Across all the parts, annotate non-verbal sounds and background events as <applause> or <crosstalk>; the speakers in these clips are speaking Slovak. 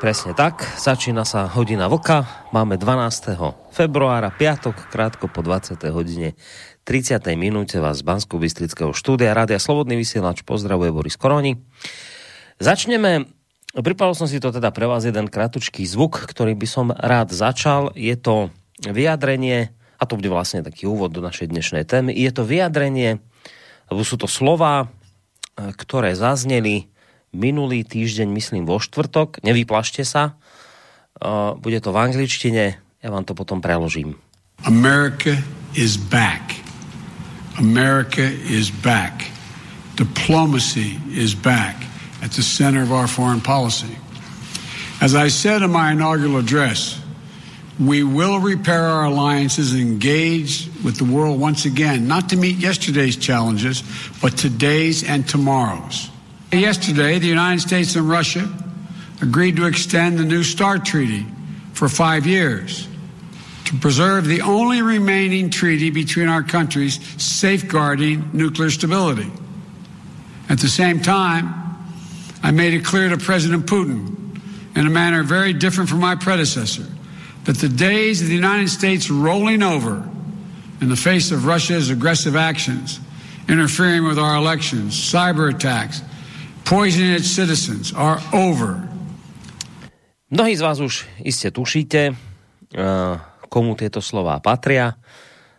Presne tak, začína sa hodina vlka, máme 12. februára, piatok, krátko po 20. hodine 30. minúte vás z bansko bystrického štúdia Rádia Slobodný vysielač pozdravuje Boris Koroni. Začneme, pripravil som si to teda pre vás jeden kratučký zvuk, ktorý by som rád začal. Je to vyjadrenie, a to bude vlastne taký úvod do našej dnešnej témy, je to vyjadrenie, alebo sú to slova, ktoré zazneli minulý týždeň, myslím vo štvrtok, nevyplašte sa, bude to v angličtine, ja vám to potom preložím. America is back. America is back. Diplomacy is back at the center of our foreign policy. As I said in my inaugural address, we will repair our alliances and engage with the world once again, not to meet yesterday's challenges, but today's and tomorrow's. Yesterday, the United States and Russia agreed to extend the New START treaty for five years to preserve the only remaining treaty between our countries safeguarding nuclear stability. At the same time, I made it clear to President Putin, in a manner very different from my predecessor, that the days of the United States rolling over in the face of Russia's aggressive actions, interfering with our elections, cyber attacks, poisoning citizens are over. Mnohí z vás už iste tušíte, komu tieto slová patria.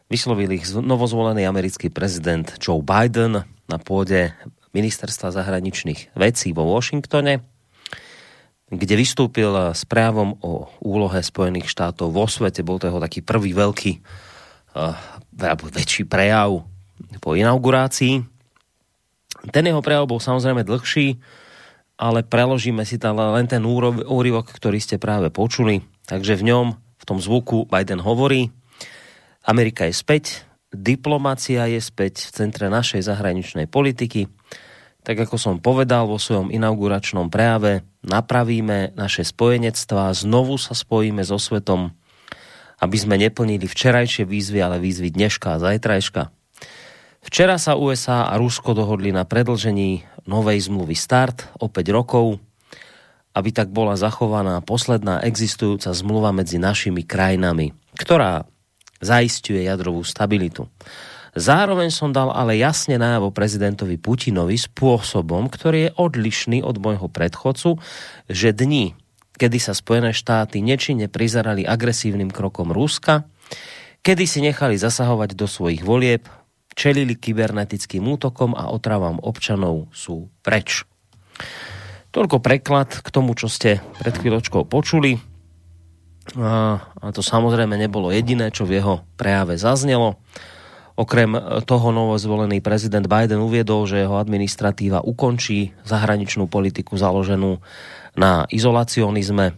Vyslovil ich novozvolený americký prezident Joe Biden na pôde ministerstva zahraničných vecí vo Washingtone, kde vystúpil s prejavom o úlohe Spojených štátov vo svete. Bol to jeho taký prvý veľký, uh, väčší prejav po inaugurácii. Ten jeho prejav bol samozrejme dlhší, ale preložíme si tam len ten úryvok, ktorý ste práve počuli. Takže v ňom, v tom zvuku Biden hovorí, Amerika je späť, diplomácia je späť v centre našej zahraničnej politiky. Tak ako som povedal vo svojom inauguračnom prejave, napravíme naše spojenectvá, znovu sa spojíme so svetom, aby sme neplnili včerajšie výzvy, ale výzvy dneška a zajtrajška. Včera sa USA a Rusko dohodli na predlžení novej zmluvy START o 5 rokov, aby tak bola zachovaná posledná existujúca zmluva medzi našimi krajinami, ktorá zaistuje jadrovú stabilitu. Zároveň som dal ale jasne najavo prezidentovi Putinovi spôsobom, ktorý je odlišný od môjho predchodcu, že dni, kedy sa Spojené štáty nečine prizerali agresívnym krokom Ruska, kedy si nechali zasahovať do svojich volieb, čelili kybernetickým útokom a otravám občanov sú preč. Toľko preklad k tomu, čo ste pred chvíľočkou počuli. A, to samozrejme nebolo jediné, čo v jeho prejave zaznelo. Okrem toho novozvolený prezident Biden uviedol, že jeho administratíva ukončí zahraničnú politiku založenú na izolacionizme,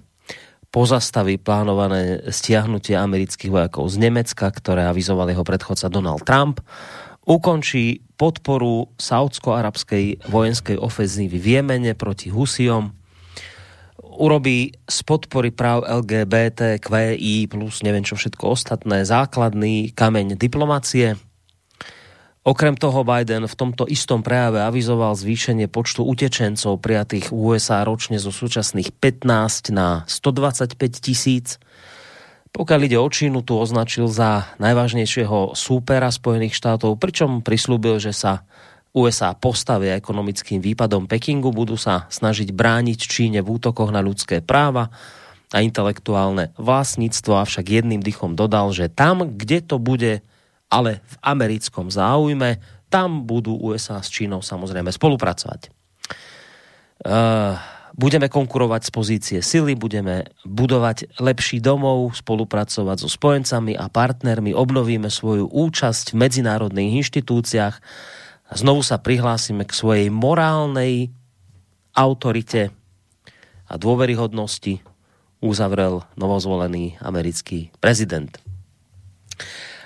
pozastaví plánované stiahnutie amerických vojakov z Nemecka, ktoré avizoval jeho predchodca Donald Trump ukončí podporu saudsko-arabskej vojenskej ofenzívy v Jemene proti Husiom, urobí z podpory práv LGBT, QI plus neviem čo všetko ostatné základný kameň diplomácie. Okrem toho Biden v tomto istom prejave avizoval zvýšenie počtu utečencov prijatých USA ročne zo súčasných 15 na 125 tisíc pokiaľ ide o Čínu, tu označil za najvážnejšieho súpera Spojených štátov, pričom prislúbil, že sa USA postavia ekonomickým výpadom Pekingu, budú sa snažiť brániť Číne v útokoch na ľudské práva a intelektuálne vlastníctvo, avšak jedným dychom dodal, že tam, kde to bude ale v americkom záujme, tam budú USA s Čínou samozrejme spolupracovať. Uh, budeme konkurovať z pozície sily, budeme budovať lepší domov, spolupracovať so spojencami a partnermi, obnovíme svoju účasť v medzinárodných inštitúciách a znovu sa prihlásime k svojej morálnej autorite a dôveryhodnosti uzavrel novozvolený americký prezident.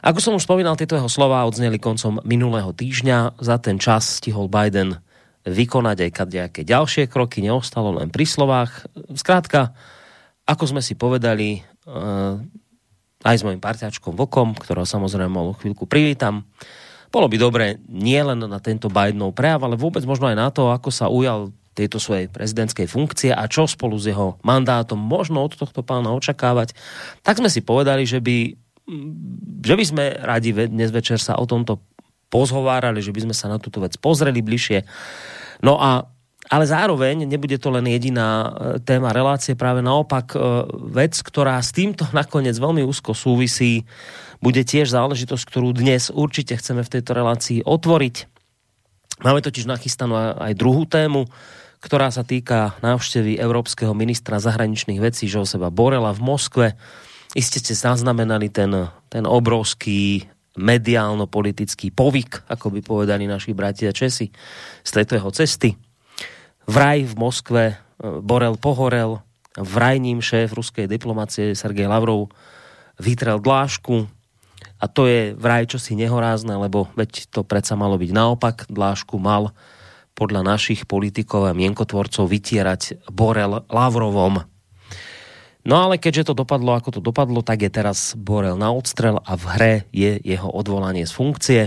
Ako som už spomínal, tieto jeho slova odzneli koncom minulého týždňa. Za ten čas stihol Biden vykonať aj nejaké ďalšie kroky, neostalo len pri slovách. Skrátka, ako sme si povedali, eh, aj s mojim parťačkom Vokom, ktorého samozrejme malú chvíľku privítam, bolo by dobre nie len na tento Bidenov prejav, ale vôbec možno aj na to, ako sa ujal tejto svojej prezidentskej funkcie a čo spolu s jeho mandátom možno od tohto pána očakávať, tak sme si povedali, že by že by sme radi dnes večer sa o tomto pozhovárali, že by sme sa na túto vec pozreli bližšie. No a ale zároveň nebude to len jediná e, téma relácie, práve naopak e, vec, ktorá s týmto <laughs> nakoniec veľmi úzko súvisí, bude tiež záležitosť, ktorú dnes určite chceme v tejto relácii otvoriť. Máme totiž nachystanú aj druhú tému, ktorá sa týka návštevy európskeho ministra zahraničných vecí Joseba Borela v Moskve. Iste ste zaznamenali ten, ten obrovský mediálno-politický povyk, ako by povedali naši bratia Česi, z tejto jeho cesty. Vraj v Moskve e, Borel pohorel, vraj ním šéf ruskej diplomácie Sergej Lavrov vytrel dlášku a to je vraj čosi nehorázne, lebo veď to predsa malo byť naopak. Dlášku mal podľa našich politikov a mienkotvorcov vytierať Borel Lavrovom. No ale keďže to dopadlo, ako to dopadlo, tak je teraz Borel na odstrel a v hre je jeho odvolanie z funkcie.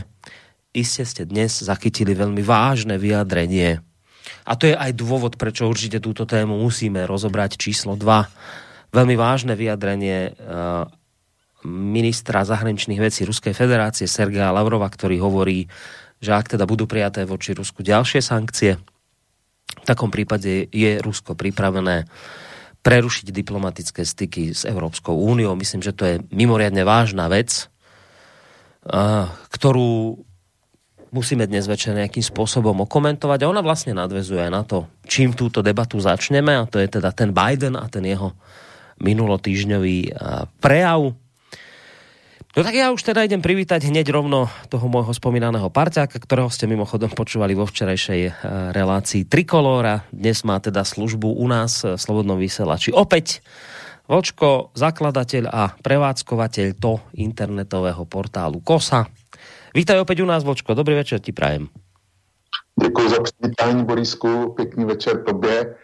Iste ste dnes zachytili veľmi vážne vyjadrenie. A to je aj dôvod, prečo určite túto tému musíme rozobrať číslo 2. Veľmi vážne vyjadrenie eh, ministra zahraničných vecí Ruskej federácie Sergeja Lavrova, ktorý hovorí, že ak teda budú prijaté voči Rusku ďalšie sankcie, v takom prípade je Rusko pripravené prerušiť diplomatické styky s Európskou úniou. Myslím, že to je mimoriadne vážna vec, ktorú musíme dnes večer nejakým spôsobom okomentovať a ona vlastne nadvezuje na to, čím túto debatu začneme a to je teda ten Biden a ten jeho minulotýžňový prejav. No tak ja už teda idem privítať hneď rovno toho môjho spomínaného parťáka, ktorého ste mimochodom počúvali vo včerajšej e, relácii Trikolóra. Dnes má teda službu u nás v Slobodnom vysielači. Opäť Vočko, zakladateľ a prevádzkovateľ to internetového portálu KOSA. Vítaj opäť u nás, Vočko. Dobrý večer ti prajem. Děkuji za přivítání, Borisku. Pěkný večer tobě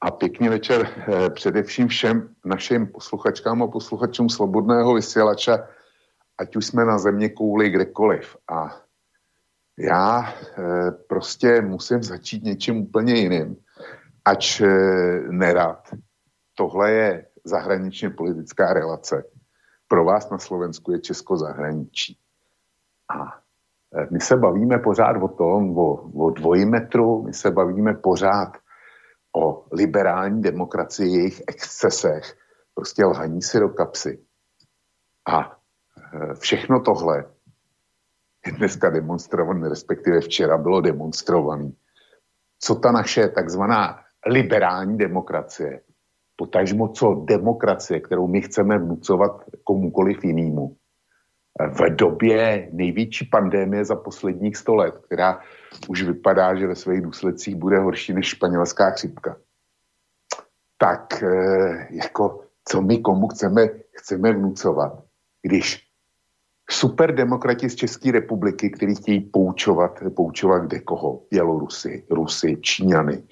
a pěkný večer eh, především všem našim posluchačkám a posluchačům Slobodného vysílača ať už jsme na země kouli kdekoliv. A já e, prostě musím začít něčím úplně jiným, ač e, nerad. Tohle je zahraničně politická relace. Pro vás na Slovensku je Česko zahraničí. A e, my se bavíme pořád o tom, o, o dvojimetru, my se bavíme pořád o liberální demokracii, jejich excesech, prostě lhaní si do kapsy. A Eh, všechno tohle je dneska demonstrované, respektive včera bylo demonstrované. Co ta naše takzvaná liberální demokracie, potažmo co demokracie, kterou my chceme vnucovat komukoliv jinému, eh, v době největší pandémie za posledních sto let, která už vypadá, že ve svých důsledcích bude horší než španělská chřipka. Tak eh, jako co my komu chceme, chceme vnucovat, když superdemokrati z České republiky, kteří chtějí poučovat, poučovat kde koho, Bělorusy, Rusy, Číňany,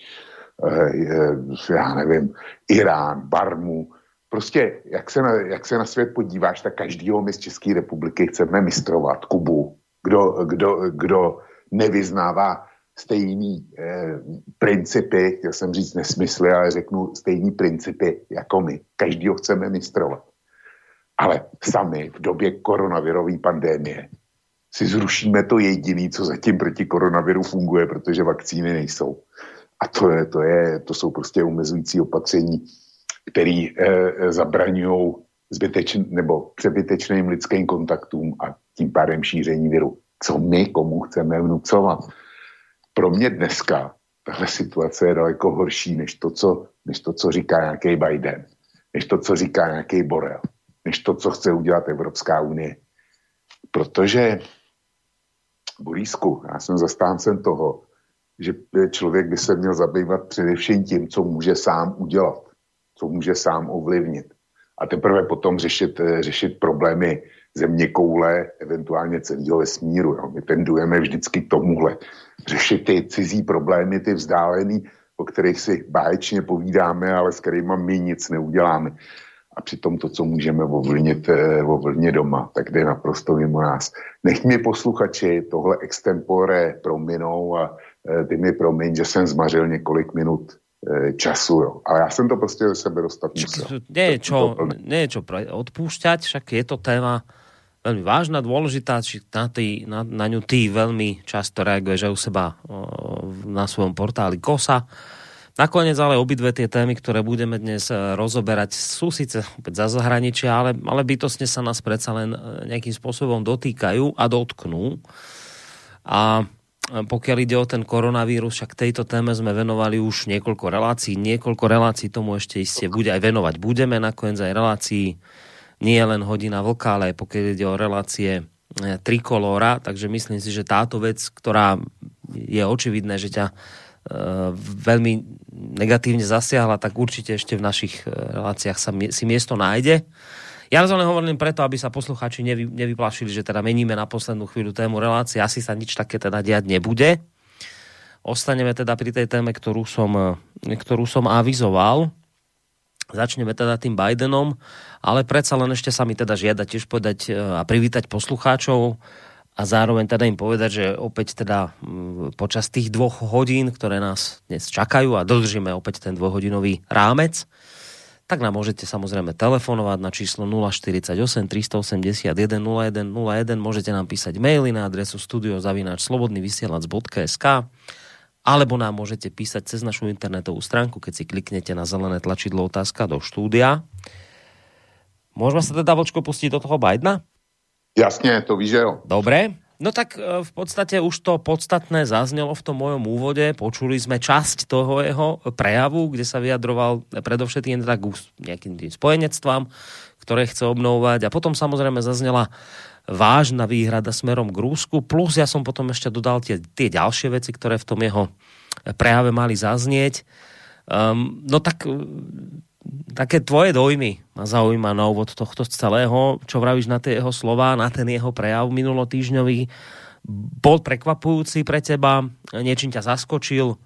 eh, já nevím, Irán, Barmu, prostě jak se, na, jak se na svět podíváš, tak každýho my z České republiky chceme mistrovat, Kubu, kdo, kdo, kdo nevyznává stejný eh, principy, chtěl jsem říct nesmysly, ale řeknu stejný principy jako my. Každýho chceme mistrovat. Ale sami v době koronavirové pandémie si zrušíme to jediné, co zatím proti koronaviru funguje, protože vakcíny nejsou. A to, je, to, je, to jsou prostě omezující opatření, které eh, zabraňují zbytečn, nebo přebytečným lidským kontaktům a tím pádem šíření viru. Co my komu chceme vnucovat? Pro mě dneska tahle situace je daleko horší než to, co, než to, co říká nějaký Biden, než to, co říká nějaký Borel než to, co chce udělat Evropská unie. Protože, Borísku, já jsem zastáncem toho, že člověk by se měl zabývat především tím, co může sám udělat, co může sám ovlivnit. A teprve potom řešit, řešit problémy země koule, eventuálně celého vesmíru. Jo. My tendujeme vždycky k tomuhle. Řešit ty cizí problémy, ty vzdálený, o kterých si báječně povídáme, ale s kterými my nic neuděláme. A přitom to, co můžeme ovlnit, ovlnit doma, tak jde naprosto mimo nás. Nech mi posluchači tohle extempore prominou a eh, ty mi promiň, že jsem zmařil několik minut eh, času, jo. Ale já jsem to prostě ze sebe dostat musel. Nie je čo, nie je čo odpúšťať, však je to téma veľmi vážna, dôležitá, či na, tý, na, na ňu ty veľmi často reaguješ aj u seba na svojom portáli KOSA. Nakoniec ale obidve tie témy, ktoré budeme dnes e, rozoberať, sú síce opäť za zahraničia, ale, ale bytostne sa nás predsa len e, nejakým spôsobom dotýkajú a dotknú. A e, pokiaľ ide o ten koronavírus, však tejto téme sme venovali už niekoľko relácií. Niekoľko relácií tomu ešte iste bude aj venovať. Budeme nakoniec aj relácií nie len hodina vlka, ale aj pokiaľ ide o relácie trikolóra, takže myslím si, že táto vec, ktorá je očividné, že ťa veľmi negatívne zasiahla, tak určite ešte v našich e, reláciách sa si miesto nájde. Ja len hovorím preto, aby sa poslucháči nevy, nevyplašili, že teda meníme na poslednú chvíľu tému relácie. Asi sa nič také teda diať nebude. Ostaneme teda pri tej téme, ktorú som, e, ktorú som avizoval. Začneme teda tým Bidenom, ale predsa len ešte sa mi teda žiada tiež povedať e, a privítať poslucháčov a zároveň teda im povedať, že opäť teda počas tých dvoch hodín, ktoré nás dnes čakajú a dodržíme opäť ten dvojhodinový rámec, tak nám môžete samozrejme telefonovať na číslo 048 381 0101, môžete nám písať maily na adresu studiozavináčslobodnyvysielac.sk alebo nám môžete písať cez našu internetovú stránku, keď si kliknete na zelené tlačidlo otázka do štúdia. Môžeme sa teda, Vlčko, pustiť do toho Bidena? Jasne, to víš, jo. Dobre. No tak e, v podstate už to podstatné zaznelo v tom mojom úvode. Počuli sme časť toho jeho prejavu, kde sa vyjadroval predovšetkým teda k nejakým tým spojenectvám, ktoré chce obnovovať. A potom samozrejme zaznela vážna výhrada smerom k Rúsku. Plus ja som potom ešte dodal tie, tie ďalšie veci, ktoré v tom jeho prejave mali zaznieť. Um, no tak také tvoje dojmy ma zaujíma na úvod tohto celého, čo vravíš na tie jeho slova, na ten jeho prejav minulotýžňový. Bol prekvapujúci pre teba, niečím ťa zaskočil,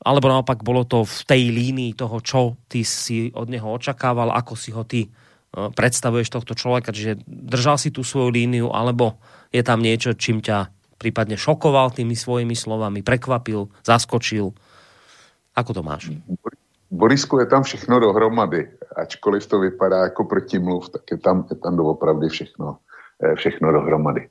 alebo naopak bolo to v tej línii toho, čo ty si od neho očakával, ako si ho ty e, predstavuješ tohto človeka, čiže držal si tú svoju líniu, alebo je tam niečo, čím ťa prípadne šokoval tými svojimi slovami, prekvapil, zaskočil. Ako to máš? Borisku je tam všechno dohromady. Ačkoliv to vypadá jako protimluv, tak je tam, je tam doopravdy všechno, eh, všechno dohromady.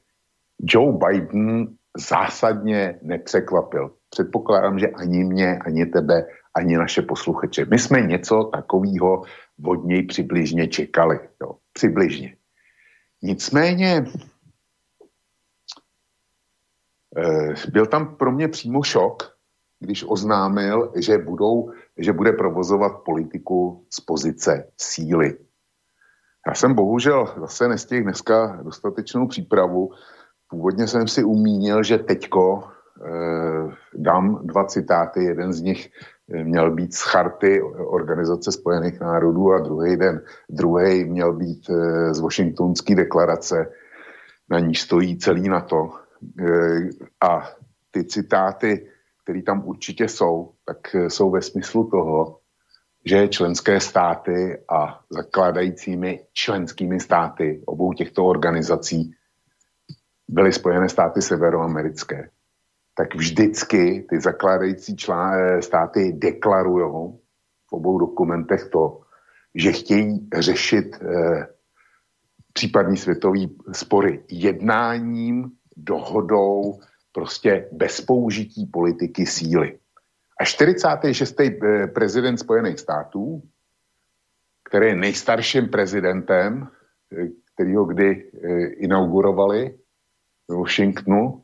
Joe Biden zásadně nepřekvapil. Předpokládám, že ani mě, ani tebe, ani naše posluchače. My jsme něco takového od něj přibližně čekali. Jo. Přibližně. Nicméně eh, byl tam pro mě přímo šok, když oznámil, že, budou, že bude provozovat politiku z pozice síly. Já jsem bohužel zase nestihl dneska dostatečnou přípravu. Původně jsem si umínil, že teďko eh, dám dva citáty. Jeden z nich eh, měl být z charty Organizace spojených národů a druhý den, druhý měl být eh, z Washingtonské deklarace, na níž stojí celý NATO. Eh, a ty citáty které tam určitě jsou, tak eh, jsou ve smyslu toho, že členské státy a zakládajícími členskými státy obou těchto organizací byly Spojené státy severoamerické. Tak vždycky ty zakládající člán, eh, státy deklarují v obou dokumentech to, že chtějí řešit eh, případní světový spory jednáním, dohodou, prostě bez použití politiky síly. A 46. Eh, prezident Spojených států, který je nejstarším prezidentem, eh, který ho kdy eh, inaugurovali v Washingtonu,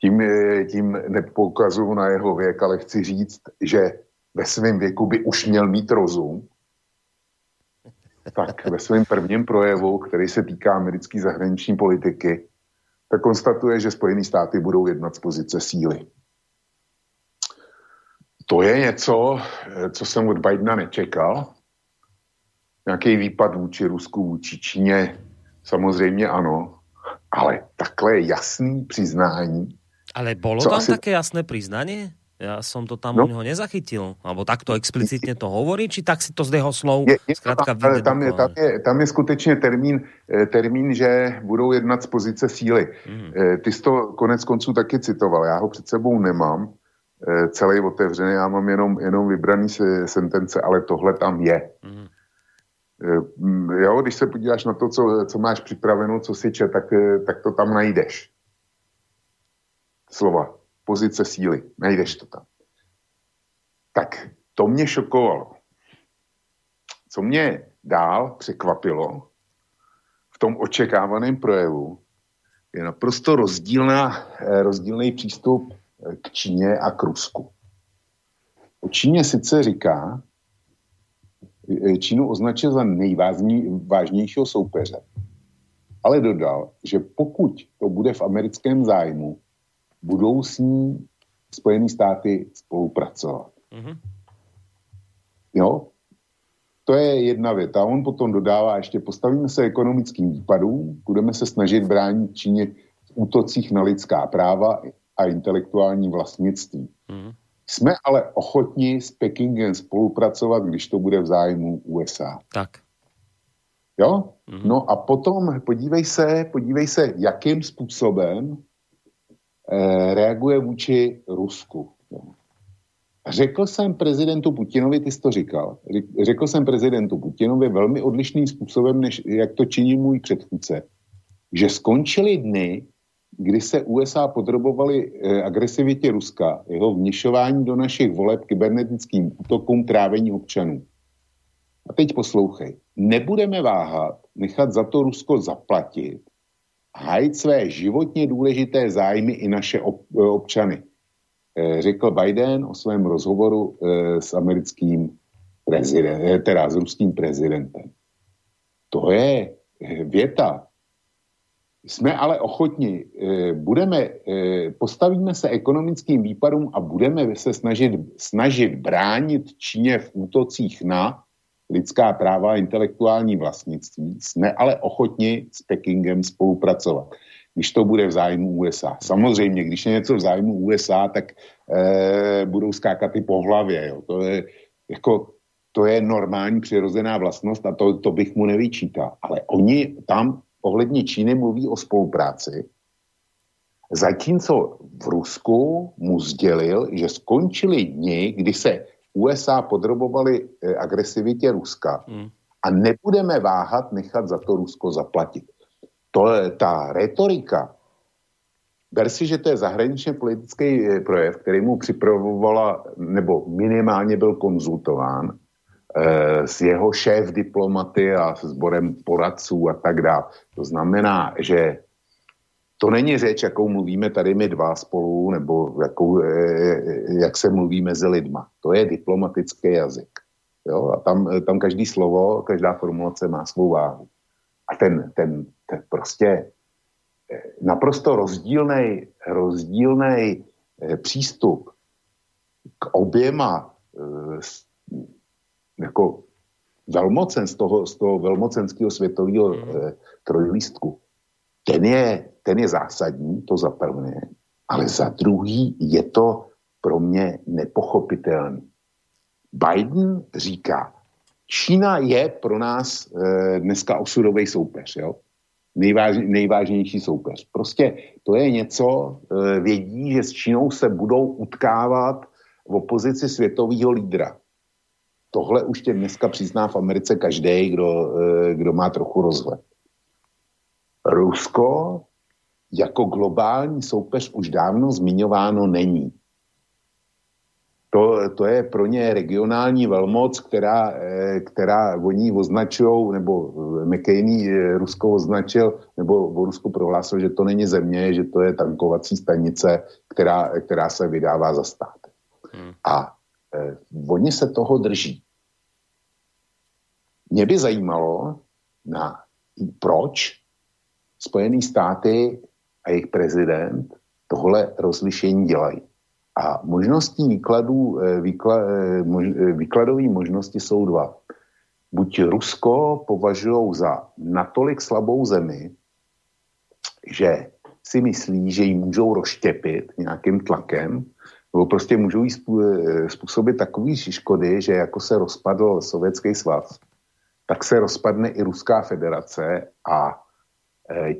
tím, tím nepoukazuju na jeho věk, ale chci říct, že ve svém věku by už měl mít rozum, tak ve svém prvním projevu, který se týká americké zahraniční politiky, tak konstatuje, že Spojené státy budou jednat z pozice síly. To je něco, co jsem od Bidena nečekal. Nějaký výpad vůči Rusku, vůči Číně, samozřejmě ano, ale takhle jasný přiznání. Ale bolo tam asi... také jasné priznanie? Ja som to tam no. u neho nezachytil. Alebo takto explicitně to hovorí, či tak si to z jeho slov je, je zkrátka tam, tam, je, tam, je, tam je skutečně termín, eh, termín, že budou jednat z pozice síly. Mm. Ty jsi to konec konců taky citoval, já ho před sebou nemám, eh, celý otevřený, já mám jenom, jenom vybraný sentence, ale tohle tam je. Mm. Jo, když se podíváš na to, co, co máš připraveno, co si čet, tak, tak to tam najdeš. Slova pozice síly. Najdeš to tam. Tak to mě šokovalo. Co mě dál překvapilo v tom očekávaném projevu, je naprosto rozdílná, eh, rozdílný přístup eh, k Číně a k Rusku. O Číně sice říká, eh, Čínu označil za nejvážnějšího soupeře, ale dodal, že pokud to bude v americkém zájmu, budou s ní Spojené státy spolupracovat. Mm-hmm. Jo, to je jedna věta. On potom dodává ještě, postavíme se ekonomickým výpadům, budeme se snažit bránit Číně v útocích na lidská práva a intelektuální vlastnictví. Mm-hmm. Jsme ale ochotni s Pekingem spolupracovat, když to bude v zájmu USA. Tak. Jo? Mm-hmm. No a potom podívej se, podívej se, jakým způsobem reaguje vůči Rusku. Řekl jsem prezidentu Putinovi, ty jsi to říkal, řekl jsem prezidentu Putinovi velmi odlišným způsobem, než jak to činí můj předchůdce, že skončily dny, kdy se USA podrobovali eh, agresivitě Ruska, jeho vněšování do našich voleb kybernetickým útokům trávení občanů. A teď poslouchej. Nebudeme váhat nechat za to Rusko zaplatit hájit své životně důležité zájmy i naše eh, občany. Eh, řekl Biden o svém rozhovoru eh, s americkým prezidentem, teda s ruským prezidentem. To je věta. Jsme ale ochotni, budeme, postavíme se ekonomickým výpadům a budeme se snažit, snažit bránit Číně v útocích na lidská práva a intelektuální vlastnictví, jsme ale ochotni s Pekingem spolupracovat, když to bude v zájmu USA. Samozřejmě, když je něco v zájmu USA, tak eh, budou skákat i po hlavě. Jo. To, je, jako, to je normální přirozená vlastnost a to, to bych mu nevyčítal. Ale oni tam ohledně Číny mluví o spolupráci, zatímco v Rusku mu sdělil, že skončili dny, kdy se USA podrobovali eh, agresivitě Ruska hmm. a nebudeme váhat nechat za to Rusko zaplatit. To je ta retorika. Ber si, že to je zahraničně politický eh, projev, který mu připravovala, nebo minimálně byl konzultován eh, s jeho šéf diplomaty a s sborem poradců a tak dále. To znamená, že to není řeč, jakou mluvíme tady my dva spolu, nebo jakou, eh, jak se mluví mezi lidma. To je diplomatický jazyk. Jo? A tam, tam každý slovo, každá formulace má svou váhu. A ten, ten, ten prostě eh, naprosto rozdílný rozdílnej eh, přístup k oběma jako velmocen z toho, z toho velmocenského světového mm. trojlístku, ten je ten je zásadní, to za prvé, ale za druhý je to pro mě nepochopitelný. Biden říká, Čína je pro nás e, dneska osudový soupeř, jo? Nejváž, nejvážnější soupeř. Prostě to je něco, e, vědí, že s Čínou se budou utkávat v opozici světového lídra. Tohle už tě dneska přizná v Americe každý, kdo, e, kdo má trochu rozhled. Rusko jako globální soupeř už dávno zmiňováno není. To, to je pro ně regionální velmoc, která, eh, která oni označují, nebo McCain eh, Rusko označil, nebo o Rusku prohlásil, že to není země, že to je tankovací stanice, která, která se vydává za stát. Hmm. A eh, oni se toho drží. Mě by zajímalo, na, proč Spojené státy a jejich prezident tohle rozlišení dělají. A možností výkladů, eh, výkla, eh, mož, eh, výkladové možnosti jsou dva. buď Rusko považují za natolik slabou zemi, že si myslí, že ji můžou rozštěpit nějakým tlakem, nebo prostě můžou jí způsobit takový škody, že jako se rozpadl Sovětský svaz, tak se rozpadne i Ruská federace a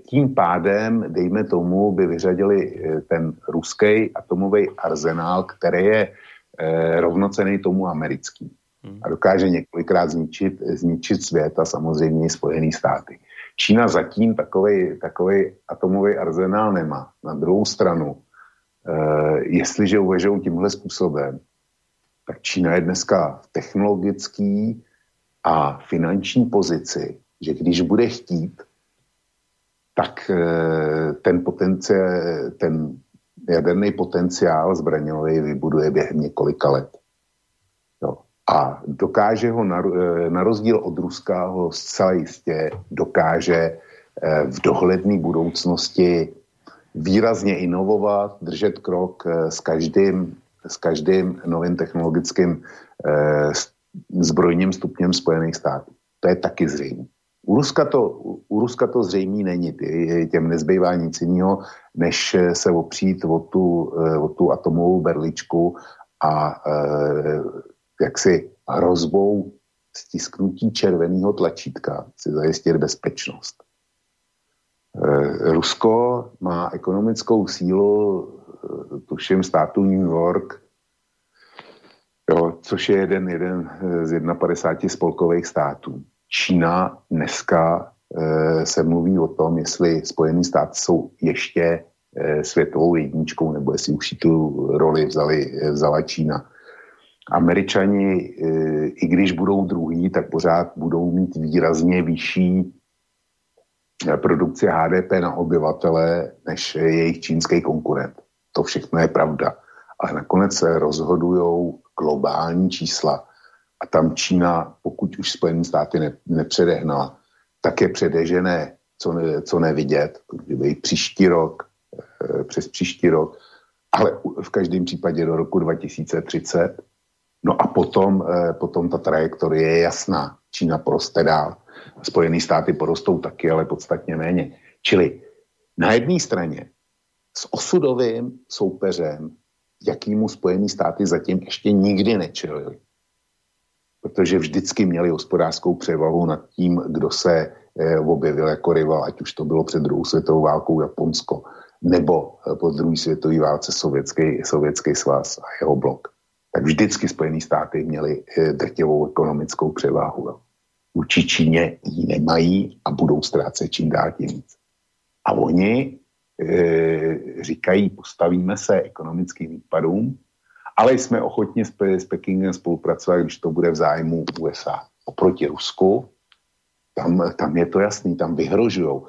tím pádem, dejme tomu, by vyřadili e, ten ruský atomový arzenál, který je e, rovnocený tomu americký. A dokáže několikrát zničit, zničit svět a samozřejmě i Spojený státy. Čína zatím takový, takový atomový arzenál nemá. Na druhou stranu, jestliže uvažují tímhle způsobem, tak Čína je dneska v technologický a finanční pozici, že když bude chtít, tak e, ten, potenciál, ten jaderný potenciál zbraňový vybuduje během několika let. Jo. A dokáže ho, na, e, na rozdíl od Ruska, ho zcela jistě dokáže e, v dohledné budoucnosti výrazně inovovat, držet krok s každým, s každým novým technologickým zbrojním stupněm Spojených států. To je taky zřejmé. U Ruska to, u Ruska to zřejmě není. Těm nezbývá nic jiného, než se opřít o tu, o tu atomovou berličku a jaksi hrozbou stisknutí červeného tlačítka si zajistit bezpečnost. Eh, Rusko má ekonomickou sílu, eh, tuším, státu New York, jo, což je jeden, jeden z 51 spolkových států. Čína dneska e, se mluví o tom, jestli Spojený státy jsou ještě e, světovou jedničkou, nebo jestli už tu roli vzali, vzala Čína. Američani, i když budou druhý, tak pořád budou mít výrazně vyšší produkci HDP na obyvatele než jejich čínský konkurent. To všechno je pravda. Ale nakonec se rozhodují globální čísla. A tam Čína, pokud už Spojené státy ne, nepředehnala, tak je předežené, co, ne, co nevidět, kdyby příští rok, e, přes příští rok, ale v každém případě do roku 2030 No a potom, eh, potom ta trajektorie je jasná. Čína poroste dál. Spojené státy porostou taky, ale podstatně méně. Čili na jedné straně s osudovým soupeřem, jakýmu Spojené státy zatím ještě nikdy nečelili. Protože vždycky měli hospodářskou převahu nad tím, kdo se eh, objevil jako rival, ať už to bylo před druhou světovou válkou Japonsko, nebo eh, po druhé světové válce sovětský, sovětský svaz a jeho blok tak vždycky Spojené státy měly eh, drtivou ekonomickou převáhu. Vůči Číně ji nemají a budou ztrácet čím dál tím víc. A oni e, říkají, postavíme se ekonomickým výpadům, ale jsme ochotni s, s Pekingem spolupracovat, když to bude v zájmu USA. Oproti Rusku, tam, tam je to jasný, tam vyhrožují.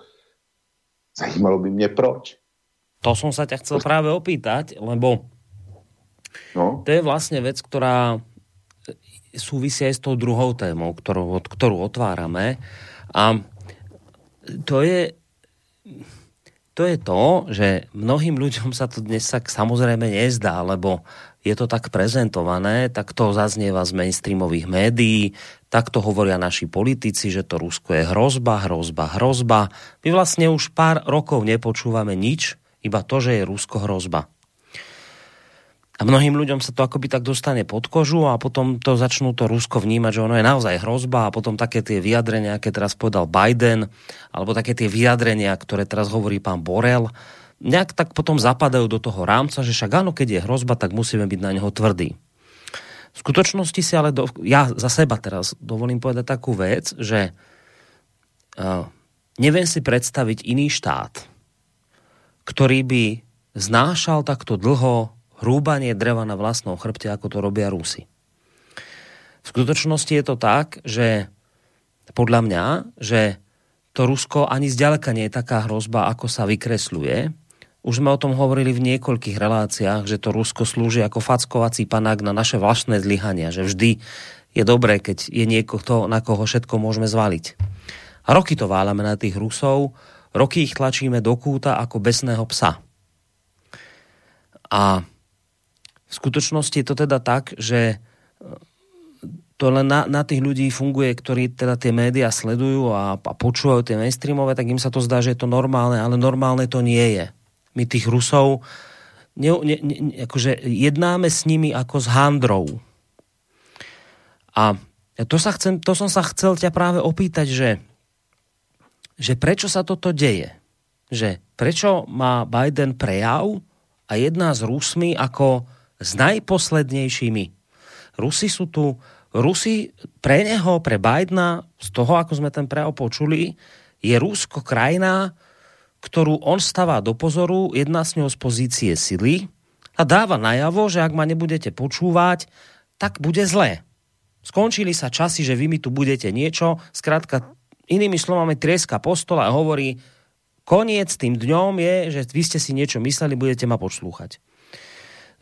Zajímalo by mě proč. To som sa ťa chcel práve opýtať, lebo No. To je vlastne vec, ktorá súvisia aj s tou druhou témou, ktorú, ktorú otvárame. A to je, to je to, že mnohým ľuďom sa to dnes tak samozrejme nezdá, lebo je to tak prezentované, tak to zaznieva z mainstreamových médií, tak to hovoria naši politici, že to Rusko je hrozba, hrozba, hrozba. My vlastne už pár rokov nepočúvame nič, iba to, že je Rusko hrozba. A mnohým ľuďom sa to akoby tak dostane pod kožu a potom to začnú to Rusko vnímať, že ono je naozaj hrozba a potom také tie vyjadrenia, aké teraz povedal Biden, alebo také tie vyjadrenia, ktoré teraz hovorí pán Borel, nejak tak potom zapadajú do toho rámca, že však áno, keď je hrozba, tak musíme byť na neho tvrdí. V skutočnosti si ale, do, ja za seba teraz dovolím povedať takú vec, že uh, neviem si predstaviť iný štát, ktorý by znášal takto dlho hrúbanie dreva na vlastnom chrbte, ako to robia Rusy. V skutočnosti je to tak, že podľa mňa, že to Rusko ani zďaleka nie je taká hrozba, ako sa vykresľuje. Už sme o tom hovorili v niekoľkých reláciách, že to Rusko slúži ako fackovací panák na naše vlastné zlyhania, že vždy je dobré, keď je niekto, na koho všetko môžeme zvaliť. A roky to válame na tých Rusov, roky ich tlačíme do kúta ako besného psa. A v skutočnosti je to teda tak, že e, to len na, na tých ľudí funguje, ktorí teda tie médiá sledujú a, a počúvajú tie mainstreamové, tak im sa to zdá, že je to normálne, ale normálne to nie je. My tých Rusov ne, ne, ne, akože jednáme s nimi ako s handrou. A to, sa chcem, to som sa chcel ťa práve opýtať, že, že prečo sa toto deje? Že prečo má Biden prejav a jedná s Rusmi ako s najposlednejšími. Rusi sú tu Rusi pre neho, pre Bidena, z toho, ako sme ten prejav počuli, je Rusko krajina, ktorú on stavá do pozoru, jedná s ňou z pozície sily a dáva najavo, že ak ma nebudete počúvať, tak bude zlé. Skončili sa časy, že vy mi tu budete niečo, skrátka inými slovami trieska postola a hovorí, koniec tým dňom je, že vy ste si niečo mysleli, budete ma počúchať.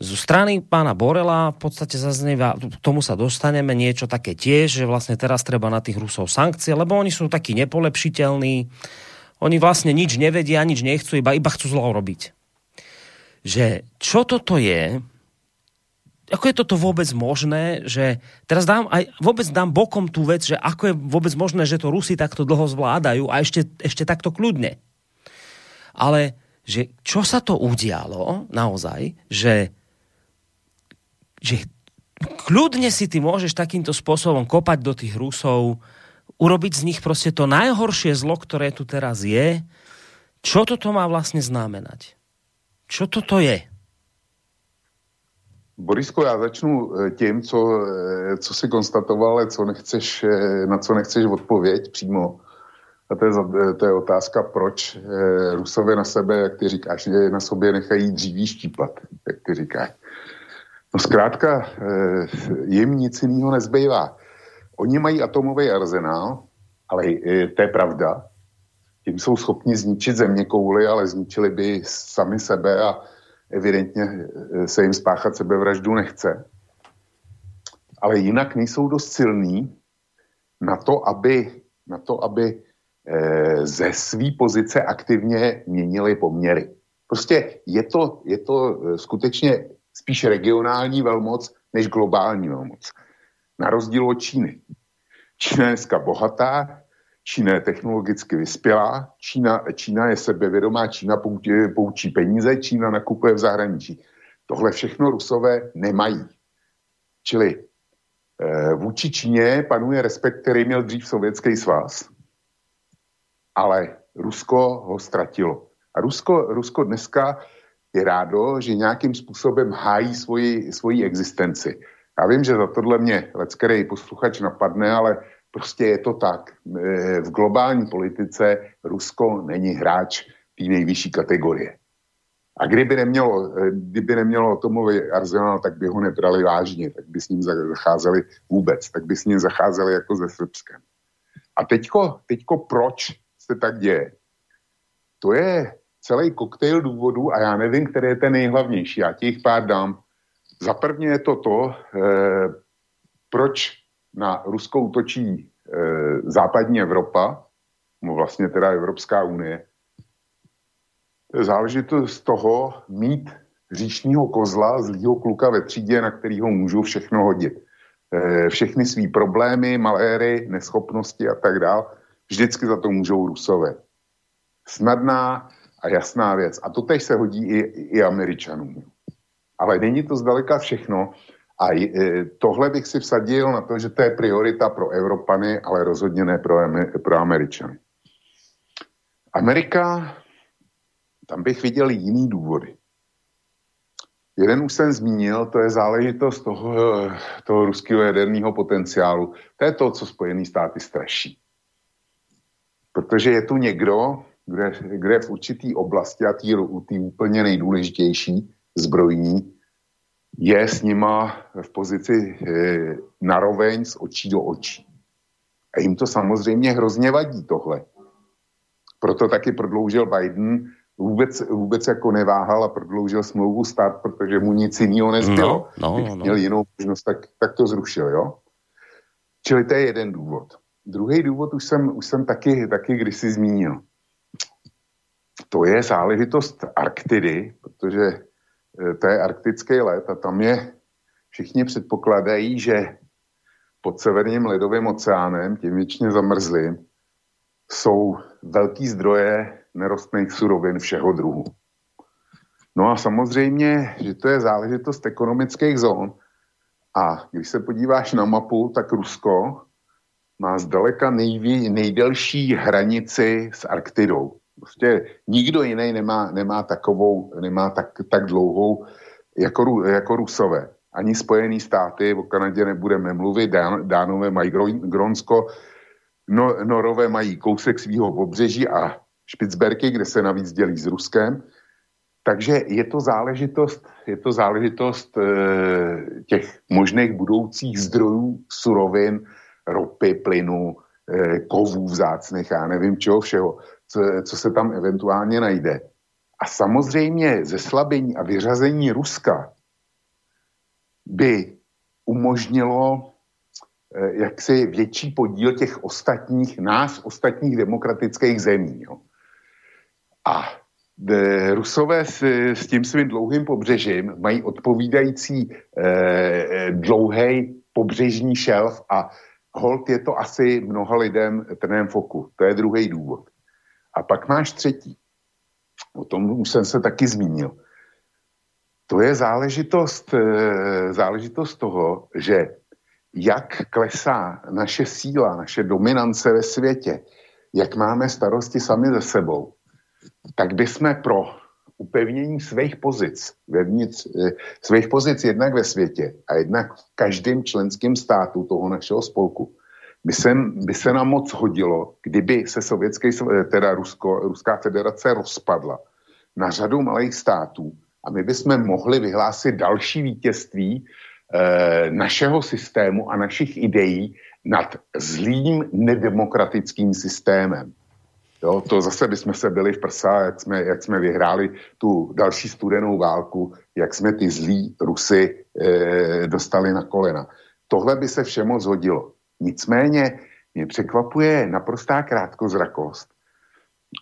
Zo strany pána Borela v podstate zaznieva, k tomu sa dostaneme, niečo také tiež, že vlastne teraz treba na tých Rusov sankcie, lebo oni sú takí nepolepšiteľní, oni vlastne nič nevedia, nič nechcú, iba, iba chcú zlo robiť. Že čo toto je, ako je toto vôbec možné, že teraz dám aj, vôbec dám bokom tú vec, že ako je vôbec možné, že to Rusi takto dlho zvládajú a ešte, ešte takto kľudne. Ale že čo sa to udialo naozaj, že že kľudne si ty môžeš takýmto spôsobom kopať do tých Rusov, urobiť z nich proste to najhoršie zlo, ktoré tu teraz je. Čo toto má vlastne znamenať? Čo toto je? Borisko, já začnu eh, tím, co, eh, co si konstatoval, ale co nechceš, eh, na co nechceš odpověď přímo. A to je, to je otázka, proč Rusové na sebe, jak ty říkáš, na sobě nechají dříví štípat, jak ty říkáš. No zkrátka, jim nic jiného nezbývá. Oni mají atomový arzenál, ale eh, to je pravda. Tím jsou schopni zničit země kouly, ale zničili by sami sebe a evidentně eh, se jim spáchat sebevraždu nechce. Ale jinak nejsou dost silní na to, aby, na to, aby ze své pozice aktivně měnili poměry. Prostě je to, je to skutečně spíš regionální velmoc než globální velmoc. Na rozdíl od Číny. Čína je dneska bohatá, Čína je technologicky vyspělá, Čína, Čína je sebevědomá, Čína poučí, poučí peníze, Čína nakupuje v zahraničí. Tohle všechno Rusové nemají. Čili e, vůči Číně panuje respekt, který měl dřív Sovětský svaz, ale Rusko ho ztratilo. A Rusko, Rusko dneska je rádo, že nějakým způsobem hájí svoji, svoji existenci. Já vím, že za tohle mě leckerý posluchač napadne, ale prostě je to tak. E, v globální politice Rusko není hráč té nejvyšší kategorie. A kdyby nemělo, e, kdyby nemělo atomový arzenál, tak by ho nebrali vážně, tak by s ním zacházeli vůbec, tak by s ním zacházeli jako ze Srbskem. A teďko, teďko proč se tak děje? To je celý koktejl důvodů a já nevím, který je ten nejhlavnější. Já ti jich pár dám. Za prvně je to to, eh, proč na Rusko útočí eh, západní Evropa, no vlastně teda Evropská unie. Záležitost toho mít říšního kozla, zlýho kluka ve třídě, na kterýho můžu všechno hodit. Eh, všechny svý problémy, maléry, neschopnosti a tak dále, vždycky za to můžou Rusové. Snadná, a jasná věc. A to teď se hodí i, i Američanům. Ale není to zdaleka všechno. A e, tohle bych si vsadil na to, že to je priorita pro Evropany, ale rozhodně ne pro, pro Američany. Amerika, tam bych viděl jiný důvody. Jeden už jsem zmínil, to je záležitost toho, toho ruského jaderného potenciálu. To je to, co Spojené státy straší. Protože je tu někdo, kde, kde v určitý oblasti a tý, tý úplně nejdůležitější zbrojní je s nima v pozici e, naroveň z očí do očí. A jim to samozřejmě hrozně vadí tohle. Proto taky prodloužil Biden, vůbec, vůbec jako neváhal a prodloužil smlouvu stát, protože mu nic jiného nezbylo. No, no, no. Měl jinou možnost, tak, tak to zrušil, jo? Čili to je jeden důvod. Druhý důvod už jsem, už jsem taky, taky kdysi zmínil to je záležitost Arktidy, protože eh, to je arktický let a tam je, všichni předpokládají, že pod severním ledovým oceánem, tím věčně zamrzlým, jsou velký zdroje nerostných surovin všeho druhu. No a samozřejmě, že to je záležitost ekonomických zón. A když se podíváš na mapu, tak Rusko má zdaleka nejví, nejdelší hranici s Arktidou. Prostě nikdo jiný nemá, nemá takovou, nemá tak, tak dlouhou jako, jako Rusové. Ani Spojené státy, o Kanadě nebudeme mluvit, Dán, Dánové mají Gronsko, no, Norové mají kousek svého pobřeží a Špicberky, kde se navíc dělí s Ruskem. Takže je to záležitost, je to záležitost e, těch možných budoucích zdrojů surovin, ropy, plynu, e, kovů vzácných, já nevím čeho všeho, co, co se tam eventuálně najde. A samozřejmě zeslabení a vyřazení Ruska by umožnilo eh, jaksi větší podíl těch ostatních, nás, ostatních demokratických zemí. Jo. A de, Rusové s, s tím svým dlouhým pobřežím mají odpovídající eh, dlouhý pobřežní šelf a hold je to asi mnoha lidem trnem foku. To je druhý důvod. A pak máš třetí. O tom už jsem se taky zmínil. To je záležitost, eh, záležitost toho, že jak klesá naše síla, naše dominance ve světě, jak máme starosti sami ze sebou, tak bychom pro upevnění svých pozic, vevnitř, eh, svých pozic jednak ve světě a jednak v každém členském státu toho našeho spolku, by se, by se nám moc hodilo, kdyby se sovětský, eh, teda Rusko, Ruská federace rozpadla na řadu malých států a my bychom mohli vyhlásit další vítězství e, našeho systému a našich ideí nad zlým nedemokratickým systémem. Jo, to zase bychom se byli v prsa, jak jsme, jak jsme vyhráli tu další studenou válku, jak jsme ty zlí Rusy e, dostali na kolena. Tohle by se všemu zhodilo. Nicméně mě překvapuje naprostá krátkozrakost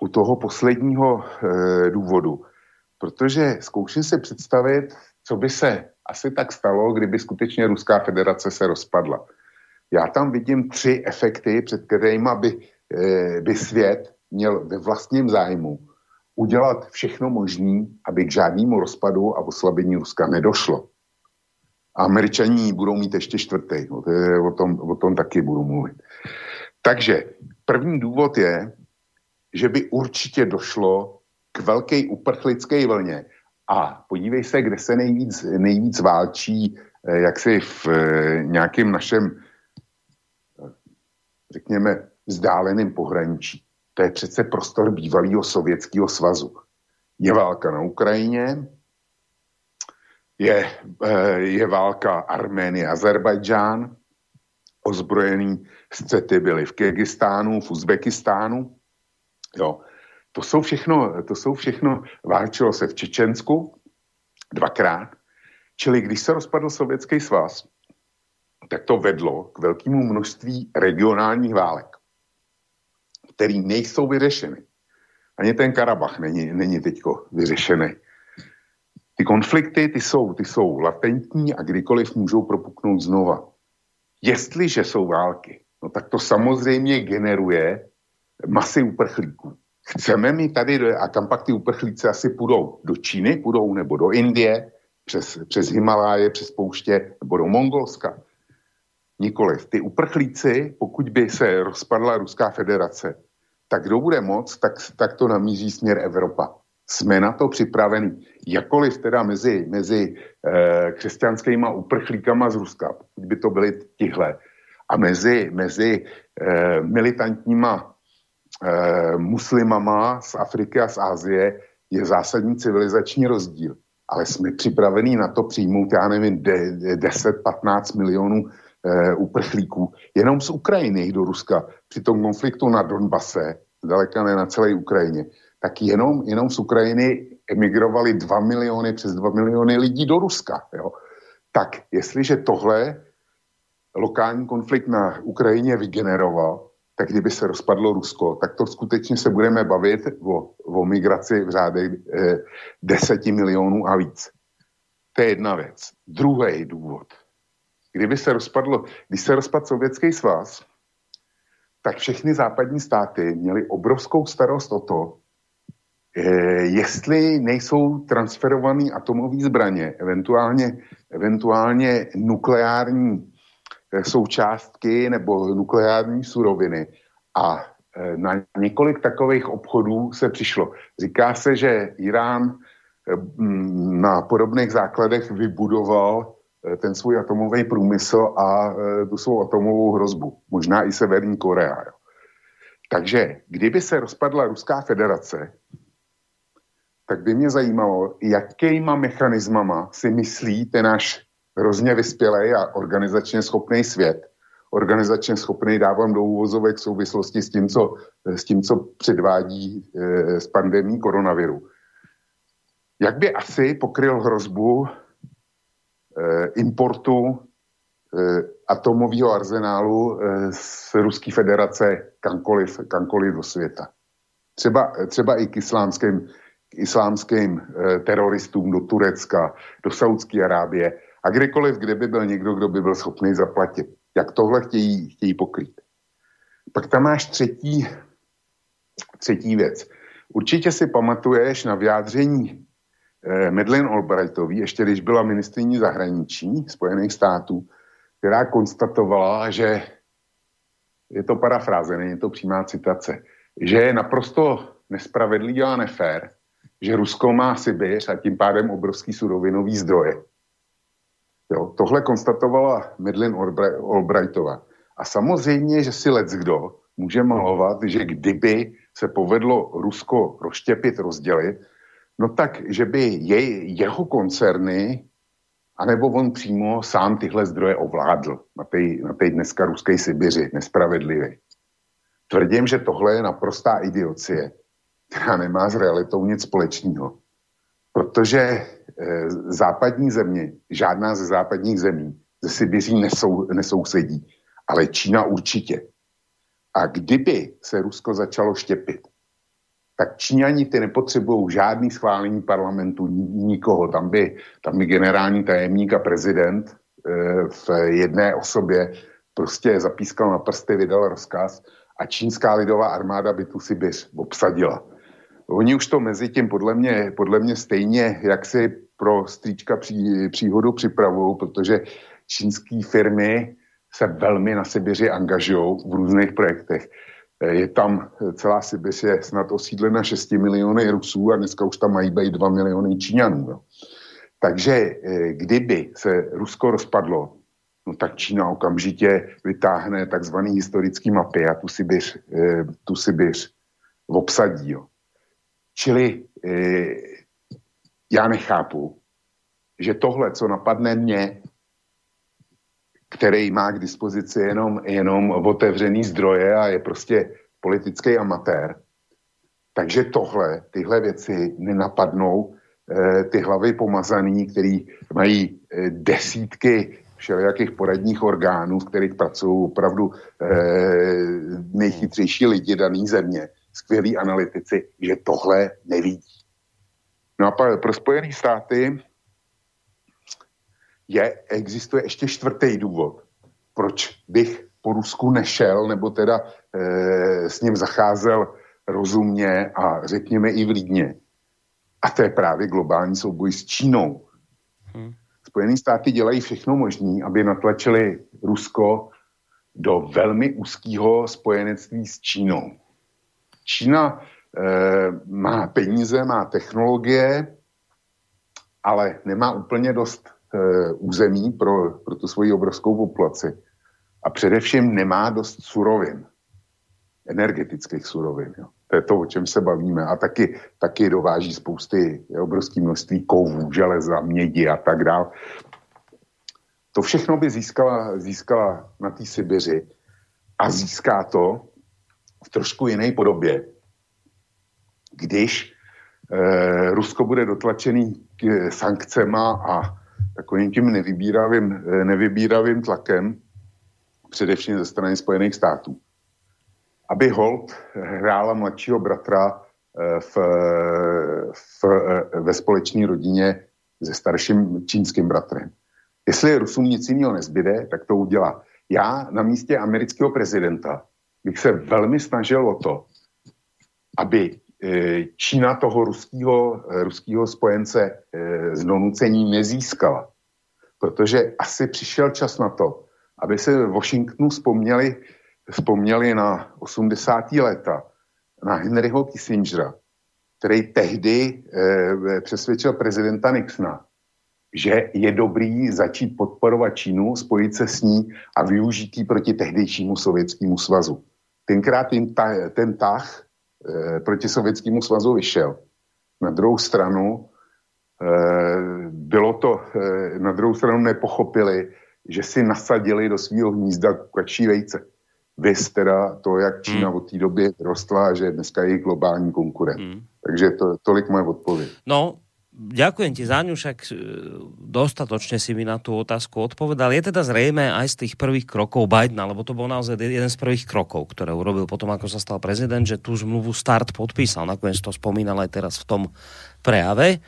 u toho posledního e, důvodu, protože zkouším si představit, co by se asi tak stalo, kdyby skutečně Ruská federace se rozpadla. Já tam vidím tři efekty, před kterými by, e, by svět měl ve vlastním zájmu udělat všechno možné, aby k žádnému rozpadu a oslabení Ruska nedošlo. Američaní budou mít ještě čtvrtý, je, o, tom, o tom taky budu mluvit. Takže první důvod je, že by určitě došlo k velké uprchlické vlně. A podívej se, kde se nejvíc, nejvíc válčí, eh, jak si v eh, nějakém našem, eh, řekněme, vzdáleném pohraničí. To je přece prostor bývalého sovětského svazu. Je válka na Ukrajině, je, eh, je válka Arménie, Azerbajdžán, ozbrojený střety byly v Kyrgyzstánu, v Uzbekistánu. Jo. To jsou všechno, to jsou všechno, válčilo se v Čečensku dvakrát, čili když se rozpadl Sovětský svaz, tak to vedlo k velkému množství regionálních válek, které nejsou vyřešeny. Ani ten Karabach není, není teďko vyřešený. Ty konflikty, ty jsou, ty jsou latentní a kdykoliv můžou propuknout znova. Jestliže jsou války, no tak to samozřejmě generuje masy uprchlíků. Chceme mi tady, a kam pak ty uprchlíci asi půjdou? Do Číny půjdou, nebo do Indie, přes, přes Himaláje, přes pouště, nebo do Mongolska? Nikoliv. Ty uprchlíci, pokud by se rozpadla Ruská federace, tak kdo bude moc, tak, tak to namíří směr Evropa jsme na to připraveni. Jakoliv teda mezi, mezi e, křesťanskými uprchlíkama z Ruska, pokud by to byly tihle, a mezi, mezi e, militantníma e, muslimama z Afriky a z Ázie je zásadní civilizační rozdíl. Ale jsme připraveni na to přijmout, já nevím, 10-15 milionů e, uprchlíků jenom z Ukrajiny do Ruska při tom konfliktu na Donbase, zdaleka ne na celé Ukrajině tak jenom, jenom z Ukrajiny emigrovali 2 miliony, přes 2 miliony lidí do Ruska. Jo. Tak jestliže tohle lokální konflikt na Ukrajině vygeneroval, tak kdyby se rozpadlo Rusko, tak to skutečně se budeme bavit o, o migraci v řádech eh, 10 milionů a víc. To je jedna věc. Druhý důvod kdyby se rozpadlo, když se rozpadl Sovětský svaz, tak všechny západní státy měly obrovskou starost o to, jestli nejsou transferované atomové zbraně, eventuálně, eventuálně nukleární eh, součástky nebo nukleární suroviny. A eh, na několik takových obchodů se přišlo. Říká se, že Irán na podobných základech vybudoval Eh, ten svůj atomový průmysl a eh, tu svou atomovou hrozbu. Možná i Severní Korea. Jo. Takže kdyby se rozpadla Ruská federace, tak by mě zajímalo, jakýma mechanismama si myslí ten náš hrozně vyspělý a organizačně schopný svět, organizačně schopný dávám do úvozovek v souvislosti s tím, co, s tím, co předvádí e, s pandemí koronaviru. Jak by asi pokryl hrozbu Eh, importu eh, atomového arzenálu z Ruské federace kamkoliv, kamkoliv do světa. Třeba, třeba i k islámským, k islámským teroristům do Turecka, do Saudské Arábie a kdekoliv, kde by byl někdo, kdo by byl schopný zaplatit. Jak tohle chtějí, chtějí pokrýt. Pak tam máš třetí, třetí věc. Určitě si pamatuješ na vyjádření eh, Madeleine Albrightový, ještě když byla ministriní zahraničí Spojených států, která konstatovala, že je to parafráze, není to přímá citace, že je naprosto nespravedlivý a nefér, že Rusko má Sibiř a tím pádem obrovský surovinový zdroje. Jo, tohle konstatovala Madeleine Albrightová. A samozřejmě, že si lec kdo může malovat, že kdyby se povedlo Rusko rozštěpit, rozdělit, No tak, že by jej, jeho koncerny, anebo on přímo sám tyhle zdroje ovládl na té na tej dneska ruské Sibiři, nespravedlivě. Tvrdím, že tohle je naprostá idiocie, která nemá s realitou nic společného. Protože e, západní země, žádná ze západních zemí ze Sibiří nesou, nesousedí, ale Čína určitě. A kdyby se Rusko začalo štěpit, tak Číňani ty nepotřebují žádný schválení parlamentu, nikoho. Tam by, tam by generální tajemník a prezident e, v jedné osobě prostě zapískal na prsty, vydal rozkaz a čínská lidová armáda by tu Sibiř obsadila. Oni už to mezi tím podle mě, podle mě stejně, jak si pro stříčka pří, příhodu připravují, protože čínské firmy se velmi na Sibiři angažují v různých projektech. Je tam celá Sibiř je snad osídlena 6 miliony Rusů a dneska už tam mají být 2 miliony Číňanů. No. Takže eh, kdyby se Rusko rozpadlo, no tak Čína okamžitě vytáhne takzvaný historický mapy a tu Sibiř, eh, tu Sibiř obsadí. Jo. Čili eh, já nechápu, že tohle, co napadne mě, který má k dispozici jenom, jenom otevřený zdroje a je prostě politický amatér. Takže tohle, tyhle věci nenapadnou eh, ty hlavy pomazaný, který mají eh, desítky všelijakých poradních orgánů, v kterých pracují opravdu eh, nejchytřejší lidi daný země, skvělí analytici, že tohle nevidí. No a pro Spojené státy je, existuje ještě čtvrtý důvod, proč bych po Rusku nešel, nebo teda e, s ním zacházel rozumně a řekněme i vlídně. A to je právě globální souboj s Čínou. Hmm. Spojené státy dělají všechno možné, aby natlačili Rusko do velmi úzkého spojenectví s Čínou. Čína e, má peníze, má technologie, ale nemá úplně dost e, území pro, pro tu svoji obrovskou populaci. A především nemá dost surovin, energetických surovin. Jo. To je to, o čem se bavíme. A taky, taky dováží spousty, je obrovské množství kovů, železa, mědi a tak dále. To všechno by získala, získala na té Sibiři a získá to v trošku jiné podobě, když eh, Rusko bude dotlačený k sankcema a takovým tím nevybíravým, eh, nevybíravým tlakem, především ze strany Spojených států. Aby Holt hrála mladšího bratra eh, v, v, eh, ve společné rodině se starším čínským bratrem. Jestli Rusům nic jiného nezbyde, tak to udělá. Já na místě amerického prezidenta bych se velmi snažil o to, aby e, Čína toho ruského, e, ruského spojence e, z donucení nezískala. Protože asi přišel čas na to, aby se v Washingtonu vzpomněli, vzpomněli na 80. léta, na Henryho Kissingera, který tehdy e, přesvědčil prezidenta Nixona, že je dobrý začít podporovat Čínu, spojit se s ní a využít proti tehdejšímu sovětskému svazu. Tenkrát ten, ta, ten tah e, proti sovětskému svazu vyšel. Na druhou stranu e, bylo to, e, na druhou stranu nepochopili, že si nasadili do svého hnízda kačí vejce. Vys teda to, jak Čína hmm. od té doby rostla, že dneska je globální konkurent. Hmm. Takže to, tolik moje odpověď. No, ďakujem ti za ňu, však e, dostatočne si mi na tú otázku odpovedal. Je teda zrejme aj z tých prvých krokov Bidena, lebo to bol naozaj jeden z prvých krokov, ktoré urobil potom, ako sa stal prezident, že tú zmluvu start podpísal. Nakoniec to spomínal aj teraz v tom prejave.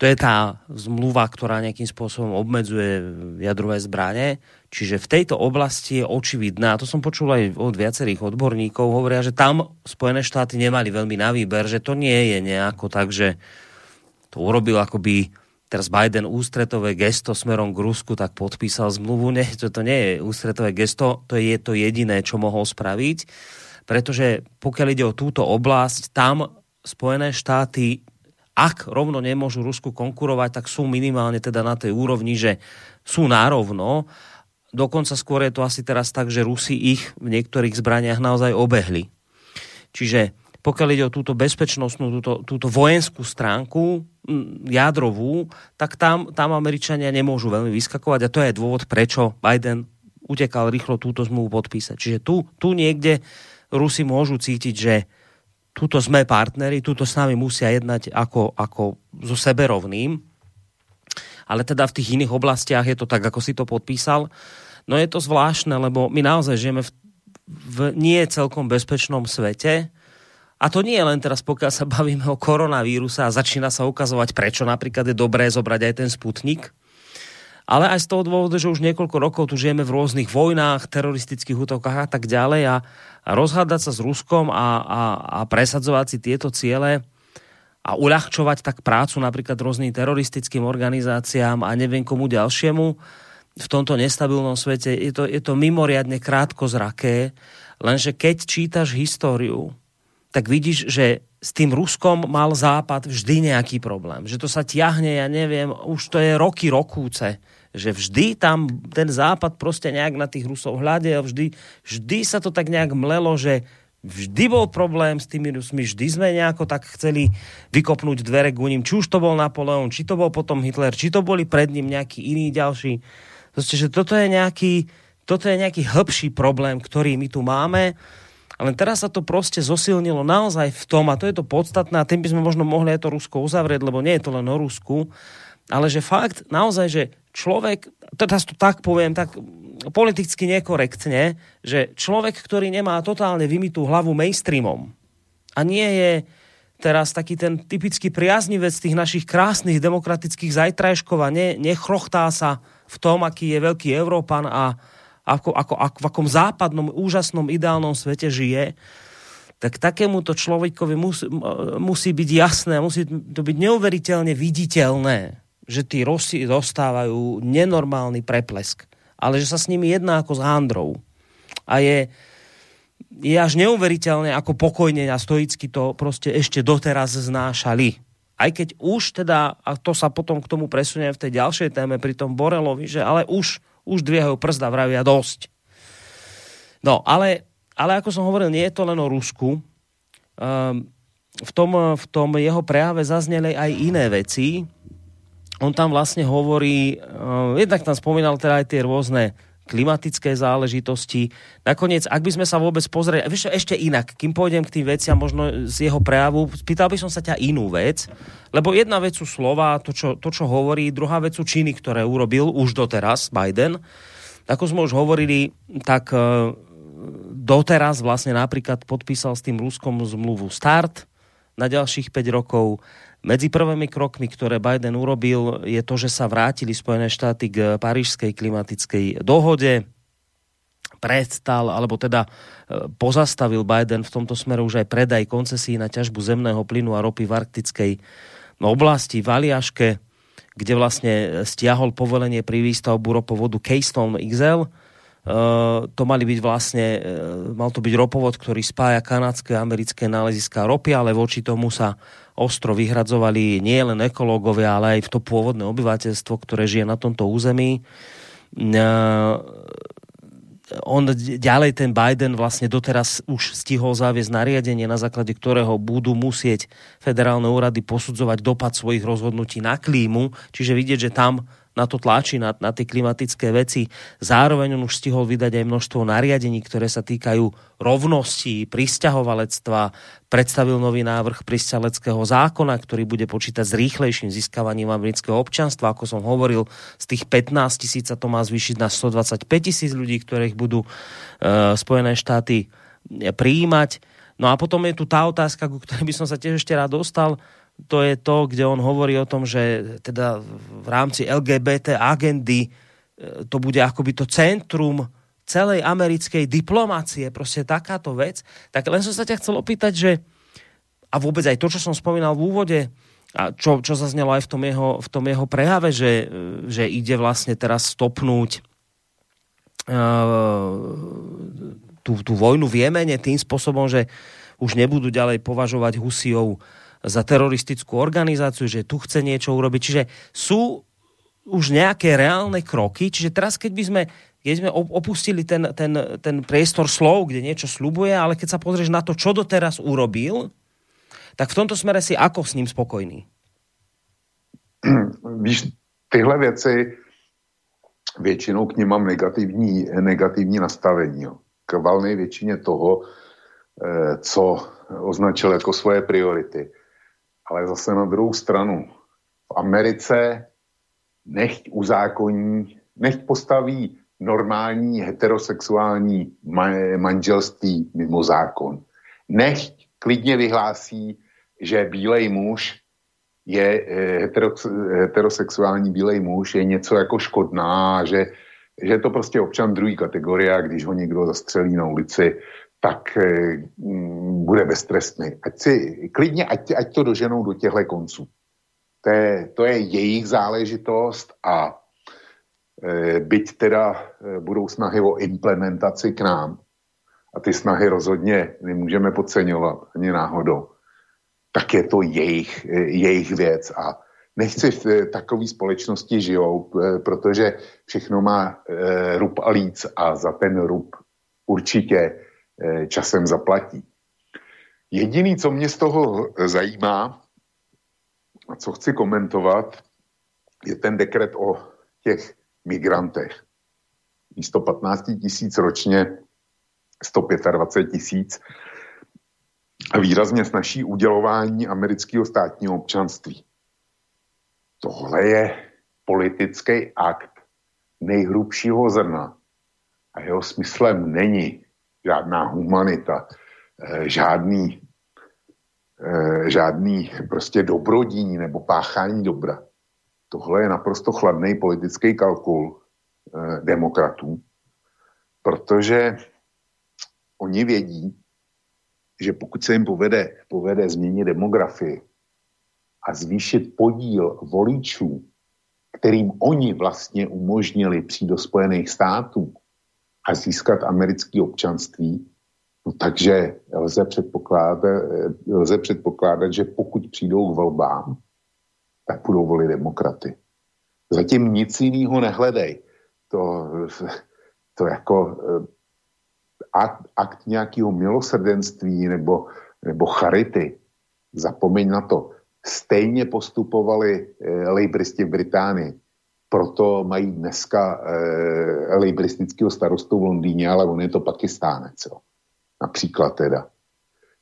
To je tá zmluva, ktorá nejakým spôsobom obmedzuje jadrové zbranie. Čiže v tejto oblasti je očividné, a to som počul aj od viacerých odborníkov, hovoria, že tam Spojené štáty nemali veľmi na výber, že to nie je nejako tak, že to urobil akoby teraz Biden ústretové gesto smerom k Rusku, tak podpísal zmluvu. Nie, to, to nie je ústretové gesto, to je to jediné, čo mohol spraviť. Pretože pokiaľ ide o túto oblasť, tam Spojené štáty ak rovno nemôžu Rusku konkurovať, tak sú minimálne teda na tej úrovni, že sú nárovno. Dokonca skôr je to asi teraz tak, že Rusi ich v niektorých zbraniach naozaj obehli. Čiže pokiaľ ide o túto bezpečnostnú, túto, túto vojenskú stránku, jadrovú, tak tam, tam Američania nemôžu veľmi vyskakovať a to je dôvod, prečo Biden utekal rýchlo túto zmluvu podpísať. Čiže tu, tu niekde Rusi môžu cítiť, že tuto sme partneri, tuto s nami musia jednať ako, ako so seberovným, ale teda v tých iných oblastiach je to tak, ako si to podpísal. No je to zvláštne, lebo my naozaj žijeme v, v nie celkom bezpečnom svete, a to nie je len teraz, pokiaľ sa bavíme o koronavíruse a začína sa ukazovať, prečo napríklad je dobré zobrať aj ten sputnik, ale aj z toho dôvodu, že už niekoľko rokov tu žijeme v rôznych vojnách, teroristických útokách a tak ďalej a, a rozhádať sa s Ruskom a, a, a presadzovať si tieto ciele a uľahčovať tak prácu napríklad rôznym teroristickým organizáciám a neviem komu ďalšiemu v tomto nestabilnom svete, je to, je to mimoriadne krátko zraké, lenže keď čítaš históriu, tak vidíš, že s tým Ruskom mal Západ vždy nejaký problém. Že to sa ťahne, ja neviem, už to je roky, rokúce že vždy tam ten západ proste nejak na tých Rusov hľadie a vždy, vždy sa to tak nejak mlelo, že vždy bol problém s tými Rusmi, vždy sme nejako tak chceli vykopnúť dvere k ním, či už to bol Napoleon, či to bol potom Hitler, či to boli pred ním nejakí iní ďalší. Proste, že toto je nejaký, toto je nejaký hĺbší problém, ktorý my tu máme. Ale teraz sa to proste zosilnilo naozaj v tom, a to je to podstatné, a tým by sme možno mohli aj to Rusko uzavrieť, lebo nie je to len o Rusku, ale že fakt naozaj, že človek, teraz to tak poviem, tak politicky nekorektne, že človek, ktorý nemá totálne vymitú hlavu mainstreamom a nie je teraz taký ten typický priaznivec tých našich krásnych demokratických zajtrajškov a ne, nechrochtá sa v tom, aký je veľký Európan a ako, ako, ako, v akom západnom, úžasnom, ideálnom svete žije, tak takémuto človekovi musí, musí byť jasné, musí to byť neuveriteľne viditeľné, že tí Rosi dostávajú nenormálny preplesk, ale že sa s nimi jedná ako s handrou. A je, je až neuveriteľné, ako pokojne a stoicky to proste ešte doteraz znášali. Aj keď už teda, a to sa potom k tomu presuniem v tej ďalšej téme pri tom Borelovi, že ale už, už dviehajú przda vravia dosť. No, ale, ale ako som hovoril, nie je to len o Rusku. Um, v tom, v tom jeho prejave zazneli aj iné veci, on tam vlastne hovorí, uh, jednak tam spomínal teda aj tie rôzne klimatické záležitosti. Nakoniec, ak by sme sa vôbec pozreli, vieš, ešte inak, kým pôjdem k tým veciam možno z jeho prejavu, spýtal by som sa ťa inú vec, lebo jedna vec sú slova, to čo, to, čo hovorí, druhá vec sú činy, ktoré urobil už doteraz Biden. Ako sme už hovorili, tak uh, doteraz vlastne napríklad podpísal s tým Ruskom zmluvu START, na ďalších 5 rokov. Medzi prvými krokmi, ktoré Biden urobil, je to, že sa vrátili Spojené štáty k parížskej klimatickej dohode. Prestal, alebo teda e, pozastavil Biden v tomto smeru už aj predaj koncesí na ťažbu zemného plynu a ropy v arktickej oblasti, v Aliaške, kde vlastne stiahol povolenie pri výstavbu ropovodu Keystone XL, Uh, to mali byť vlastne, uh, mal to byť ropovod, ktorý spája kanadské a americké náleziska ropy, ale voči tomu sa ostro vyhradzovali nie len ekológovia, ale aj to pôvodné obyvateľstvo, ktoré žije na tomto území. On ďalej ten Biden vlastne doteraz už stihol záviesť nariadenie, na základe ktorého budú musieť federálne úrady posudzovať dopad svojich rozhodnutí na klímu, čiže vidieť, že tam na to tlačí, na, na tie klimatické veci. Zároveň on už stihol vydať aj množstvo nariadení, ktoré sa týkajú rovnosti, pristahovalectva, predstavil nový návrh pristahaleckého zákona, ktorý bude počítať s rýchlejším získavaním amerického občanstva. Ako som hovoril, z tých 15 tisíc sa to má zvýšiť na 125 tisíc ľudí, ktorých budú uh, Spojené štáty e, prijímať. No a potom je tu tá otázka, ku ktorej by som sa tiež ešte rád dostal, to je to, kde on hovorí o tom, že teda v rámci LGBT agendy e, to bude akoby to centrum celej americkej diplomácie, proste takáto vec. Tak len som sa ťa chcel opýtať, že a vôbec aj to, čo som spomínal v úvode, a čo, čo zaznelo aj v tom jeho, v tom jeho prejave, že, že ide vlastne teraz stopnúť uh, tú, tú vojnu v Jemene tým spôsobom, že už nebudú ďalej považovať Husiov za teroristickú organizáciu, že tu chce niečo urobiť. Čiže sú už nejaké reálne kroky. Čiže teraz, keď by sme, keď sme opustili ten, ten, ten priestor slov, kde niečo slubuje, ale keď sa pozrieš na to, čo doteraz urobil, tak v tomto smere si ako s ním spokojný? <clears throat> Víš, tyhle věci většinou k ním mám negativní, negativní nastavení. K valné většině toho, eh, co označil jako svoje priority ale zase na druhou stranu v Americe nechť uzákoní, nechť postaví normální heterosexuální manželství mimo zákon. Nechť klidně vyhlásí, že bílej muž je eh, heterosexuální bílej muž, je něco jako škodná, že, že je to prostě občan druhé kategorie a když ho někdo zastřelí na ulici, tak eh, mm, bude beztrestný. Ať si klidně, ať, ať to doženou do těchto konců. To je, to je jejich záležitost a e, byť teda e, budou snahy o implementaci k nám, a ty snahy rozhodně nemůžeme podceňovat ani náhodou, tak je to jejich, e, jejich věc a nechci v takové společnosti žijou, protože všechno má e, rub a líc a za ten rub určitě časem zaplatí. Jediný, co mě z toho zajímá a co chci komentovat, je ten dekret o těch migrantech. Místo 15 tisíc ročně 125 tisíc a výrazně snaží udělování amerického státního občanství. Tohle je politický akt nejhrubšího zrna a jeho smyslem není žádná humanita, eh, žádný, eh, žádný prostě dobrodíní nebo páchání dobra. Tohle je naprosto chladný politický kalkul eh, demokratů, protože oni vědí, že pokud se jim povede, povede změnit demografii a zvýšit podíl voličů, kterým oni vlastně umožnili přijít do Spojených států, a získat americké občanství, no takže lze předpokládat, lze předpokládat, že pokud přijdou k volbám, tak budou volit demokraty. Zatím nic jiného nehledej. To, to jako eh, akt, akt nějakého milosrdenství nebo, nebo charity, zapomeň na to, stejně postupovali eh, lejbristi v Británii proto mají dneska eh, libristického starostu v Londýně, ale on je to pakistánec, jo. například teda.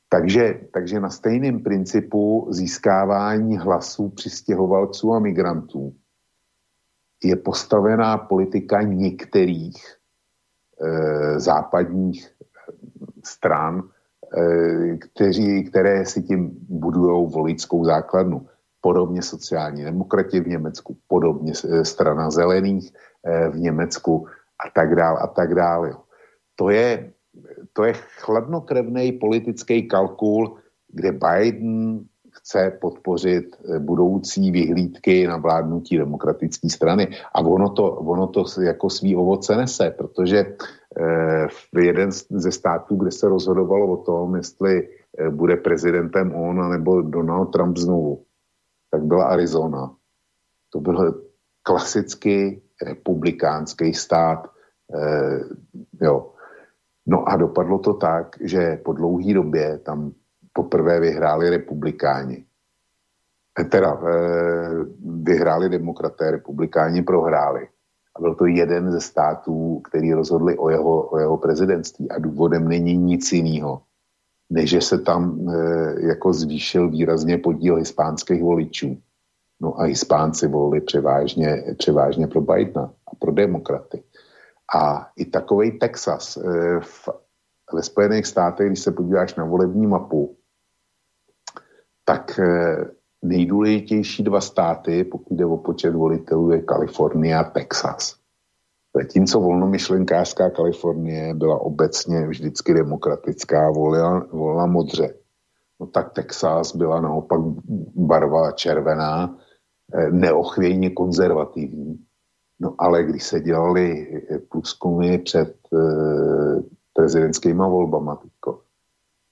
Takže, takže na stejném principu získávání hlasů přistěhovalců a migrantů je postavená politika některých e, západních stran kteří, které si tím budují voličskou základnu. Podobně sociální demokrati v Německu, podobně strana zelených v Německu a tak dále a tak dále. To je, to je chladnokrevný politický kalkul, kde Biden chce podpořit eh, budoucí vyhlídky na vládnutí demokratické strany. A ono to, ono to jako svý ovoce nese, protože eh, jeden ze států, kde se rozhodovalo o tom, jestli eh, bude prezidentem on nebo Donald Trump znovu, tak byla Arizona. To byl klasický republikánský stát. jo. No a dopadlo to tak, že po dlouhé době tam poprvé vyhráli republikáni. Eh, teda eh, vyhráli demokraté, republikáni prohráli. A byl to jeden ze států, který rozhodli o jeho, o jeho prezidentství. A důvodem není nic jiného, než se tam eh, jako zvýšil výrazně podíl hispánských voličů. No a hispánci volili převážně, převážně pro Bidena a pro demokraty. A i takový Texas v, ve Spojených státech, když se podíváš na volební mapu, tak eh, nejdůležitější dva státy, pokud jde o počet volitelů, je Kalifornie a Texas. Zatímco volnomyšlenkářská Kalifornie byla obecně vždycky demokratická, volila, volila modře. No tak Texas byla naopak barva červená, eh, neochvějně konzervativní. No ale když se dělali eh, průzkumy před prezidentskými volbama, teďko,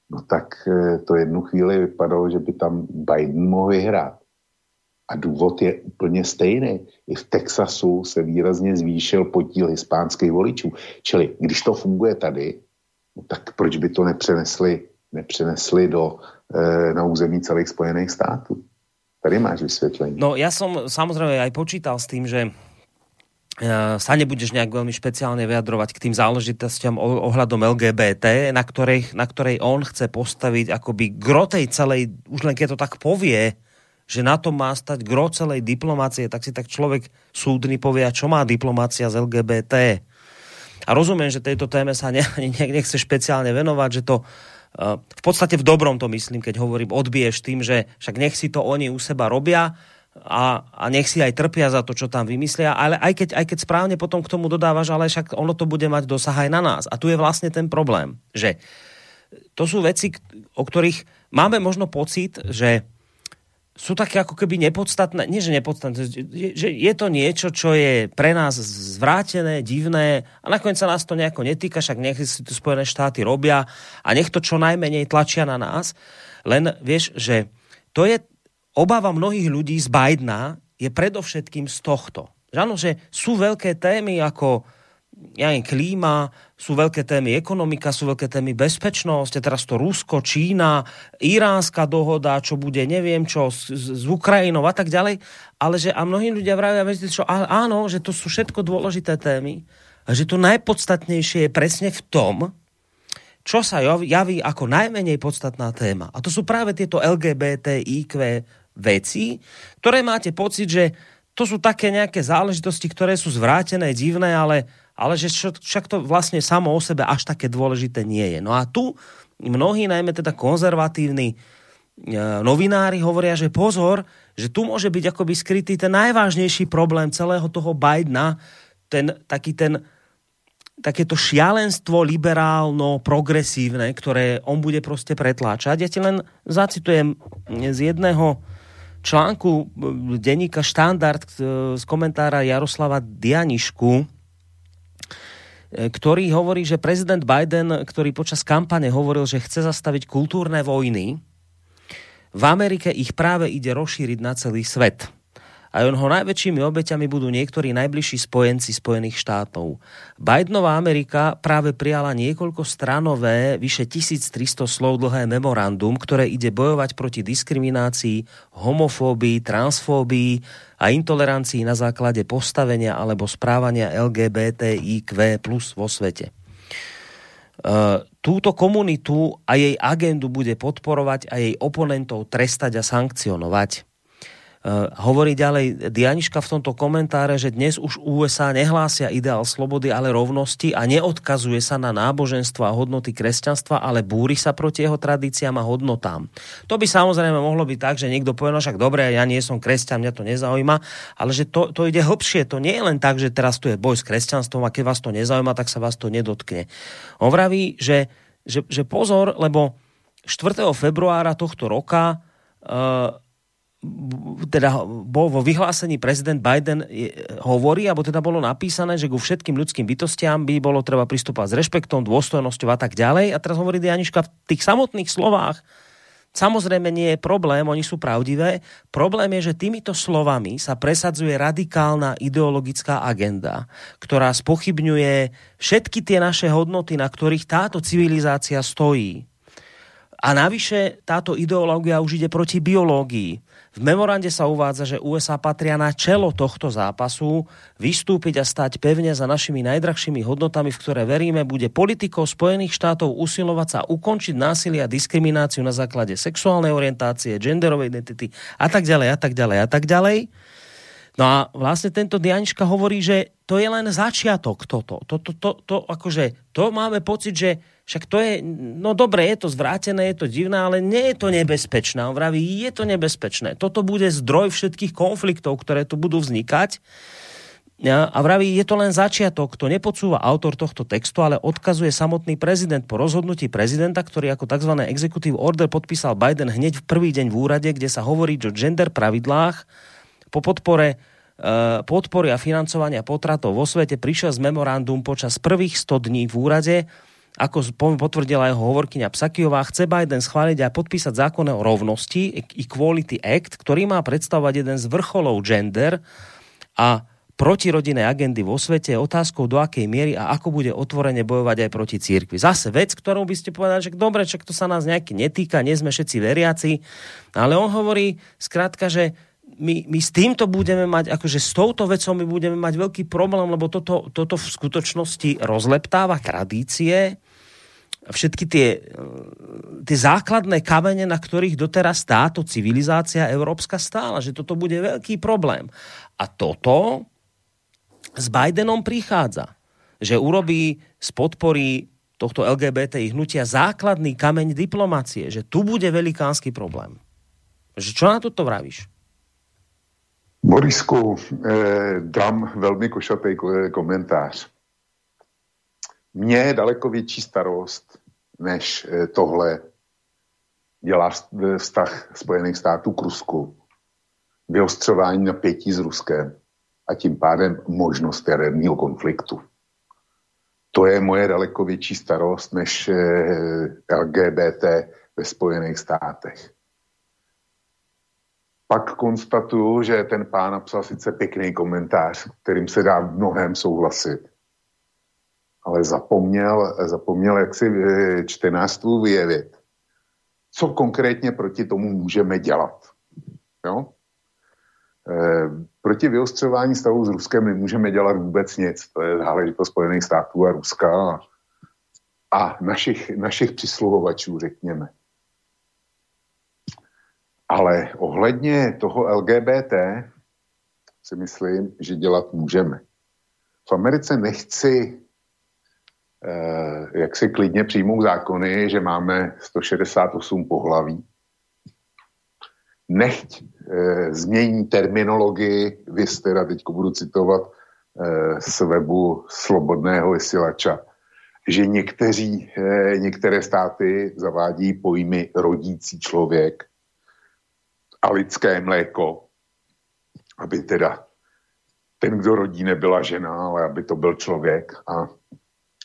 no tak eh, to jednu chvíli vypadalo, že by tam Biden mohl vyhrát. A důvod je úplně stejný. I v Texasu se výrazně zvýšil podíl hispánských voličů. Čili když to funguje tady, no tak proč by to nepřenesli, nepřenesli do, e, na území celých Spojených států? Tady máš vysvětlení. No ja som samozrejme aj počítal s tým, že E, sa nebudeš nejak veľmi špeciálne vyjadrovať k tým záležitostiam ohľadom LGBT, na ktorej, na ktorej on chce postaviť akoby gro tej celej, už len keď to tak povie, že na tom má stať gro celej diplomácie, tak si tak človek súdny povie, čo má diplomácia z LGBT. A rozumiem, že tejto téme sa ne, ne, nechce špeciálne venovať, že to uh, v podstate v dobrom to myslím, keď hovorím, odbiješ tým, že však nech si to oni u seba robia, a, a nech si aj trpia za to, čo tam vymyslia, ale aj keď, aj keď správne potom k tomu dodávaš, ale však ono to bude mať dosah aj na nás. A tu je vlastne ten problém, že to sú veci, o ktorých máme možno pocit, že sú také ako keby nepodstatné, nie že nepodstatné, že je to niečo, čo je pre nás zvrátené, divné a nakoniec sa nás to nejako netýka, však nech si to Spojené štáty robia a nech to čo najmenej tlačia na nás. Len vieš, že to je obava mnohých ľudí z Bidena je predovšetkým z tohto. Že áno, že sú veľké témy ako ja neviem, klíma, sú veľké témy ekonomika, sú veľké témy bezpečnosť, a teraz to Rusko, Čína, iránska dohoda, čo bude, neviem čo, s, s Ukrajinou a tak ďalej, ale že a mnohí ľudia vravia, čo áno, že to sú všetko dôležité témy, a že to najpodstatnejšie je presne v tom, čo sa javí ako najmenej podstatná téma. A to sú práve tieto LGBTIQ veci, ktoré máte pocit, že to sú také nejaké záležitosti, ktoré sú zvrátené, divné, ale, ale že však to vlastne samo o sebe až také dôležité nie je. No a tu mnohí, najmä teda konzervatívni e, novinári hovoria, že pozor, že tu môže byť akoby skrytý ten najvážnejší problém celého toho Bidena, ten taký ten takéto šialenstvo liberálno-progresívne, ktoré on bude proste pretláčať. Ja ti len zacitujem z jedného článku e, denníka Štandard e, z komentára Jaroslava Dianišku, ktorý hovorí, že prezident Biden, ktorý počas kampane hovoril, že chce zastaviť kultúrne vojny, v Amerike ich práve ide rozšíriť na celý svet a jeho najväčšími obeťami budú niektorí najbližší spojenci Spojených štátov. Bidenová Amerika práve prijala niekoľko stranové, vyše 1300 slov dlhé memorandum, ktoré ide bojovať proti diskriminácii, homofóbii, transfóbii a intolerancii na základe postavenia alebo správania LGBTIQ plus vo svete. Uh, túto komunitu a jej agendu bude podporovať a jej oponentov trestať a sankcionovať. Hovorí ďalej Dianiška v tomto komentáre, že dnes už USA nehlásia ideál slobody, ale rovnosti a neodkazuje sa na náboženstvo a hodnoty kresťanstva, ale búri sa proti jeho tradíciám a hodnotám. To by samozrejme mohlo byť tak, že niekto povie, no však dobre, ja nie som kresťan, mňa to nezaujíma, ale že to, to ide hlbšie. To nie je len tak, že teraz tu je boj s kresťanstvom a keď vás to nezaujíma, tak sa vás to nedotkne. On vraví, že, že, že pozor, lebo 4. februára tohto roka uh, teda bol vo vyhlásení prezident Biden hovorí, alebo teda bolo napísané, že ku všetkým ľudským bytostiam by bolo treba pristúpať s rešpektom, dôstojnosťou a tak ďalej. A teraz hovorí Janiška v tých samotných slovách, Samozrejme nie je problém, oni sú pravdivé. Problém je, že týmito slovami sa presadzuje radikálna ideologická agenda, ktorá spochybňuje všetky tie naše hodnoty, na ktorých táto civilizácia stojí. A navyše táto ideológia už ide proti biológii. V memorande sa uvádza, že USA patria na čelo tohto zápasu, vystúpiť a stať pevne za našimi najdrahšími hodnotami, v ktoré veríme, bude politikou Spojených štátov usilovať sa ukončiť násilie a diskrimináciu na základe sexuálnej orientácie, genderovej identity a tak ďalej a tak ďalej a tak ďalej. No a vlastne tento Dianička hovorí, že to je len začiatok toto. To, to, to, to, akože, to máme pocit, že však to je, no dobre, je to zvrátené, je to divné, ale nie je to nebezpečné. On vraví, je to nebezpečné. Toto bude zdroj všetkých konfliktov, ktoré tu budú vznikať. A vraví, je to len začiatok, to nepodsúva autor tohto textu, ale odkazuje samotný prezident po rozhodnutí prezidenta, ktorý ako tzv. executive order podpísal Biden hneď v prvý deň v úrade, kde sa hovorí o gender pravidlách po podpore e, podpory a financovania potratov vo svete prišiel z memorandum počas prvých 100 dní v úrade, ako potvrdila jeho hovorkyňa Psakiová, chce Biden schváliť a podpísať zákon o rovnosti, Equality Act, ktorý má predstavovať jeden z vrcholov gender a protirodinnej agendy vo svete, otázkou do akej miery a ako bude otvorene bojovať aj proti církvi. Zase vec, ktorou by ste povedali, že dobre, čak to sa nás nejaký netýka, nie sme všetci veriaci, ale on hovorí skrátka, že my, my s týmto budeme mať, akože s touto vecou my budeme mať veľký problém, lebo toto, toto v skutočnosti rozleptáva tradície, všetky tie, tie základné kamene, na ktorých doteraz táto civilizácia európska stála, že toto bude veľký problém. A toto s Bidenom prichádza, že urobí z podpory tohto LGBT hnutia základný kameň diplomácie, že tu bude velikánsky problém. Že čo na toto vravíš? Borisku, eh, dám velmi košatý komentář. Mně je daleko větší starost, než eh, tohle dělá vztah Spojených států k Rusku. Vyostřování napětí s Ruskem a tím pádem možnost jaderného konfliktu. To je moje daleko větší starost než eh, LGBT ve Spojených státech. Pak konstatuju, že ten pán napsal sice pěkný komentář, kterým se dá mnohem souhlasit, ale zapomněl, zapomněl jak si eh, čtenářstvu vyjevit, co konkrétně proti tomu můžeme dělat. Jo? E, proti vyostřování stavu s Ruskem nemůžeme dělat vůbec nic. To je záležitost Spojených států a Ruska a, a našich, našich přisluhovačů, řekněme. Ale ohledně toho LGBT si myslím, že dělat můžeme. V Americe nechci Eh, jak si klidně přijmou zákony, že máme 168 pohlaví. Nechť e, změní terminologii, vy teda teď budu citovat e, z webu Slobodného vysílača, že někteří, e, některé státy zavádí pojmy rodící člověk a lidské mléko, aby teda ten, kdo rodí, nebyla žena, ale aby to byl člověk a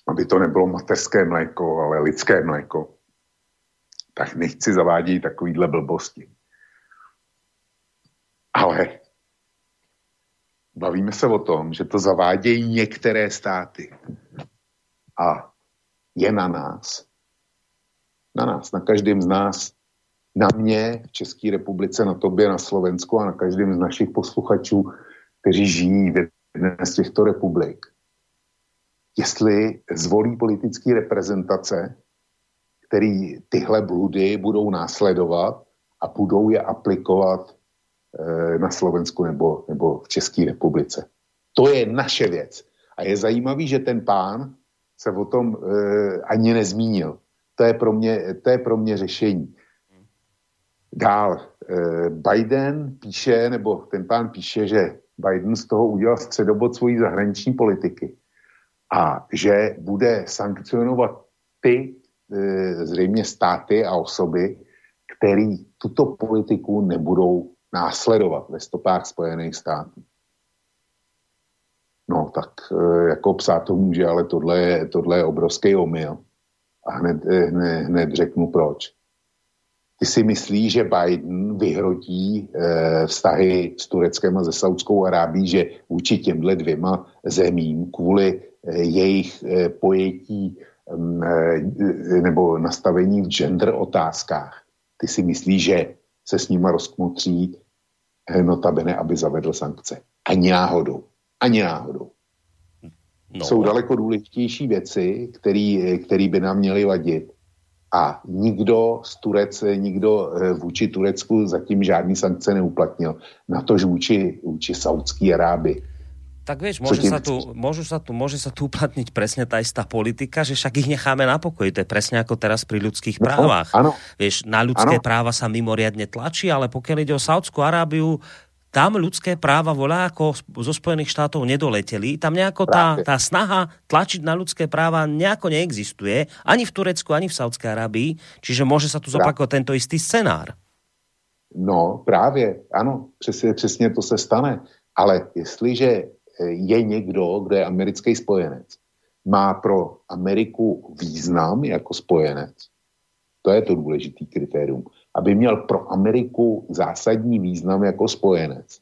aby to nebylo mateřské mléko, ale lidské mléko, tak nechci zavádět takovýhle blbosti. Ale bavíme se o tom, že to zavádějí některé státy. A je na nás, na nás, na každém z nás, na mě v České republice, na tobě, na Slovensku a na každém z našich posluchačů, kteří žijí v jedné z těchto republik, jestli zvolí politické reprezentace, který tyhle bludy budou následovat a budou je aplikovat e, na Slovensku nebo, nebo v České republice. To je naše věc. A je zajímavý, že ten pán se o tom e, ani nezmínil. To je pro mě, to je pro mě řešení. Dál. E, Biden píše, nebo ten pán píše, že Biden z toho udělal středobod svojí zahraniční politiky a že bude sankcionovat ty e, zřejmě státy a osoby, který tuto politiku nebudou následovat ve stopách Spojených států. No tak e, jako psát to může, ale tohle je, tohle je obrovský omyl. A hned, hned, hned řeknu proč. Ty si myslíš, že Biden vyhrotí e, vztahy s Tureckem a se Saudskou Arábí, že vůči těmhle dvěma zemím kvůli e, jejich e, pojetí e, nebo nastavení v gender otázkách, ty si myslíš, že se s nima rozkmotří notabene, aby zavedl sankce. Ani náhodou. Ani náhodou. No. Jsou daleko důležitější věci, které by nám měly vadit. A nikdo z Turec, nikdo eh, vůči Turecku zatím žádný sankce neuplatnil. Na tož vůči, vůči Saudské Arábii. Tak vieš, môže sa, tu, môžu sa tu, môže sa tu uplatniť presne tá istá politika, že však ich necháme na pokoji. To je presne ako teraz pri ľudských no, právach. Áno. Vieš, na ľudské ano. práva sa mimoriadne tlačí, ale pokiaľ ide o Saudskú Arábiu, tam ľudské práva volá ako zo Spojených štátov nedoleteli. Tam nejako tá, tá snaha tlačiť na ľudské práva nejako neexistuje. Ani v Turecku, ani v Saudskej Arábii. Čiže môže sa tu zopakovať tento istý scenár. No právě, ano, přesně, přesně to se stane. Ale jestliže eh, je někdo, kdo je americký spojenec, má pro Ameriku význam jako spojenec, to je to důležitý kritérium, aby měl pro Ameriku zásadní význam jako spojenec,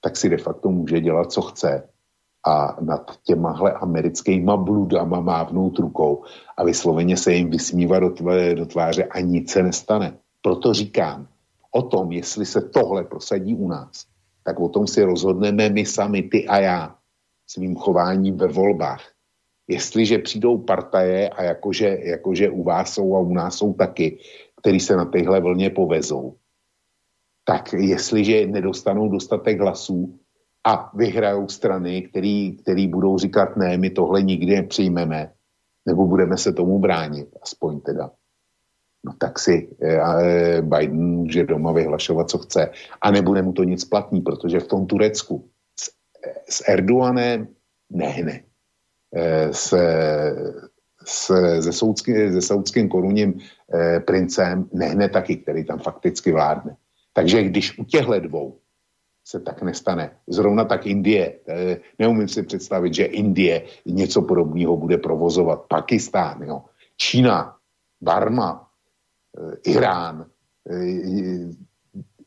tak si de facto může dělat, co chce a nad těmahle americkýma bludama mávnout rukou a vysloveně se jim vysmívat do, tvé, do tváře a nic se nestane. Proto říkám, o tom, jestli se tohle prosadí u nás, tak o tom si rozhodneme my sami, ty a já, svým chováním ve volbách. Jestliže přijdou partaje a jakože, jakože u vás jsou a u nás jsou taky, který se na téhle vlně povezou, tak jestliže nedostanou dostatek hlasů a vyhrajou strany, který, který budou říkat ne, my tohle nikdy nepřijmeme, nebo budeme se tomu bránit, aspoň teda, no tak si eh, Biden může doma vyhlašovat, co chce a nebude mu to nic platný, protože v tom Turecku s, s Erdoganem nehne. Eh, s, s, se, soudský, se soudským korunním eh, princem nehne taky, který tam fakticky vládne. Takže když u těchto dvou se tak nestane. Zrovna tak Indie. Eh, neumím si představit, že Indie něco podobného bude provozovat. Pakistán, jo. Čína, Barma, eh, Irán,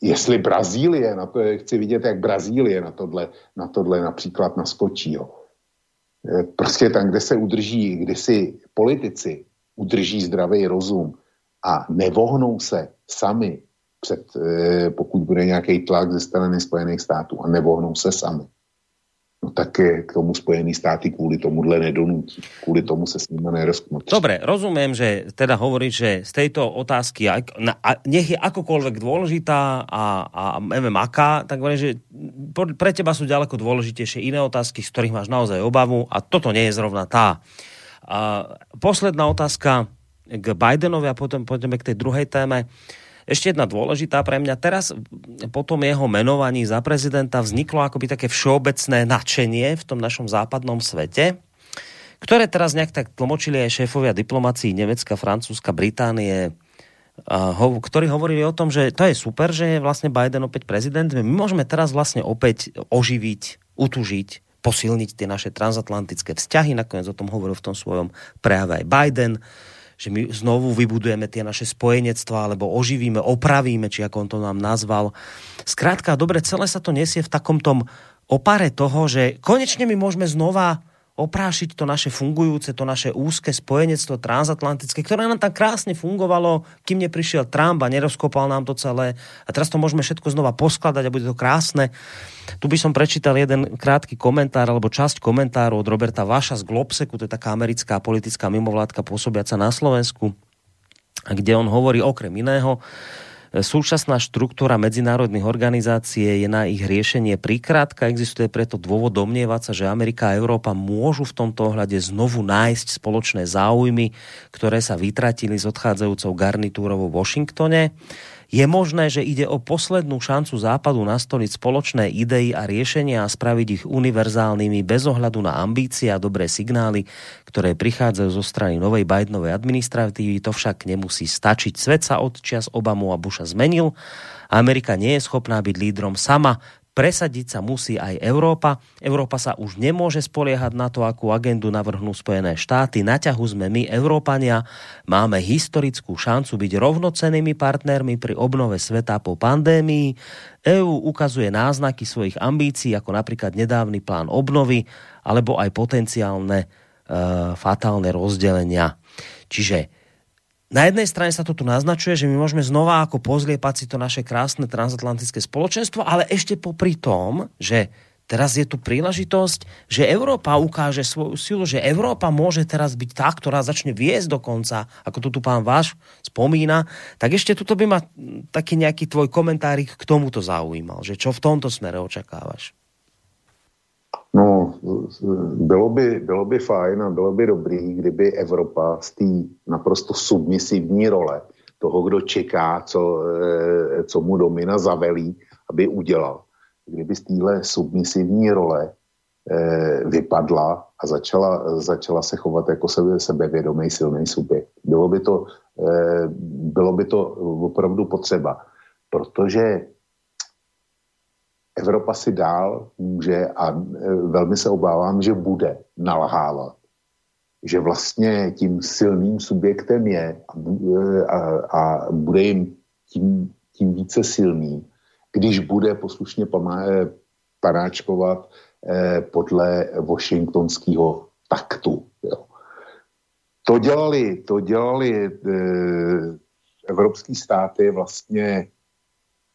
jestli Brazílie, na to chci vidět, jak Brazílie na tohle, na tohle například naskočí. Jo. Prostě tam, kde se udrží, kde si politici udrží zdravý rozum a nevohnou se sami před, eh, pokud bude nějaký tlak ze strany Spojených států a nevohnou se sami, No tak k tomu Spojený státy kvôli tomuhle nedonúti. Kvôli tomu sa s nimi nerozknutí. Dobre, rozumiem, že teda hovorí, že z tejto otázky, nech je akokoľvek dôležitá a, a neviem aká, tak hovorím, že pre teba sú ďaleko dôležitejšie iné otázky, z ktorých máš naozaj obavu a toto nie je zrovna tá. A posledná otázka k Bidenovi a potom pôjdeme k tej druhej téme. Ešte jedna dôležitá pre mňa. Teraz po tom jeho menovaní za prezidenta vzniklo akoby také všeobecné nadšenie v tom našom západnom svete, ktoré teraz nejak tak tlmočili aj šéfovia diplomácií Nemecka, Francúzska, Británie, ktorí hovorili o tom, že to je super, že je vlastne Biden opäť prezident. My môžeme teraz vlastne opäť oživiť, utužiť, posilniť tie naše transatlantické vzťahy. Nakoniec o tom hovoril v tom svojom prejave aj Biden že my znovu vybudujeme tie naše spojenectva, alebo oživíme, opravíme, či ako on to nám nazval. Skrátka, dobre, celé sa to nesie v takom tom opare toho, že konečne my môžeme znova oprášiť to naše fungujúce, to naše úzke spojenectvo transatlantické, ktoré nám tak krásne fungovalo, kým neprišiel Trump a nerozkopal nám to celé. A teraz to môžeme všetko znova poskladať a bude to krásne. Tu by som prečítal jeden krátky komentár alebo časť komentáru od Roberta Vaša z Globseku, to je taká americká politická mimovládka pôsobiaca na Slovensku, kde on hovorí okrem iného, Súčasná štruktúra medzinárodných organizácií je na ich riešenie prikrátka. Existuje preto dôvod domnievať sa, že Amerika a Európa môžu v tomto ohľade znovu nájsť spoločné záujmy, ktoré sa vytratili s odchádzajúcou garnitúrou vo Washingtone. Je možné, že ide o poslednú šancu Západu nastoliť spoločné idei a riešenia a spraviť ich univerzálnymi bez ohľadu na ambície a dobré signály, ktoré prichádzajú zo strany novej Bidenovej administratívy. To však nemusí stačiť. Svet sa od čias Obamu a Busha zmenil. Amerika nie je schopná byť lídrom sama presadiť sa musí aj Európa. Európa sa už nemôže spoliehať na to, akú agendu navrhnú Spojené štáty. Na ťahu sme my, Európania. Máme historickú šancu byť rovnocennými partnermi pri obnove sveta po pandémii. EÚ ukazuje náznaky svojich ambícií, ako napríklad nedávny plán obnovy, alebo aj potenciálne e, fatálne rozdelenia. Čiže na jednej strane sa to tu naznačuje, že my môžeme znova ako pozliepať si to naše krásne transatlantické spoločenstvo, ale ešte popri tom, že teraz je tu príležitosť, že Európa ukáže svoju silu, že Európa môže teraz byť tá, ktorá začne viesť dokonca, ako tu tu pán váš spomína, tak ešte tuto by ma taký nejaký tvoj komentárik k tomuto zaujímal, že čo v tomto smere očakávaš? No, bylo by, bylo by fajn a bylo by dobrý, kdyby Evropa z té naprosto submisivní role toho, kdo čeká, co, eh, co mu domina zavelí, aby udělal. Kdyby z téhle submisivní role eh, vypadla a začala, začala se chovat jako sebe, sebevědomý silný subjekt. Bylo by, to, eh, bylo by to opravdu potřeba, protože Evropa si dál může a e, velmi se obávám, že bude nalhávat. Že vlastně tím silným subjektem je a, e, a, bude jim tím, tím více silný, když bude poslušně e, panáčkovat podle washingtonského taktu. Jo. To dělali, to dělali evropský státy vlastně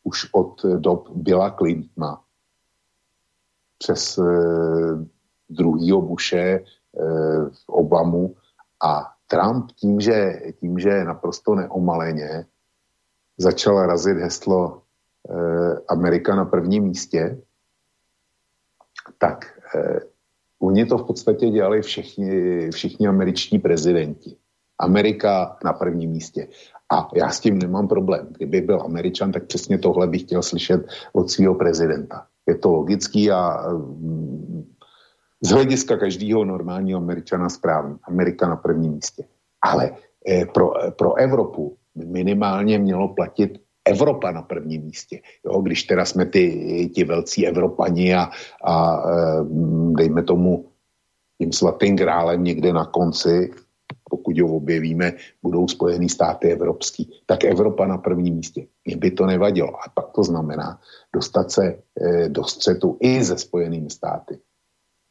už od dob Billa Clintona přes eh, druhýho Bushe, eh, Obamu a Trump tím, že, tím, že naprosto neomaleně začal razit heslo eh, Amerika na prvním místě, tak eh, oni to v podstatě dělali všichni, všichni američtí prezidenti. Amerika na prvním místě. A já s tím nemám problém. Kdyby byl Američan, tak přesně tohle bych chtěl slyšet od svého prezidenta. Je to logický a mm, z hlediska každého normálního Američana správný. Amerika na prvním místě. Ale eh, pro, pro Evropu minimálně mělo platit Evropa na prvním místě. Jo, když teda jsme ty, ti velcí Evropani a, a eh, dejme tomu tím svatým grálem někde na konci, pokud ho objevíme, budou Spojený státy evropský, tak Evropa na prvním místě. Mně by to nevadilo. A pak to znamená dostat se e, do střetu i ze Spojenými státy.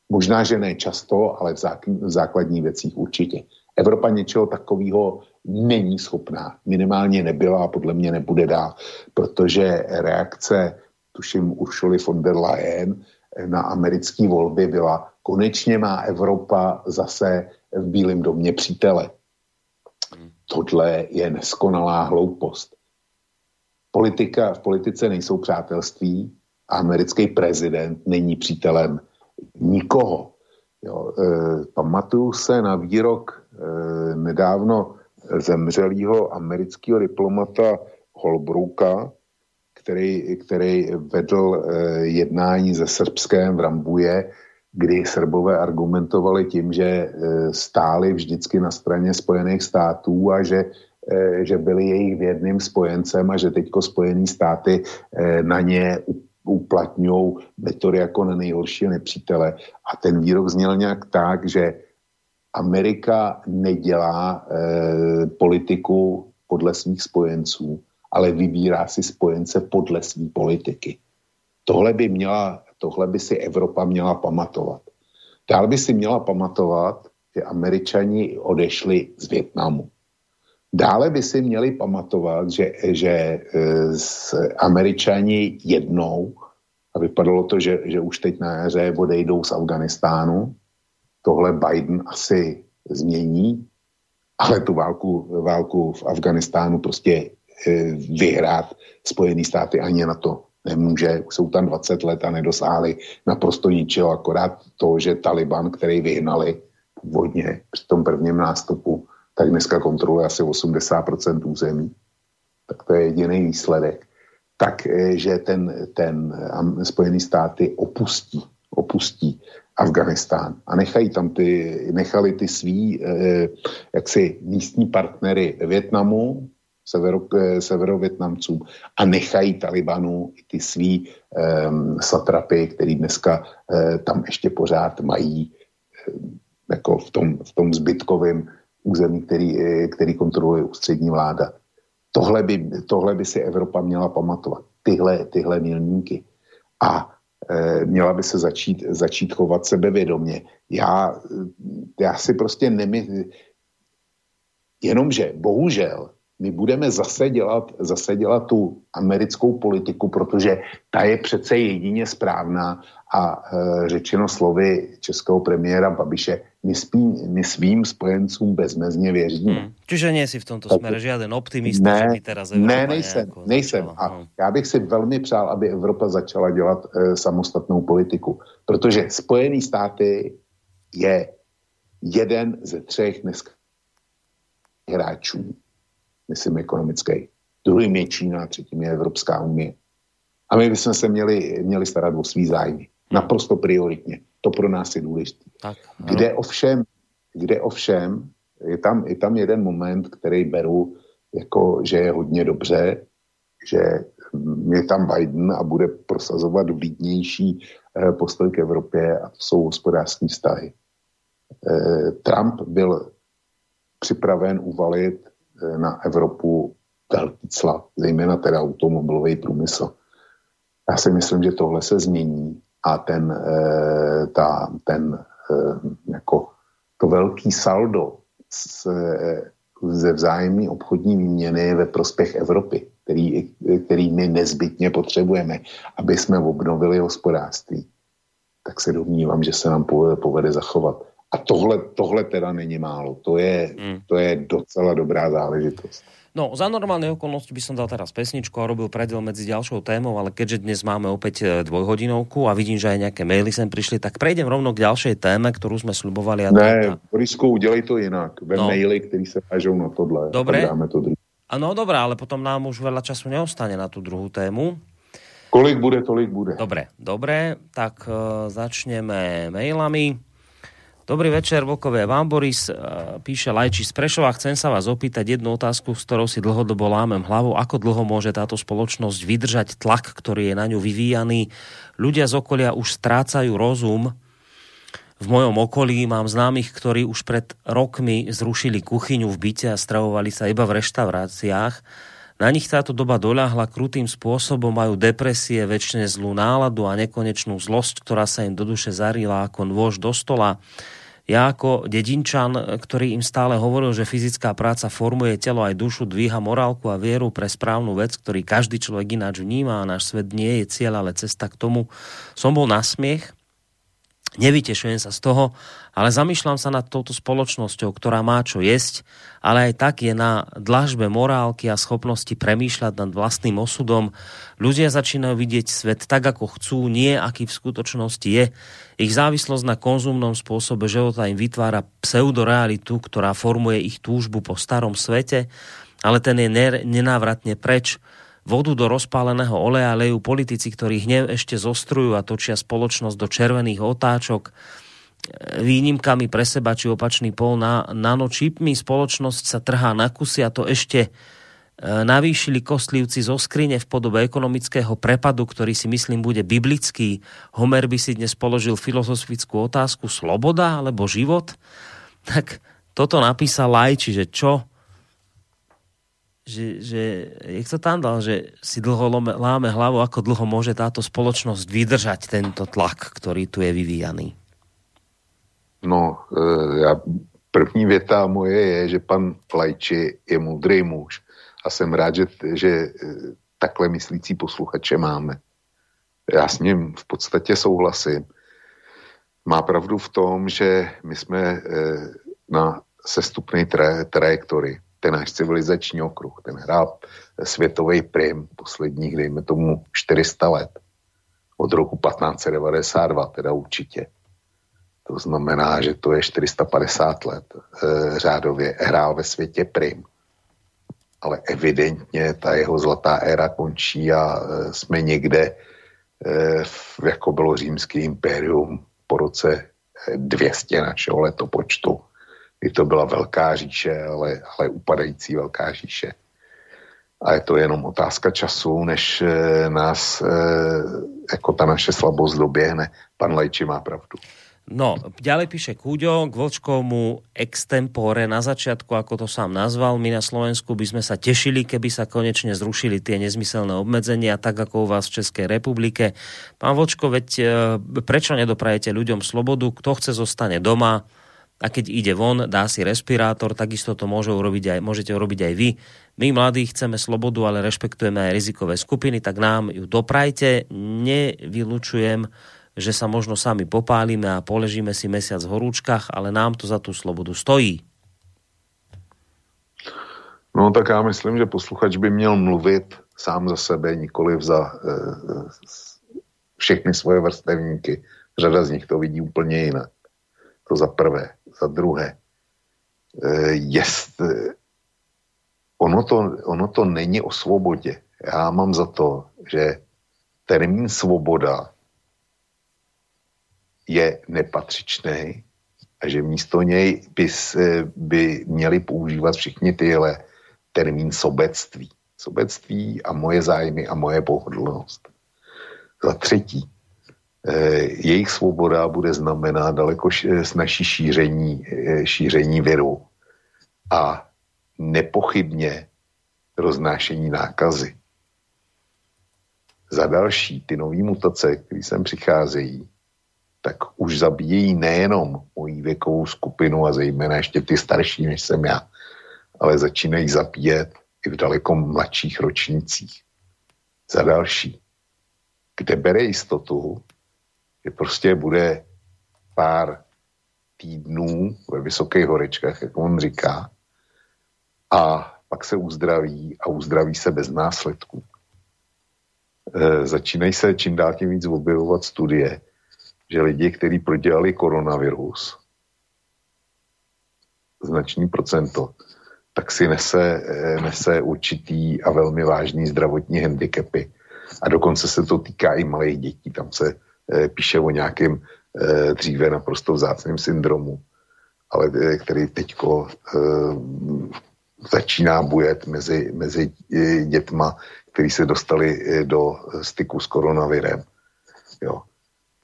Možná, že ne často, ale v, zák- v základních věcích určitě. Evropa něčeho takového není schopná. Minimálně nebyla a podle mě nebude dál, protože reakce, tuším, Uršuly von der Leyen na americké volby byla, konečně má Evropa zase v Bílém domě přítele. Tohle je neskonalá hloupost. Politika, v politice nejsou přátelství a americký prezident není přítelem nikoho. Jo, e, pamatuju se na výrok e, nedávno zemřelého amerického diplomata Holbrouka, který, který vedl e, jednání se Srbském v Rambuje kdy Srbové argumentovali tím, že e, stáli vždycky na straně Spojených států a že, e, že byli jejich vědným spojencem a že teďko Spojené státy e, na ně uplatňují metody jako na nejhoršího nepřítele. A ten výrok zněl nějak tak, že Amerika nedělá eh, politiku podle svých spojenců, ale vybírá si spojence podle své politiky. Tohle by měla Tohle by si Evropa měla pamatovat. Dál by si měla pamatovat, že američani odešli z Větnamu. Dále by si měli pamatovat, že, že e, američani jednou, a vypadalo to, že, že už teď na jaře odejdou z Afganistánu, tohle Biden asi změní, ale tu válku, válku v Afganistánu prostě vyhrát Spojený státy ani na to nemůže. Jsou tam 20 let a nedosáhli naprosto ničeho, akorát to, že Taliban, který vyhnali původně při tom prvním nástupu, tak dneska kontroluje asi 80% území. Tak to je jediný výsledek. Tak, eh, že ten, ten Spojený státy opustí, opustí Afganistán a nechají tam ty, nechali ty svý eh, jaksi místní partnery Větnamu, severo, eh, severovětnamcům a nechají Talibanu i ty svý eh, satrapy, který dneska eh, tam ještě pořád mají eh, jako v tom, v tom zbytkovém území, který, který kontroluje ústřední vláda. Tohle by, tohle by si Evropa měla pamatovat. Tyhle, tyhle milníky. A měla by se začít, začít chovat sebevědomě. Já, já si prostě nemyslím, jenomže bohužel my budeme zase dělat, zase dělat tu americkou politiku, protože ta je přece jedině správná a e, řečeno slovy českého premiéra Babiše, my, spí, my svým spojencům bezmezně věříme. Hmm. Čiže nie si v tomto tak, smere žiaden optimista, ne, že by teraz Evropa Ne, nejsem, nejsem. A no. já bych si velmi přál, aby Evropa začala dělat e, samostatnou politiku, protože Spojený státy je jeden ze třech dneska hráčů myslím ekonomický. Druhým je Čína, třetím je Evropská unie. A my bychom se měli, měli starat o svý zájmy. Naprosto prioritně. To pro nás je důležité. Kde ovšem, kde ovšem, je tam, je tam jeden moment, který beru, jako, že je hodně dobře, že je tam Biden a bude prosazovat vlídnější eh, postoj k Evropě a to jsou hospodářské vztahy. Eh, Trump byl připraven uvalit na Evropu velký cla, zejména teda automobilový průmysl. Já si myslím, že tohle se změní a ten, e, ta, ten e, jako to velký saldo z, ze vzájemné obchodní výměny ve prospěch Evropy, který, který my nezbytně potřebujeme, aby jsme obnovili hospodářství, tak se domnívám, že se nám povede zachovat. A tohle, tohle teda není málo. To je, mm. to je docela dobrá záležitost. No, za normálne okolnosti by som dal teraz pesničku a robil predel medzi ďalšou témou, ale keďže dnes máme opäť e, dvojhodinovku a vidím, že aj nejaké maily sem prišli, tak prejdem rovno k ďalšej téme, ktorú sme slubovali. A ne, Borisku, udělej to jinak. Ve no. maily, který se vážou na tohle. Dobre. Dáme to druhý. Ano, dobré, ale potom nám už veľa času neostane na tú druhú tému. Kolik bude, tolik bude. Dobre, dobre, tak uh, začneme mailami. Dobrý večer, Vokové. Vám Boris píše Lajči z Prešova. Chcem sa vás opýtať jednu otázku, s ktorou si dlhodobo lámem hlavu. Ako dlho môže táto spoločnosť vydržať tlak, ktorý je na ňu vyvíjaný? Ľudia z okolia už strácajú rozum. V mojom okolí mám známych, ktorí už pred rokmi zrušili kuchyňu v byte a stravovali sa iba v reštauráciách. Na nich táto doba doľahla krutým spôsobom, majú depresie, väčšine zlú náladu a nekonečnú zlosť, ktorá sa im do duše zarila ako nôž do stola. Ja ako dedinčan, ktorý im stále hovoril, že fyzická práca formuje telo aj dušu, dvíha morálku a vieru pre správnu vec, ktorý každý človek ináč vníma a náš svet nie je cieľ, ale cesta k tomu, som bol na smiech Nevytešujem sa z toho, ale zamýšľam sa nad touto spoločnosťou, ktorá má čo jesť, ale aj tak je na dlažbe morálky a schopnosti premýšľať nad vlastným osudom. Ľudia začínajú vidieť svet tak, ako chcú, nie aký v skutočnosti je. Ich závislosť na konzumnom spôsobe života im vytvára pseudorealitu, ktorá formuje ich túžbu po starom svete, ale ten je nenávratne preč vodu do rozpáleného oleja lejú politici, ktorí hnev ešte zostrujú a točia spoločnosť do červených otáčok výnimkami pre seba či opačný pol na nanočipmi. Spoločnosť sa trhá na kusy a to ešte e, navýšili kostlivci zo skrine v podobe ekonomického prepadu, ktorý si myslím bude biblický. Homer by si dnes položil filozofickú otázku sloboda alebo život. Tak toto napísal Laj, čiže čo že, že jak to tam dal, že si dlho láme hlavu, ako dlho môže táto spoločnosť vydržať tento tlak, ktorý tu je vyvíjaný? No, e, já, první věta moje je, že pan Lajči je moudrý muž a jsem rád, že, že e, takhle myslící posluchače máme. Já s ním v podstatě souhlasím. Má pravdu v tom, že my jsme e, na sestupné tra- trajektorii ten náš civilizační okruh, ten hrál světový prim posledních, dejme tomu, 400 let. Od roku 1592 teda určitě. To znamená, že to je 450 let e, řádově hrál ve světě prim. Ale evidentně ta jeho zlatá éra končí a e, jsme někde, e, jako bylo římský impérium po roce 200 našeho letopočtu, kdy to byla velká říše, ale, ale upadající velká říše. A je to jenom otázka času, než nás jako ta naše slabost doběhne. Pan Lajči má pravdu. No, ďalej píše Kúďo k Vlčkovmu extempore na začiatku, ako to sám nazval. My na Slovensku by sme sa tešili, keby sa konečne zrušili tie nezmyselné obmedzenia, tak ako u vás v Českej republike. Pán Vlčko, veď e, prečo nedoprajete ľuďom slobodu? Kto chce, zostane doma a keď ide von, dá si respirátor, takisto to môže urobiť aj, môžete urobiť aj vy. My mladí chceme slobodu, ale rešpektujeme aj rizikové skupiny, tak nám ju doprajte. Nevylučujem, že sa možno sami popálime a poležíme si mesiac v horúčkach, ale nám to za tú slobodu stojí. No tak já myslím, že posluchač by měl mluvit sám za sebe, nikoli za e, všechny svoje vrstevníky. Řada z nich to vidí úplně jinak. To za prvé. Za druhé. E, jest, e, ono, to, ono to není o svobodě. Já mám za to, že termín svoboda je nepatřičný a že místo něj by, by měli používat všichni tyhle termín sobectví. Sobectví a moje zájmy a moje pohodlnost. Za třetí, jejich svoboda bude znamenat daleko snažší šíření, eh, šíření viru a nepochybně roznášení nákazy. Za další, ty nové mutace, které sem přicházejí, tak už zabíjejí nejenom mojí věkovou skupinu a zejména ještě ty starší, než jsem já, ale začínají zabíjet i v daleko mladších ročnících. Za další, kde bere jistotu, že prostě bude pár týdnů ve vysokých horečkách, jak on říká, a pak se uzdraví a uzdraví se bez následků. E, začínají se čím dál tím víc objevovat studie, že lidi, kteří prodělali koronavirus, značný procento, tak si nese, eh, nese určitý a velmi vážný zdravotní handicapy. A dokonce se to týká i malých dětí. Tam se e, píše o nějakém e, dříve naprosto vzácném syndromu, ale e, který teďko e, začíná bujet mezi, mezi dětma, kteří se dostali do styku s koronavirem. Jo.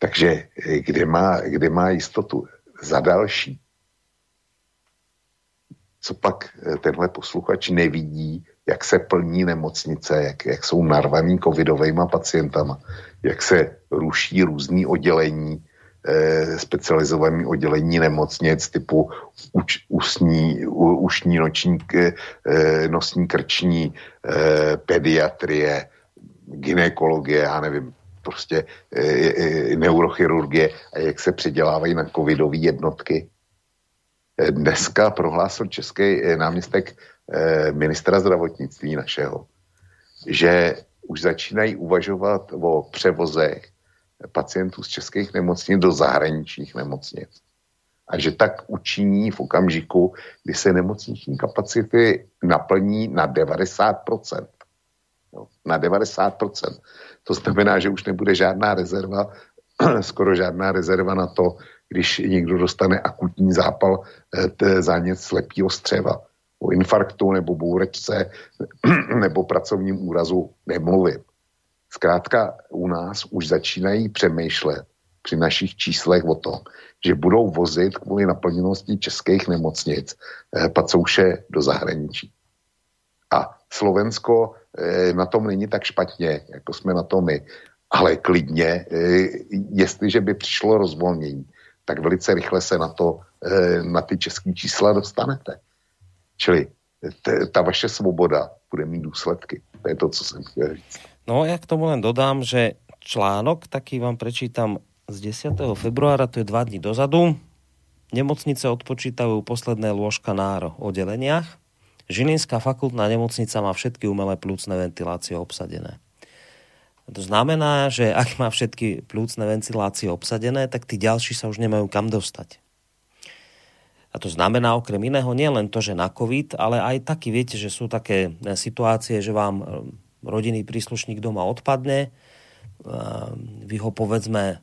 Takže eh, kde má, kde má jistotu? Za další. Co pak eh, tenhle posluchač nevidí, jak se plní nemocnice, jak, jak jsou narvaný covidovými pacientama, jak se ruší různý oddělení, eh, specializované oddělení nemocnic typu uč, usní, u, ušní, noční, eh, nosní, krční, eh, pediatrie, ginekologie, já nevím, prostě e, e, neurochirurgie a jak se předělávají na covidové jednotky. Dneska prohlásil český náměstek ministra zdravotnictví našeho, že už začínají uvažovat o převozech pacientů z českých nemocnic do zahraničních nemocnic. A že tak učiní v okamžiku, kdy se nemocniční kapacity naplní na 90%. No, na 90%. To znamená, že už nebude žádná rezerva, <clears throat> skoro žádná rezerva na to, když někdo dostane akutní zápal eh, zánět slepého střeva, o infarktu nebo bůrečce <clears throat> nebo pracovním úrazu nemluvím. Zkrátka u nás už začínají přemýšlet při našich číslech o tom, že budou vozit kvůli naplněnosti českých nemocnic eh, pacouše do zahraničí. A Slovensko Eh, na tom není tak špatně, jako jsme na tom my. Ale klidně, eh, jestliže by přišlo rozvolnění, tak velice rychle se na to, eh, na ty české čísla dostanete. Čili ta vaše svoboda bude mít důsledky. To je to, co jsem chtěl říct. No ja k tomu len dodám, že článok, taký vám prečítam z 10. februára, to je dva dní dozadu. Nemocnice odpočítajú posledné lôžka na oddeleniach Žilinská fakultná nemocnica má všetky umelé plúcne ventilácie obsadené. To znamená, že ak má všetky plúcne ventilácie obsadené, tak tí ďalší sa už nemajú kam dostať. A to znamená okrem iného nielen to, že na COVID, ale aj taký, viete, že sú také situácie, že vám rodinný príslušník doma odpadne, vy ho povedzme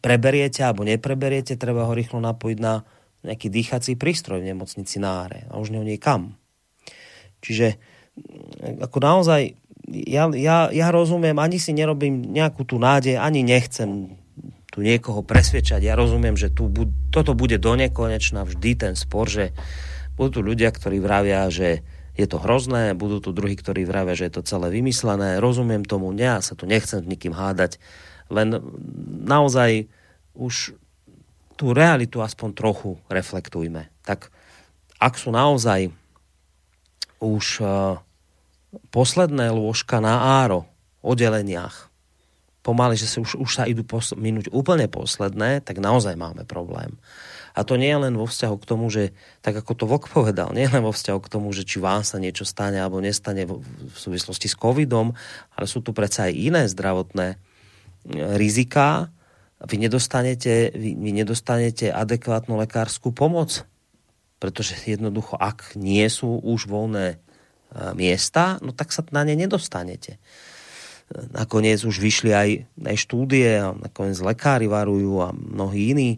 preberiete alebo nepreberiete, treba ho rýchlo napojiť na nejaký dýchací prístroj v nemocnici na áre a už nie kam. Čiže ako naozaj ja, ja, ja rozumiem, ani si nerobím nejakú tú nádej, ani nechcem tu niekoho presvedčať. Ja rozumiem, že tu, toto bude do nekonečna vždy ten spor, že budú tu ľudia, ktorí vravia, že je to hrozné, budú tu druhí, ktorí vravia, že je to celé vymyslené. Rozumiem tomu, ja sa tu nechcem s nikým hádať, len naozaj už tú realitu aspoň trochu reflektujme. Tak ak sú naozaj už uh, posledné lôžka na áro, oddeleniach, pomaly, že sa už, už sa idú pos- minúť úplne posledné, tak naozaj máme problém. A to nie je len vo vzťahu k tomu, že, tak ako to Vok povedal, nie je len vo vzťahu k tomu, že či vám sa niečo stane alebo nestane v, v súvislosti s covidom, ale sú tu predsa aj iné zdravotné e, riziká, vy nedostanete, vy, vy nedostanete adekvátnu lekárskú pomoc. Pretože jednoducho, ak nie sú už voľné e, miesta, no tak sa na ne nedostanete. Nakoniec už vyšli aj, aj štúdie a nakoniec lekári varujú a mnohí iní,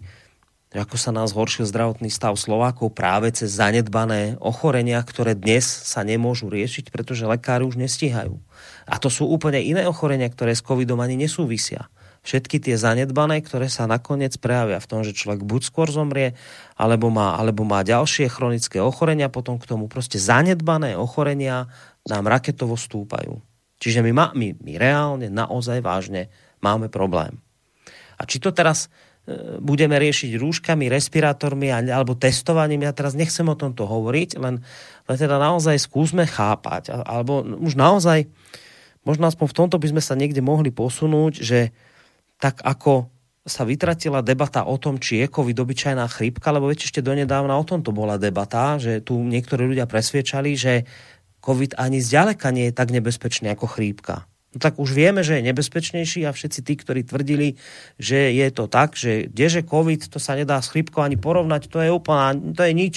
ako sa nás zhoršil zdravotný stav Slovákov práve cez zanedbané ochorenia, ktoré dnes sa nemôžu riešiť, pretože lekári už nestíhajú. A to sú úplne iné ochorenia, ktoré s covidom ani nesúvisia všetky tie zanedbané, ktoré sa nakoniec prejavia v tom, že človek buď skôr zomrie, alebo má, alebo má ďalšie chronické ochorenia, potom k tomu proste zanedbané ochorenia nám raketovo stúpajú. Čiže my, má, my, my reálne, naozaj vážne máme problém. A či to teraz e, budeme riešiť rúškami, respirátormi alebo testovaním, ja teraz nechcem o tomto hovoriť, len, len teda naozaj skúsme chápať, alebo už naozaj, možno aspoň v tomto by sme sa niekde mohli posunúť, že tak ako sa vytratila debata o tom, či je COVID obyčajná chrípka, lebo viete, ešte donedávna o tomto bola debata, že tu niektorí ľudia presviečali, že COVID ani zďaleka nie je tak nebezpečný ako chrípka. No tak už vieme, že je nebezpečnejší a všetci tí, ktorí tvrdili, že je to tak, že kdeže COVID, to sa nedá s chrípkou ani porovnať, to je úplne, to je nič.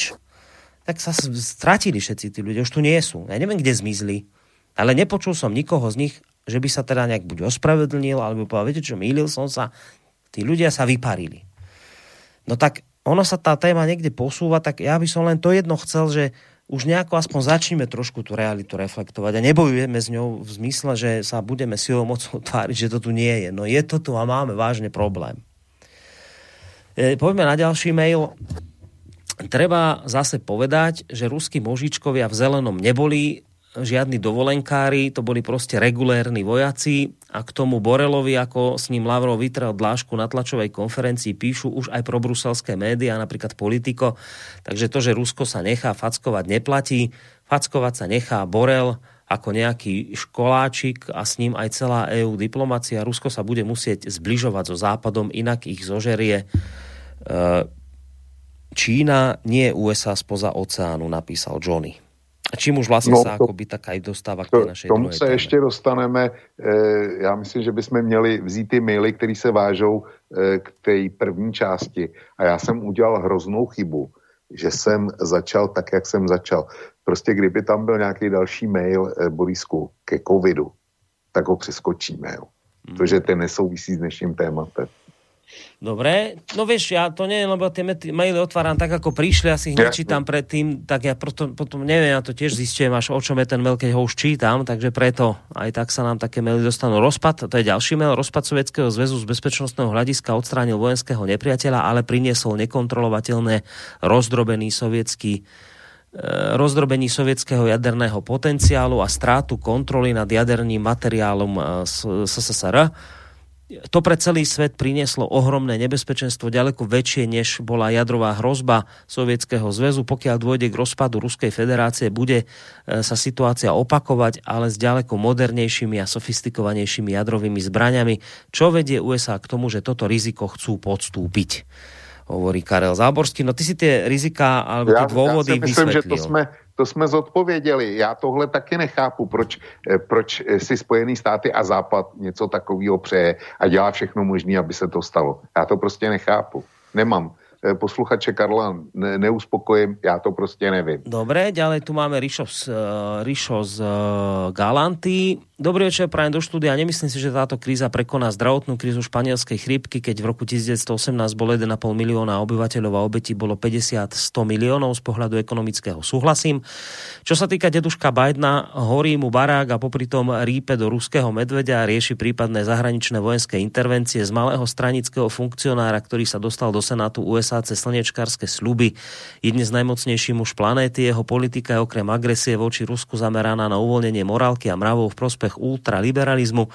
Tak sa stratili všetci tí ľudia, už tu nie sú. Ja neviem, kde zmizli. Ale nepočul som nikoho z nich, že by sa teda nejak buď ospravedlnil, alebo povedal, viete čo, mýlil som sa, tí ľudia sa vyparili. No tak ono sa tá téma niekde posúva, tak ja by som len to jedno chcel, že už nejako aspoň začneme trošku tú realitu reflektovať a nebojujeme s ňou v zmysle, že sa budeme silou mocou tváriť, že to tu nie je. No je to tu a máme vážne problém. E, poďme na ďalší mail. Treba zase povedať, že ruskí možičkovia v zelenom neboli žiadni dovolenkári, to boli proste regulérni vojaci a k tomu Borelovi, ako s ním Lavrov vytrel dlášku na tlačovej konferencii, píšu už aj pro bruselské médiá, napríklad Politico. Takže to, že Rusko sa nechá fackovať, neplatí. Fackovať sa nechá Borel ako nejaký školáčik a s ním aj celá EU diplomacia. Rusko sa bude musieť zbližovať so Západom, inak ich zožerie. E, Čína, nie USA spoza oceánu, napísal Johnny. A čím už vlastně no, se to, akoby tak aj dostává k té našej Tomu se téme. ještě dostaneme. E, já myslím, že bychom měli vzít ty maily, které se vážou e, k té první části. A já jsem udělal hroznou chybu, že jsem začal tak, jak jsem začal. Prostě kdyby tam byl nějaký další mail e, Borisku ke covidu, tak ho přeskočíme, jo. Hmm. Protože ten nesouvisí s dnešním tématem. Dobre, no vieš, ja to nie, lebo tie maily otváram tak, ako prišli, asi ich nečítam predtým, tak ja potom, potom neviem, ja to tiež zistím, až o čom je ten mail, keď ho už čítam, takže preto aj tak sa nám také maily dostanú. Rozpad, to je ďalší mail, rozpad Sovietskeho zväzu z bezpečnostného hľadiska odstránil vojenského nepriateľa, ale priniesol nekontrolovateľné rozdrobený sovietský e, rozdrobení sovietského jaderného potenciálu a strátu kontroly nad jaderným materiálom SSSR to pre celý svet prinieslo ohromné nebezpečenstvo, ďaleko väčšie, než bola jadrová hrozba Sovietskeho zväzu. Pokiaľ dôjde k rozpadu Ruskej federácie, bude e, sa situácia opakovať, ale s ďaleko modernejšími a sofistikovanejšími jadrovými zbraňami, čo vedie USA k tomu, že toto riziko chcú podstúpiť hovorí Karel Záborský. No ty si tie rizika alebo ja, ty dôvody ja si myslím, že to jsme, to jsme zodpověděli. Já tohle taky nechápu, proč, eh, proč si Spojený státy a Západ něco takového přeje a dělá všechno možné, aby se to stalo. Já to prostě nechápu. Nemám Eh, posluchače Karla ne, neuspokojím, já to prostě nevím. Dobre, ďalej tu máme Rišo z, Rišo z Galanty. Dobrý večer, prajem do štúdia. Nemyslím si, že táto kríza prekoná zdravotnú krízu španielskej chrípky, keď v roku 1918 bolo 1,5 milióna obyvateľov a obetí bolo 50-100 miliónov z pohľadu ekonomického. Súhlasím. Čo sa týka deduška Bidena, horí mu barák a popri tom rípe do ruského medvedia a rieši prípadné zahraničné vojenské intervencie z malého stranického funkcionára, ktorý sa dostal do Senátu USA cez slnečkárske sluby. Je dnes najmocnejší muž planéty, jeho politika je okrem agresie voči Rusku zameraná na uvoľnenie morálky a mravov v prospech prospech ultraliberalizmu.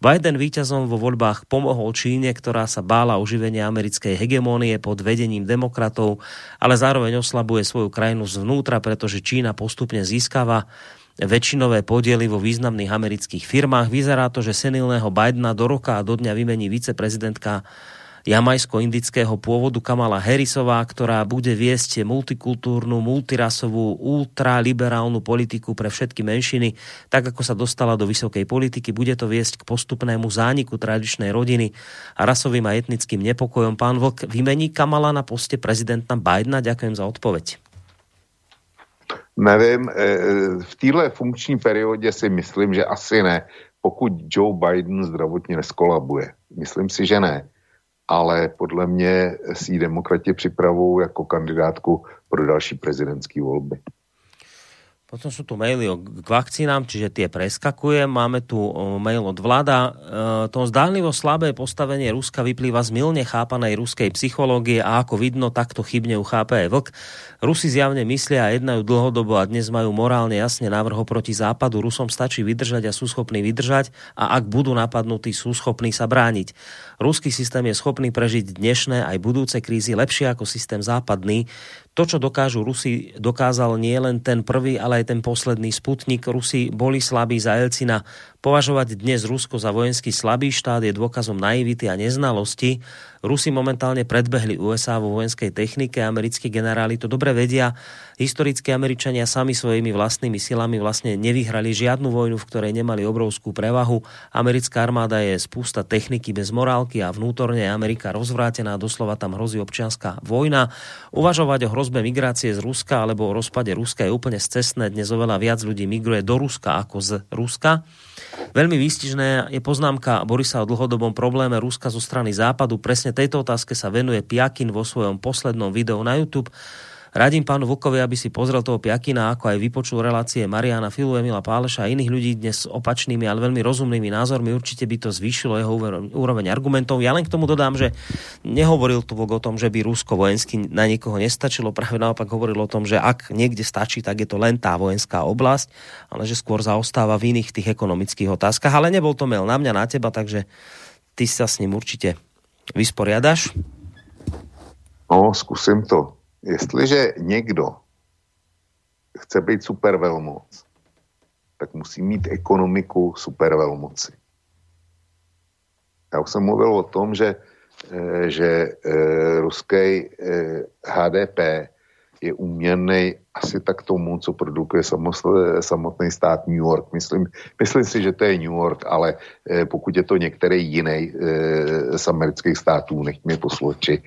Biden víťazom vo voľbách pomohol Číne, ktorá sa bála uživenia americkej hegemónie pod vedením demokratov, ale zároveň oslabuje svoju krajinu zvnútra, pretože Čína postupne získava väčšinové podiely vo významných amerických firmách. Vyzerá to, že senilného Bidena do roka a do dňa vymení viceprezidentka jamajsko-indického pôvodu Kamala Harrisová, ktorá bude viesť multikultúrnu, multirasovú, ultraliberálnu politiku pre všetky menšiny, tak ako sa dostala do vysokej politiky. Bude to viesť k postupnému zániku tradičnej rodiny a rasovým a etnickým nepokojom. Pán Vlk vymení Kamala na poste prezidenta Bidena? Ďakujem za odpoveď. Nevím, e, v téhle funkční periodě si myslím, že asi ne, pokud Joe Biden zdravotně neskolabuje. Myslím si, že ne ale podle mě si demokrati připravují jako kandidátku pro další prezidentské volby. Potom sú tu maily k vakcínám, čiže tie preskakujem. Máme tu mail od vláda. E, to zdánlivo slabé postavenie Ruska vyplýva z milne chápanej ruskej psychológie a ako vidno, takto chybne uchápe aj vlk. Rusi zjavne myslia a jednajú dlhodobo a dnes majú morálne jasne návrh proti západu. Rusom stačí vydržať a sú schopní vydržať a ak budú napadnutí, sú schopní sa brániť. Ruský systém je schopný prežiť dnešné aj budúce krízy lepšie ako systém západný to, čo dokážu Rusi, dokázal nie len ten prvý, ale aj ten posledný sputnik. Rusi boli slabí za Elcina Považovať dnes Rusko za vojenský slabý štát je dôkazom naivity a neznalosti. Rusi momentálne predbehli USA vo vojenskej technike, americkí generáli to dobre vedia. Historicky Američania sami svojimi vlastnými silami vlastne nevyhrali žiadnu vojnu, v ktorej nemali obrovskú prevahu. Americká armáda je spústa techniky bez morálky a vnútorne je Amerika rozvrátená, doslova tam hrozí občianská vojna. Uvažovať o hrozbe migrácie z Ruska alebo o rozpade Ruska je úplne scestné. Dnes oveľa viac ľudí migruje do Ruska ako z Ruska. Veľmi výstižné je poznámka Borisa o dlhodobom probléme Ruska zo strany západu. Presne tejto otázke sa venuje Piakin vo svojom poslednom videu na YouTube. Radím pánu Vukovi, aby si pozrel toho Piakina, ako aj vypočul relácie Mariana Filu, Emila Páleša a iných ľudí dnes opačnými, ale veľmi rozumnými názormi. Určite by to zvýšilo jeho úroveň argumentov. Ja len k tomu dodám, že nehovoril tu o tom, že by Rusko vojensky na nikoho nestačilo. Práve naopak hovoril o tom, že ak niekde stačí, tak je to len tá vojenská oblasť, ale že skôr zaostáva v iných tých ekonomických otázkach. Ale nebol to mail na mňa, na teba, takže ty sa s ním určite vysporiadaš. No, skúsim to. Jestliže někdo chce být supervelmoc, tak musí mít ekonomiku supervelmoci. Já už jsem mluvil o tom, že, eh, že eh, ruský HDP eh, je úměrný asi tak tomu, co produkuje samotný stát New York. Myslím, myslím si, že to je New York, ale pokud je to některý jiný z amerických států, nech mě posluchači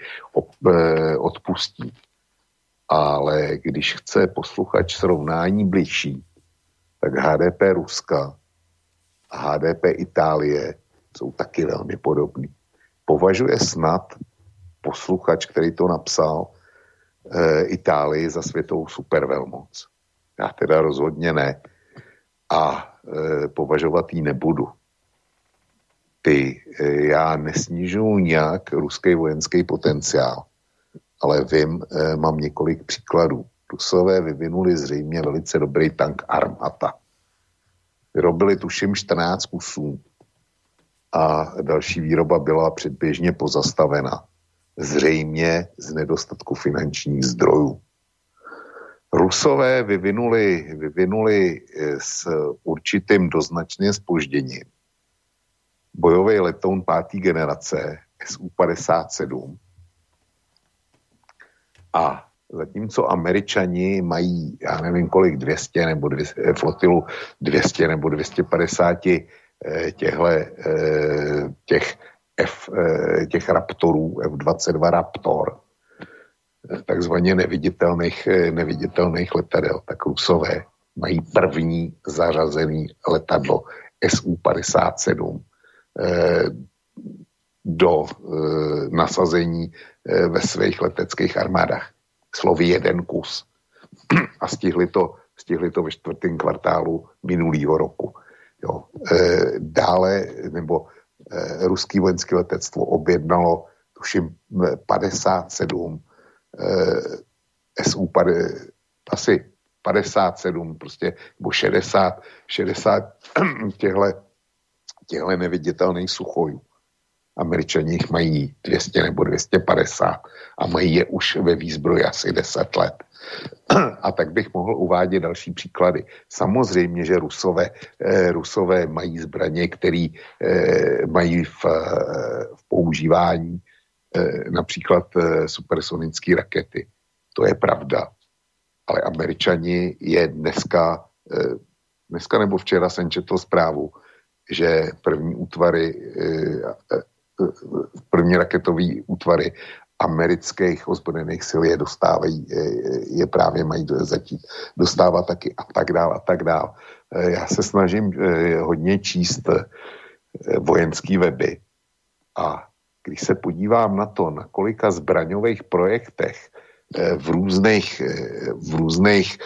odpustí ale když chce posluchač srovnání bližší, tak HDP Ruska a HDP Itálie jsou taky velmi podobný. Považuje snad posluchač, který to napsal, e, Itálii za světovou supervelmoc. Já teda rozhodně ne. A e, považovat ji nebudu. Ty, e, já nesnižuji nějak ruský vojenský potenciál ale vím, e, mám několik příkladů. Rusové vyvinuli zřejmě velice dobrý tank Armata. Vyrobili tuším 14 kusů a další výroba byla předběžně pozastavena. Zřejmě z nedostatku finančních zdrojů. Rusové vyvinuli, vyvinuli eh, s určitým doznačným spožděním bojový letoun pátý generace SU-57, a zatímco američani mají, já nevím kolik, 200 nebo 200, eh, flotilu 200 nebo 250 těchhle, těch, F, těch Raptorů, F-22 Raptor, takzvaně neviditelných, neviditelných letadel, tak Rusové mají první zařazený letadlo SU-57 do nasazení ve svých leteckých armádách slovy jeden kus. <clears throat> A stihli to, stihli to ve čtvrtém kvartálu minulého roku. Jo. E, dále, nebo e, ruský vojenské letectvo objednalo, tuším, 57 e, SU, asi 57, prostě, nebo 60, 60 <clears throat> těchto těchto neviditelných suchojů. Američani jich mají 200 nebo 250 a mají je už ve výzbroji asi 10 let. <clears throat> A tak bych mohl uvádět další příklady. Samozřejmě, že Rusové, eh, Rusové mají zbraně, které eh, mají v, eh, v používání eh, například eh, supersonické rakety. To je pravda. Ale Američani je dneska, eh, dneska nebo včera jsem četl zprávu, že první útvary eh, první raketové útvary amerických ozbrojených sil je dostávají, je právě mají zatím dostávat taky a tak dál a tak dál. Eh, já se snažím eh, hodně číst eh, vojenský weby a když se podívám na to, na kolika zbraňových projektech v různých, v různých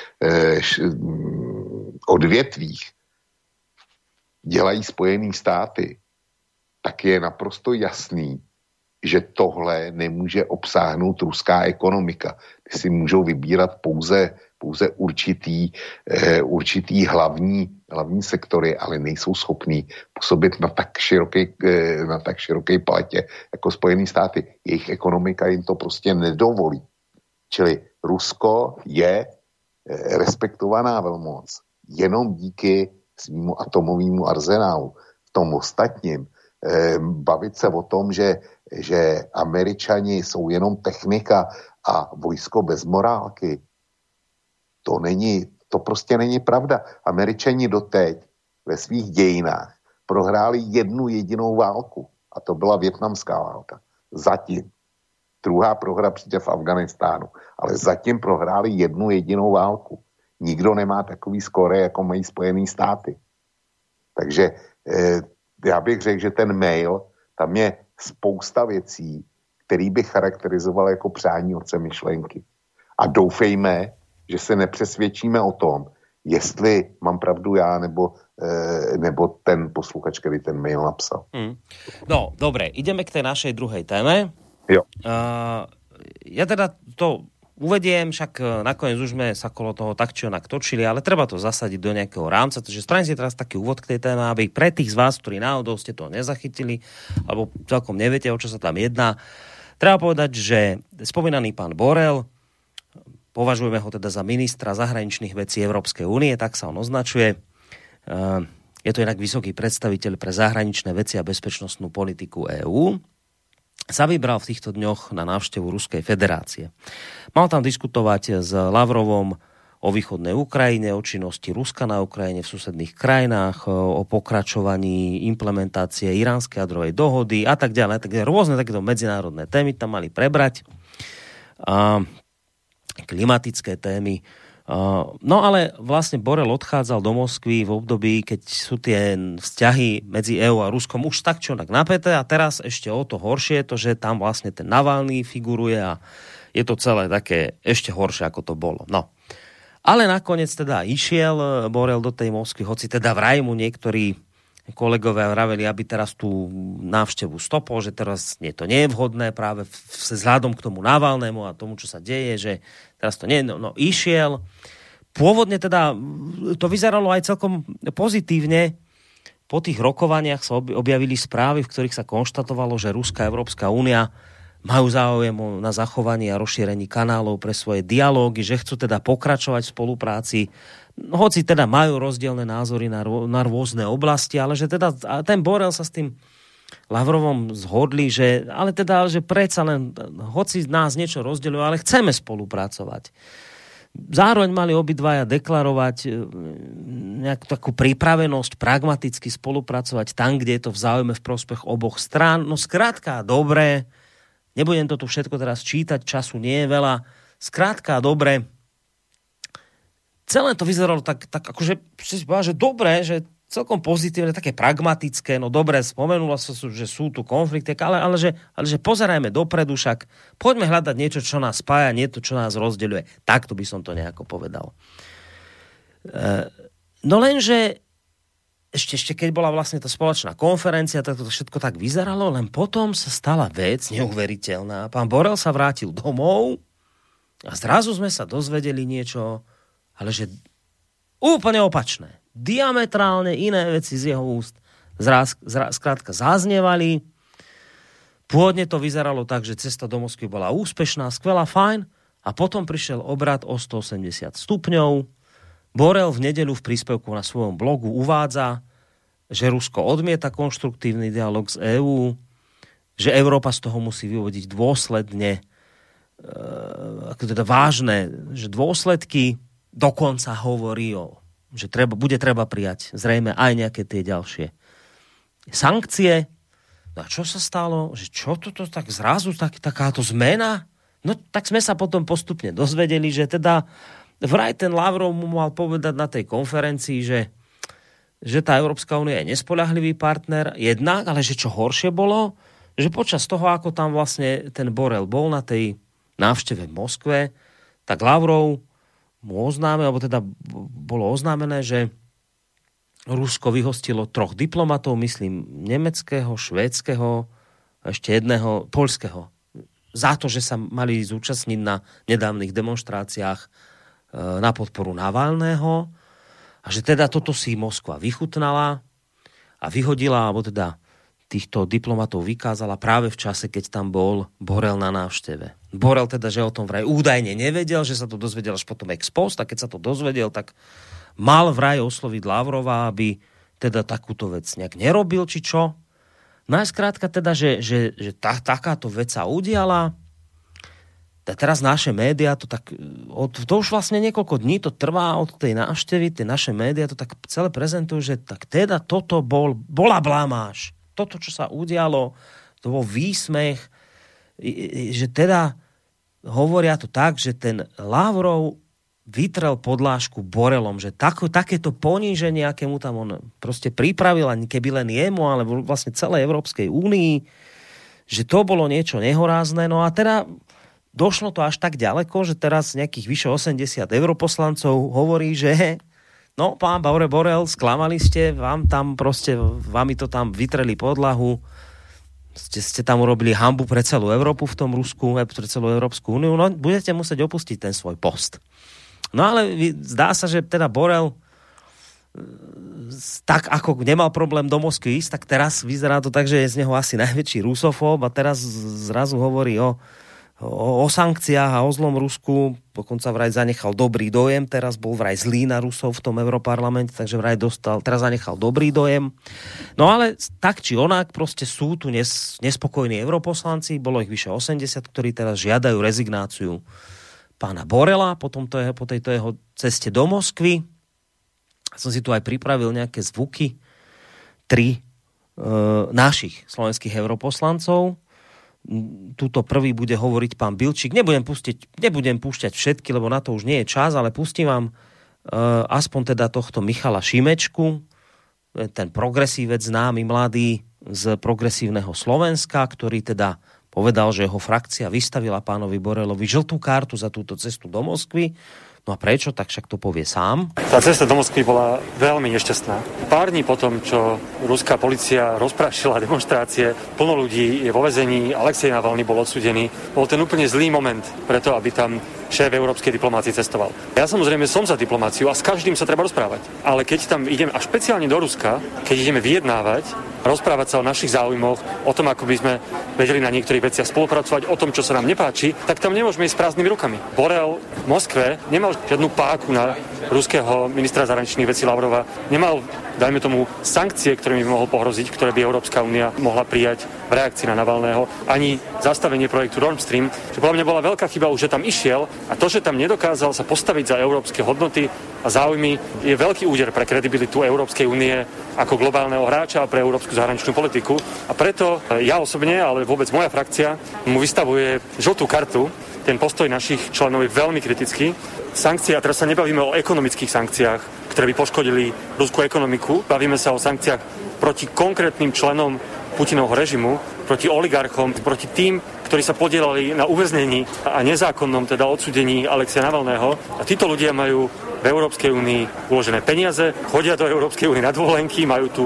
odvětvích dělají Spojené státy, tak je naprosto jasný, že tohle nemůže obsáhnout ruská ekonomika. Ty si můžou vybírat pouze, pouze určitý, eh, určitý hlavní, hlavní sektory, ale nejsou schopní působit na tak široké, eh, na tak široké paletě jako Spojené státy. Jejich ekonomika jim to prostě nedovolí. Čili Rusko je eh, respektovaná velmoc jenom díky svýmu atomovému arzenálu. V tom ostatním bavit se o tom, že, že američani jsou jenom technika a vojsko bez morálky, to není, to prostě není pravda. Američani doteď ve svých dějinách prohráli jednu jedinou válku a to byla větnamská válka. Zatím. Druhá prohra přijde v Afganistánu, ale zatím prohráli jednu jedinou válku. Nikdo nemá takový skore, jako mají Spojené státy. Takže eh, já bych řekl, že ten mail, tam je spousta věcí, který bych charakterizoval jako přání otce myšlenky. A doufejme, že se nepřesvědčíme o tom, jestli mám pravdu já, nebo, e, nebo ten posluchač, který ten mail napsal. Hmm. No, dobre, ideme k tej našej druhej téme. Jo. Uh, ja teda to uvediem, však e, nakoniec už sme sa kolo toho tak či onak točili, ale treba to zasadiť do nejakého rámca, takže spravím si teraz taký úvod k tej téme, aby pre tých z vás, ktorí náhodou ste to nezachytili, alebo celkom neviete, o čo sa tam jedná, treba povedať, že spomínaný pán Borel, považujeme ho teda za ministra zahraničných vecí Európskej únie, tak sa on označuje. E, je to inak vysoký predstaviteľ pre zahraničné veci a bezpečnostnú politiku EÚ sa vybral v týchto dňoch na návštevu Ruskej federácie. Mal tam diskutovať s Lavrovom o východnej Ukrajine, o činnosti Ruska na Ukrajine v susedných krajinách, o pokračovaní implementácie iránskej jadrovej dohody a tak ďalej. Tak rôzne takéto medzinárodné témy tam mali prebrať. A klimatické témy No ale vlastne Borel odchádzal do Moskvy v období, keď sú tie vzťahy medzi EU a Ruskom už tak čo tak napäté a teraz ešte o to horšie je to, že tam vlastne ten Navalny figuruje a je to celé také ešte horšie, ako to bolo. No. Ale nakoniec teda išiel Borel do tej Moskvy, hoci teda vraj mu niektorí kolegovia vraveli, aby teraz tú návštevu stopol, že teraz nie, to nie je vhodné práve vzhľadom k tomu Navalnému a tomu, čo sa deje, že teraz to nie, no, no išiel. Pôvodne teda to vyzeralo aj celkom pozitívne. Po tých rokovaniach sa objavili správy, v ktorých sa konštatovalo, že Ruská Európska únia majú záujem na zachovanie a rozšírení kanálov pre svoje dialógy, že chcú teda pokračovať v spolupráci hoci teda majú rozdielne názory na, na rôzne oblasti, ale že teda ten Borel sa s tým Lavrovom zhodli, že, ale teda, že predsa len, hoci nás niečo rozdeľuje, ale chceme spolupracovať. Zároveň mali obidvaja deklarovať e, nejakú takú pripravenosť pragmaticky spolupracovať tam, kde je to v záujme v prospech oboch strán. No skrátka, dobre, nebudem to tu všetko teraz čítať, času nie je veľa. Skrátka, dobre, celé to vyzeralo tak, tak akože, že dobre, že celkom pozitívne, také pragmatické, no dobre, spomenulo sa, že sú tu konflikty, ale, ale, že, ale že pozerajme dopredu, však poďme hľadať niečo, čo nás spája, niečo, čo nás rozdeľuje. Takto by som to nejako povedal. E, no lenže ešte, ešte keď bola vlastne tá spoločná konferencia, tak to všetko tak vyzeralo, len potom sa stala vec neuveriteľná. Pán Borel sa vrátil domov a zrazu sme sa dozvedeli niečo, ale že úplne opačné diametrálne iné veci z jeho úst zraz, zraz, skrátka zaznievali. Pôvodne to vyzeralo tak, že cesta do Moskvy bola úspešná, skvelá, fajn. A potom prišiel obrad o 180 stupňov. Borel v nedelu v príspevku na svojom blogu uvádza, že Rusko odmieta konštruktívny dialog z EÚ, že Európa z toho musí vyvodiť dôsledne, e, ako teda vážne, že dôsledky dokonca hovorí o že treba, bude treba prijať zrejme aj nejaké tie ďalšie sankcie. No a čo sa stalo? Že čo toto tak zrazu, tak, takáto zmena? No tak sme sa potom postupne dozvedeli, že teda vraj ten Lavrov mu mal povedať na tej konferencii, že, že tá Európska únia je nespoľahlivý partner jednak, ale že čo horšie bolo, že počas toho, ako tam vlastne ten Borel bol na tej návšteve v Moskve, tak Lavrov mu oznáme, alebo teda bolo oznámené, že Rusko vyhostilo troch diplomatov, myslím, nemeckého, švédskeho, ešte jedného, polského, za to, že sa mali zúčastniť na nedávnych demonstráciách e, na podporu Navalného a že teda toto si Moskva vychutnala a vyhodila, alebo teda týchto diplomatov vykázala práve v čase, keď tam bol Borel na návšteve. Borel teda, že o tom vraj údajne nevedel, že sa to dozvedel až potom ex post a keď sa to dozvedel, tak mal vraj osloviť Lavrova, aby teda takúto vec nejak nerobil, či čo. No teda, že, že, že tá, takáto vec sa udiala. A teraz naše médiá to tak, od, to už vlastne niekoľko dní to trvá od tej návštevy, tie naše médiá to tak celé prezentujú, že tak teda toto bol, bola blamáž toto, čo sa udialo, to bol výsmech, že teda hovoria to tak, že ten Lavrov vytrel podlášku Borelom, že tako, takéto poníženie, aké mu tam on proste pripravil, ani keby len jemu, ale vlastne celej Európskej únii, že to bolo niečo nehorázne. No a teda došlo to až tak ďaleko, že teraz nejakých vyše 80 europoslancov hovorí, že No, pán Baure Borel, sklamali ste, vám tam proste, vami to tam vytreli podlahu, ste, ste tam urobili hambu pre celú Európu v tom Rusku, pre celú Európsku úniu, no budete musieť opustiť ten svoj post. No ale zdá sa, že teda Borel tak ako nemal problém do Moskvy ísť, tak teraz vyzerá to tak, že je z neho asi najväčší rusofób a teraz zrazu hovorí o o, o sankciách a o zlom Rusku, dokonca vraj zanechal dobrý dojem, teraz bol vraj zlý na Rusov v tom Europarlamente, takže vraj dostal, teraz zanechal dobrý dojem. No ale tak či onak, proste sú tu nes, nespokojní europoslanci, bolo ich vyše 80, ktorí teraz žiadajú rezignáciu pána Borela po, tomto, po tejto jeho ceste do Moskvy. Som si tu aj pripravil nejaké zvuky, tri e, našich slovenských europoslancov, túto prvý bude hovoriť pán Bilčík. Nebudem, pustiť, nebudem púšťať všetky, lebo na to už nie je čas, ale pustím vám uh, aspoň teda tohto Michala Šimečku, ten progresívec známy mladý z progresívneho Slovenska, ktorý teda povedal, že jeho frakcia vystavila pánovi Borelovi žltú kartu za túto cestu do Moskvy No a prečo? Tak však to povie sám. Tá cesta do Moskvy bola veľmi nešťastná. Pár dní potom, čo ruská policia rozprášila demonstrácie, plno ľudí je vo vezení, Alexej Navalny bol odsudený. Bol ten úplne zlý moment preto, aby tam šéf európskej diplomácie cestoval. Ja samozrejme som za diplomáciu a s každým sa treba rozprávať. Ale keď tam ideme, a špeciálne do Ruska, keď ideme vyjednávať, rozprávať sa o našich záujmoch, o tom, ako by sme vedeli na niektorých veciach spolupracovať, o tom, čo sa nám nepáči, tak tam nemôžeme ísť s prázdnymi rukami. Borel v Moskve nemal žiadnu páku na ruského ministra zahraničných vecí Lavrova, nemal dajme tomu, sankcie, ktorými by mohol pohroziť, ktoré by Európska únia mohla prijať v reakcii na Navalného, ani zastavenie projektu Nord Stream. Že podľa mňa bola veľká chyba už, že tam išiel a to, že tam nedokázal sa postaviť za európske hodnoty a záujmy, je veľký úder pre kredibilitu Európskej únie ako globálneho hráča a pre európsku zahraničnú politiku. A preto ja osobne, ale vôbec moja frakcia, mu vystavuje žltú kartu. Ten postoj našich členov je veľmi kritický. Sankcie, a teraz sa nebavíme o ekonomických sankciách, ktoré by poškodili ruskú ekonomiku. Bavíme sa o sankciách proti konkrétnym členom Putinovho režimu, proti oligarchom, proti tým, ktorí sa podielali na uväznení a nezákonnom teda odsudení Alexia Navalného. A títo ľudia majú v Európskej únii uložené peniaze, chodia do Európskej únie na dôlenky, majú tu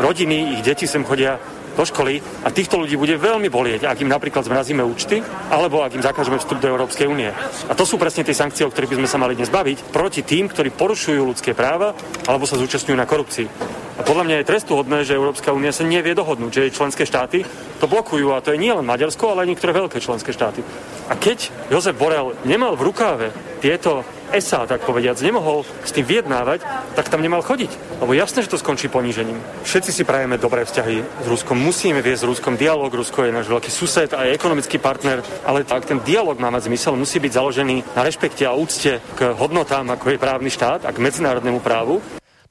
rodiny, ich deti sem chodia do školy a týchto ľudí bude veľmi bolieť, ak im napríklad zmrazíme účty, alebo ak im zakážeme vstup do Európskej únie. A to sú presne tie sankcie, o ktorých by sme sa mali dnes baviť, proti tým, ktorí porušujú ľudské práva alebo sa zúčastňujú na korupcii. A podľa mňa je trestuhodné, že Európska únia sa nevie dohodnúť, že jej členské štáty to blokujú a to je nielen Maďarsko, ale aj niektoré veľké členské štáty. A keď Jozef Borel nemal v rukáve tieto SA, tak povediac, nemohol s tým vyjednávať, tak tam nemal chodiť. Lebo jasné, že to skončí ponížením. Všetci si prajeme dobré vzťahy s Ruskom, musíme viesť s Ruskom dialog. Rusko je náš veľký sused a je ekonomický partner, ale ak ten dialog má mať zmysel, musí byť založený na rešpekte a úcte k hodnotám, ako je právny štát a k medzinárodnému právu.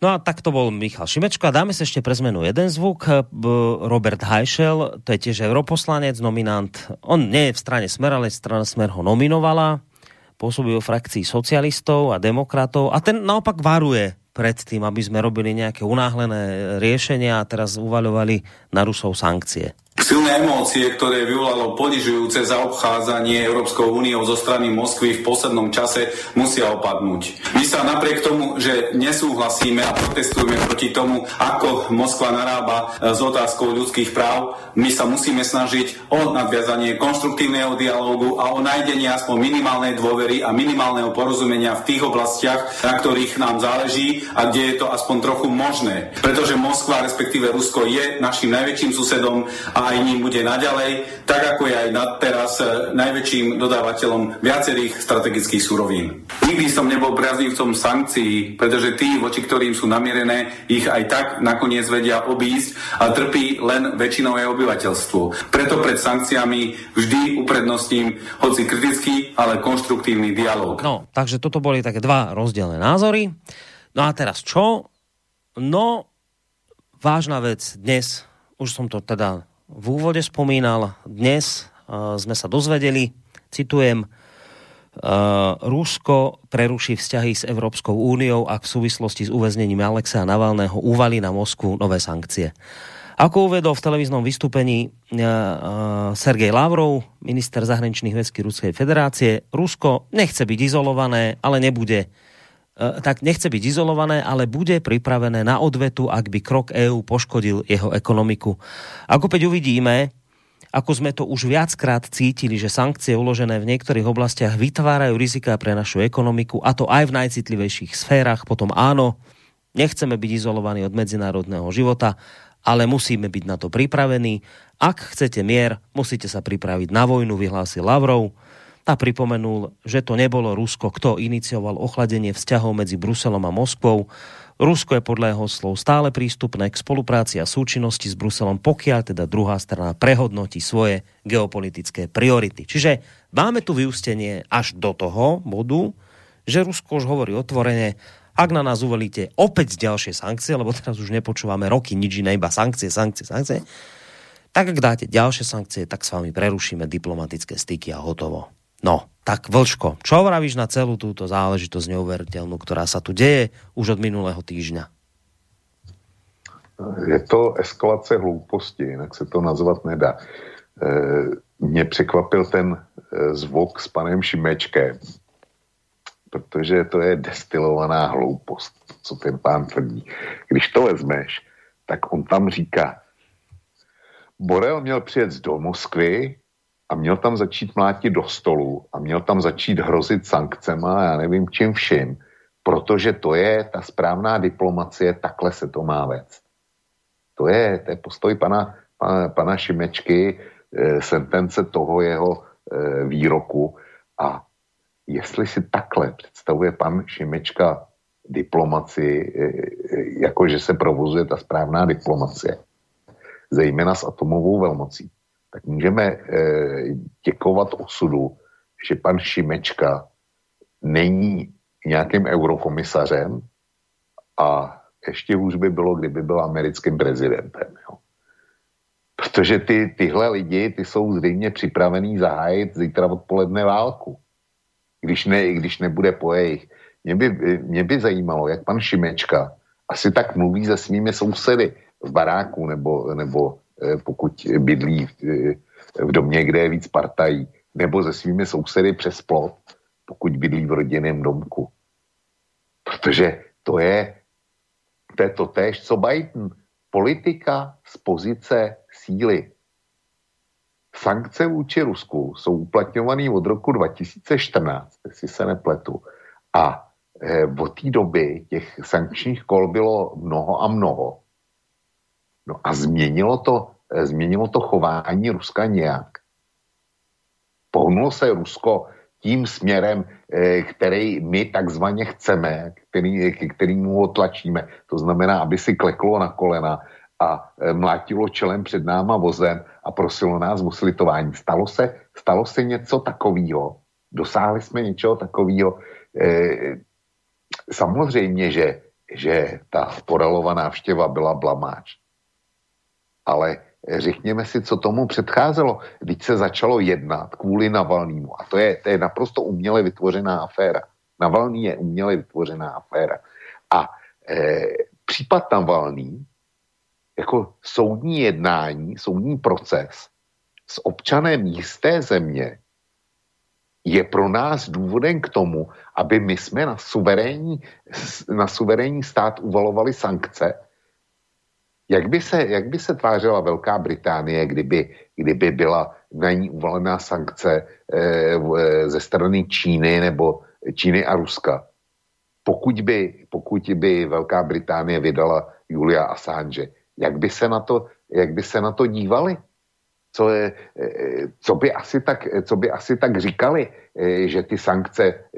No a tak to bol Michal Šimečko. A dáme sa ešte pre zmenu jeden zvuk. Robert Hajšel, to je tiež europoslanec, nominant. On nie je v strane Smer, ale strana Smer ho nominovala pôsobil v frakcii socialistov a demokratov a ten naopak varuje pred tým, aby sme robili nejaké unáhlené riešenia a teraz uvaľovali na Rusov sankcie. Silné emócie, ktoré vyvolalo ponižujúce zaobchádzanie Európskou úniou zo strany Moskvy v poslednom čase, musia opadnúť. My sa napriek tomu, že nesúhlasíme a protestujeme proti tomu, ako Moskva narába s otázkou ľudských práv, my sa musíme snažiť o nadviazanie konštruktívneho dialógu a o nájdenie aspoň minimálnej dôvery a minimálneho porozumenia v tých oblastiach, na ktorých nám záleží a kde je to aspoň trochu možné. Pretože Moskva, respektíve Rusko, je našim najväčším susedom a aj ním bude naďalej, tak ako je aj teraz e, najväčším dodávateľom viacerých strategických surovín. Nikdy som nebol priaznivcom sankcií, pretože tí, voči ktorým sú namierené, ich aj tak nakoniec vedia obísť a trpí len väčšinové obyvateľstvo. Preto pred sankciami vždy uprednostním hoci kritický, ale konštruktívny dialog. No, takže toto boli také dva rozdielne názory. No a teraz čo? No, vážna vec dnes, už som to teda v úvode spomínal, dnes uh, sme sa dozvedeli, citujem, Uh, Rusko preruší vzťahy s Európskou úniou a v súvislosti s uväznením Alexa Navalného uvali na Moskvu nové sankcie. Ako uvedol v televíznom vystúpení uh, Sergej Lavrov, minister zahraničných vecí Ruskej federácie, Rusko nechce byť izolované, ale nebude E, tak nechce byť izolované, ale bude pripravené na odvetu, ak by krok EÚ poškodil jeho ekonomiku. Ako opäť uvidíme, ako sme to už viackrát cítili, že sankcie uložené v niektorých oblastiach vytvárajú rizika pre našu ekonomiku, a to aj v najcitlivejších sférach, potom áno, nechceme byť izolovaní od medzinárodného života, ale musíme byť na to pripravení. Ak chcete mier, musíte sa pripraviť na vojnu, vyhlásil Lavrov a pripomenul, že to nebolo Rusko, kto inicioval ochladenie vzťahov medzi Bruselom a Moskvou. Rusko je podľa jeho slov stále prístupné k spolupráci a súčinnosti s Bruselom, pokiaľ teda druhá strana prehodnotí svoje geopolitické priority. Čiže máme tu vyústenie až do toho bodu, že Rusko už hovorí otvorene, ak na nás uvelíte opäť ďalšie sankcie, lebo teraz už nepočúvame roky nič iné, iba sankcie, sankcie, sankcie, tak ak dáte ďalšie sankcie, tak s vami prerušíme diplomatické styky a hotovo. No, tak Vlčko, čo vravíš na celú túto záležitosť neuveriteľnú, ktorá sa tu deje už od minulého týždňa? Je to eskalace hlouposti, jinak se to nazvat nedá. E, mě překvapil ten e, zvuk s panem Šimečkem, protože to je destilovaná hloupost, co ten pán tvrdí. Když to vezmeš, tak on tam říká, Borel měl přijet do Moskvy a měl tam začít mlátit do stolu a měl tam začít hrozit sankcema, já nevím čím vším, protože to je ta správná diplomacie, takhle se to má vést. To je, to je postoj pana, pana, pana Šimečky, e, sentence toho jeho e, výroku a jestli si takhle představuje pan Šimečka diplomaci, e, e, jako že se provozuje ta správná diplomacie, zejména s atomovou velmocí, tak můžeme e, děkovat osudu, že pan Šimečka není nějakým eurokomisařem a ještě už by bylo, kdyby byl americkým prezidentem. Jo. Protože ty, tyhle lidi, ty jsou zřejmě připravený zahájit zítra odpoledne válku. Když, ne, když nebude po jejich. Mě by, mě by zajímalo, jak pan Šimečka asi tak mluví se svými sousedy v baráku nebo, nebo eh, pokud bydlí v, eh, v domě, kde je víc partají, nebo se svými sousedy přes plot, pokud bydlí v rodinném domku. Protože to je, to je to též, co Biden. Politika z pozice síly. Sankce vůči Rusku jsou uplatňované od roku 2014, jestli se nepletu. A e, od té doby těch sankčních kol bylo mnoho a mnoho. No a změnilo to, e, změnilo to chování Ruska nějak. Pohnulo se Rusko tím směrem, eh, který my takzvaně chceme, který, kterýmu ho tlačíme. To znamená, aby si kleklo na kolena a eh, mlátilo čelem před náma vozem a prosilo nás o slitování. Stalo se, stalo se něco takového. Dosáhli jsme něčeho takového. Eh, samozřejmě, že, že ta Poralová návštěva byla blamáč. Ale řekněme si, co tomu předcházelo. Když se začalo jednat kvůli Navalnímu. A to je, to je naprosto uměle vytvořená aféra. Navalný je uměle vytvořená aféra. A e, případ Navalný jako soudní jednání, soudní proces s občanem jisté země je pro nás důvodem k tomu, aby my jsme na suverénní, na suverénní stát uvalovali sankce, jak by se, jak by se tvářila Velká Británie, kdyby, kdyby byla na ní uvalená sankce eh, eh, ze strany Číny nebo Číny a Ruska? Pokud by, pokud by Velká Británie vydala Julia Assange, jak by se na to, jak by se na to dívali? Co, je, eh, co, by asi tak, co by asi tak říkali, eh, že ty sankce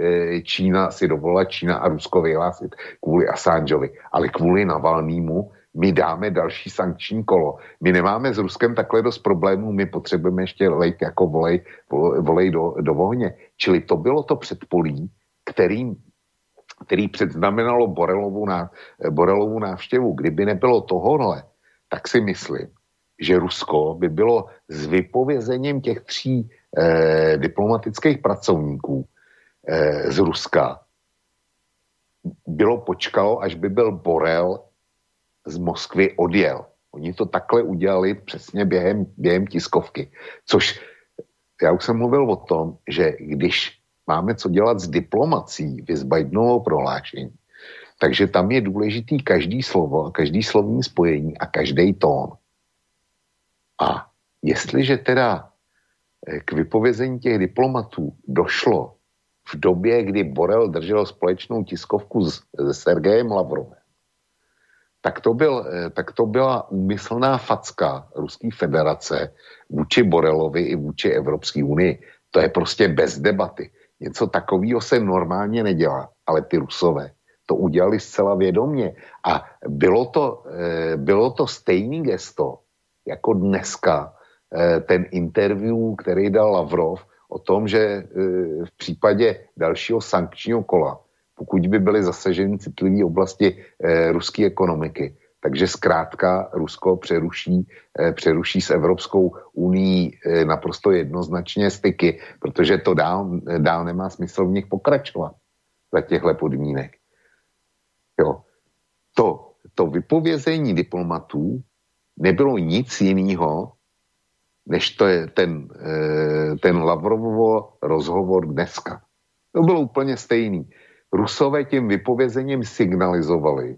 Čína si dovolila Čína a Rusko vyhlásit kvůli Assangeovi, ale kvůli Navalnému my dáme další sankční kolo. My nemáme s Ruskem takhle dost problémů, my potřebujeme ještě lejt jako volej, volej do, do vohně. Čili to bylo to předpolí, kterým který předznamenalo Borelovu, ná, Borelovu návštěvu. Kdyby nebylo tohohle, tak si myslím, že Rusko by bylo s vypovězením těch tří eh, diplomatických pracovníků eh, z Ruska bylo počkalo, až by byl Borel z Moskvy odjel. Oni to takhle udělali přesně během, během tiskovky. Což já už jsem mluvil o tom, že když máme co dělat s diplomací, vy s Bidenovou prohlášení, takže tam je důležitý každý slovo, každý slovní spojení a každý tón. A jestliže teda eh, k vypovězení těch diplomatů došlo v době, kdy Borel držel společnou tiskovku s, s Sergejem Lavrovem, tak to, byl, eh, tak to byla úmyslná facka Ruské federace vůči Borelovi i vůči Evropské unii. To je prostě bez debaty. Něco takového se normálně nedělá, ale ty Rusové to udělali zcela vědomně. A bylo to, eh, bylo to stejný gesto, jako dneska eh, ten interview, který dal Lavrov o tom, že v případě dalšího sankčního kola pokud by byly zasaženy citlivé oblasti eh, ruské ekonomiky. Takže zkrátka Rusko přeruší, eh, přeruší s Evropskou unii eh, naprosto jednoznačně styky, protože to dál, dál nemá smysl v nich pokračovat za těchto podmínek. Jo. To, to vypovězení diplomatů nebylo nic jiného, než to je ten, eh, ten Lavrovovo rozhovor dneska. To bylo úplně stejný. Rusové tím vypovězením signalizovali,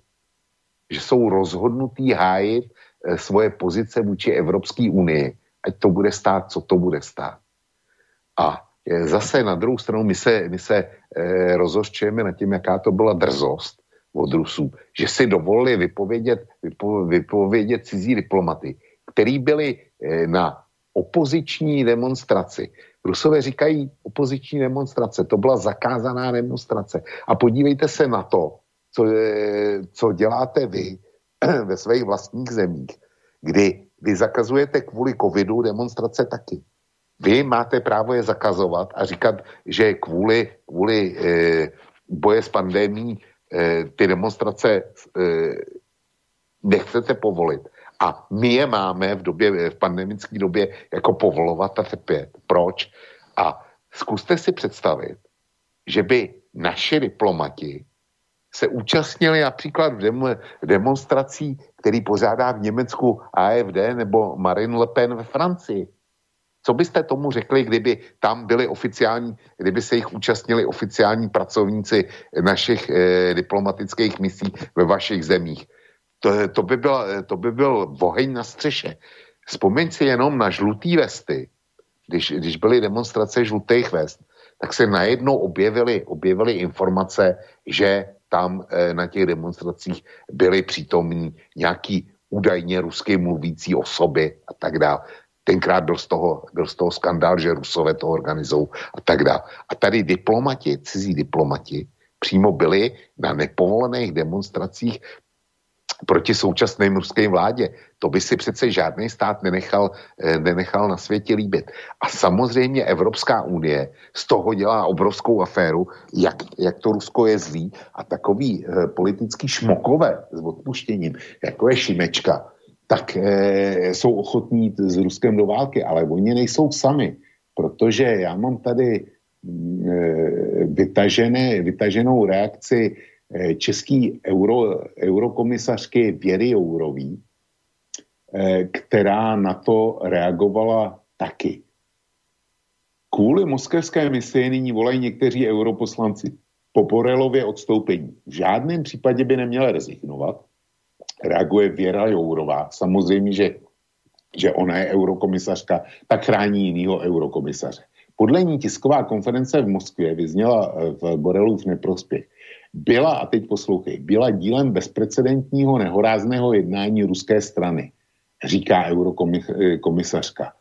že jsou rozhodnutí hájit eh, svoje pozice vůči Evropské unii, ať to bude stát, co to bude stát. A zase na druhou stranu my se, my se e, rozhořčujeme nad tím, jaká to byla drzost od Rusů, že si dovolili vypovědět, vypo, vypovědět cizí diplomaty, který byli na opoziční demonstraci. Rusové říkají opoziční demonstrace, to byla zakázaná demonstrace. A podívejte se na to, co, co děláte vy <clears throat> ve svých vlastních zemích, kdy vy zakazujete kvůli covidu demonstrace taky. Vy máte právo je zakazovat a říkat, že kvůli, kvůli e, boje s pandemí e, ty demonstrace e, nechcete povolit. A my je máme v době, v pandemické době jako povolovat a trpět. Proč? A zkuste si představit, že by naši diplomati se účastnili například v, dem, demonstrací, který pořádá v Německu AFD nebo Marine Le Pen ve Francii. Co byste tomu řekli, kdyby tam byli oficiální, kdyby se jich účastnili oficiální pracovníci našich eh, diplomatických misí ve vašich zemích? To, to, by byl, to by byl oheň na střeše. Vzpomeň si jenom na žlutý vesty, když, když byly demonstrace žlutých vest, tak se najednou objevily, objevily informace, že tam e, na těch demonstracích byly přítomní nějaký údajně rusky mluvící osoby a tak dále. Tenkrát byl z, toho, byl z toho skandál, že Rusové to organizují a tak dále. A tady diplomati, cizí diplomati, přímo byli na nepovolených demonstracích proti současné ruské vládě. To by si přece žádný stát nenechal, eh, nenechal na světě líbit. A samozřejmě Evropská unie z toho dělá obrovskou aféru, jak, jak to Rusko je zlý a takový eh, politický šmokové s odpuštěním, jako je Šimečka, tak eh, jsou ochotní s Ruskem do války, ale oni nejsou sami, protože já mám tady mm, eh, vytažené, vytaženou reakci Eh, český euro, eurokomisařky Věry Jourový, eh, která na to reagovala taky. Kvůli moskevské misi nyní volají někteří europoslanci po Borelově odstoupení. V žádném případě by neměla rezignovat. Reaguje Věra Jourová. Samozřejmě, že, že ona je eurokomisařka, tak chrání jinýho eurokomisaře. Podle ní tisková konference v Moskvě vyzněla eh, v Borelův neprospěch byla, a teď poslouchej, byla dílem bezprecedentního nehorázného jednání ruské strany, říká eurokomisařka.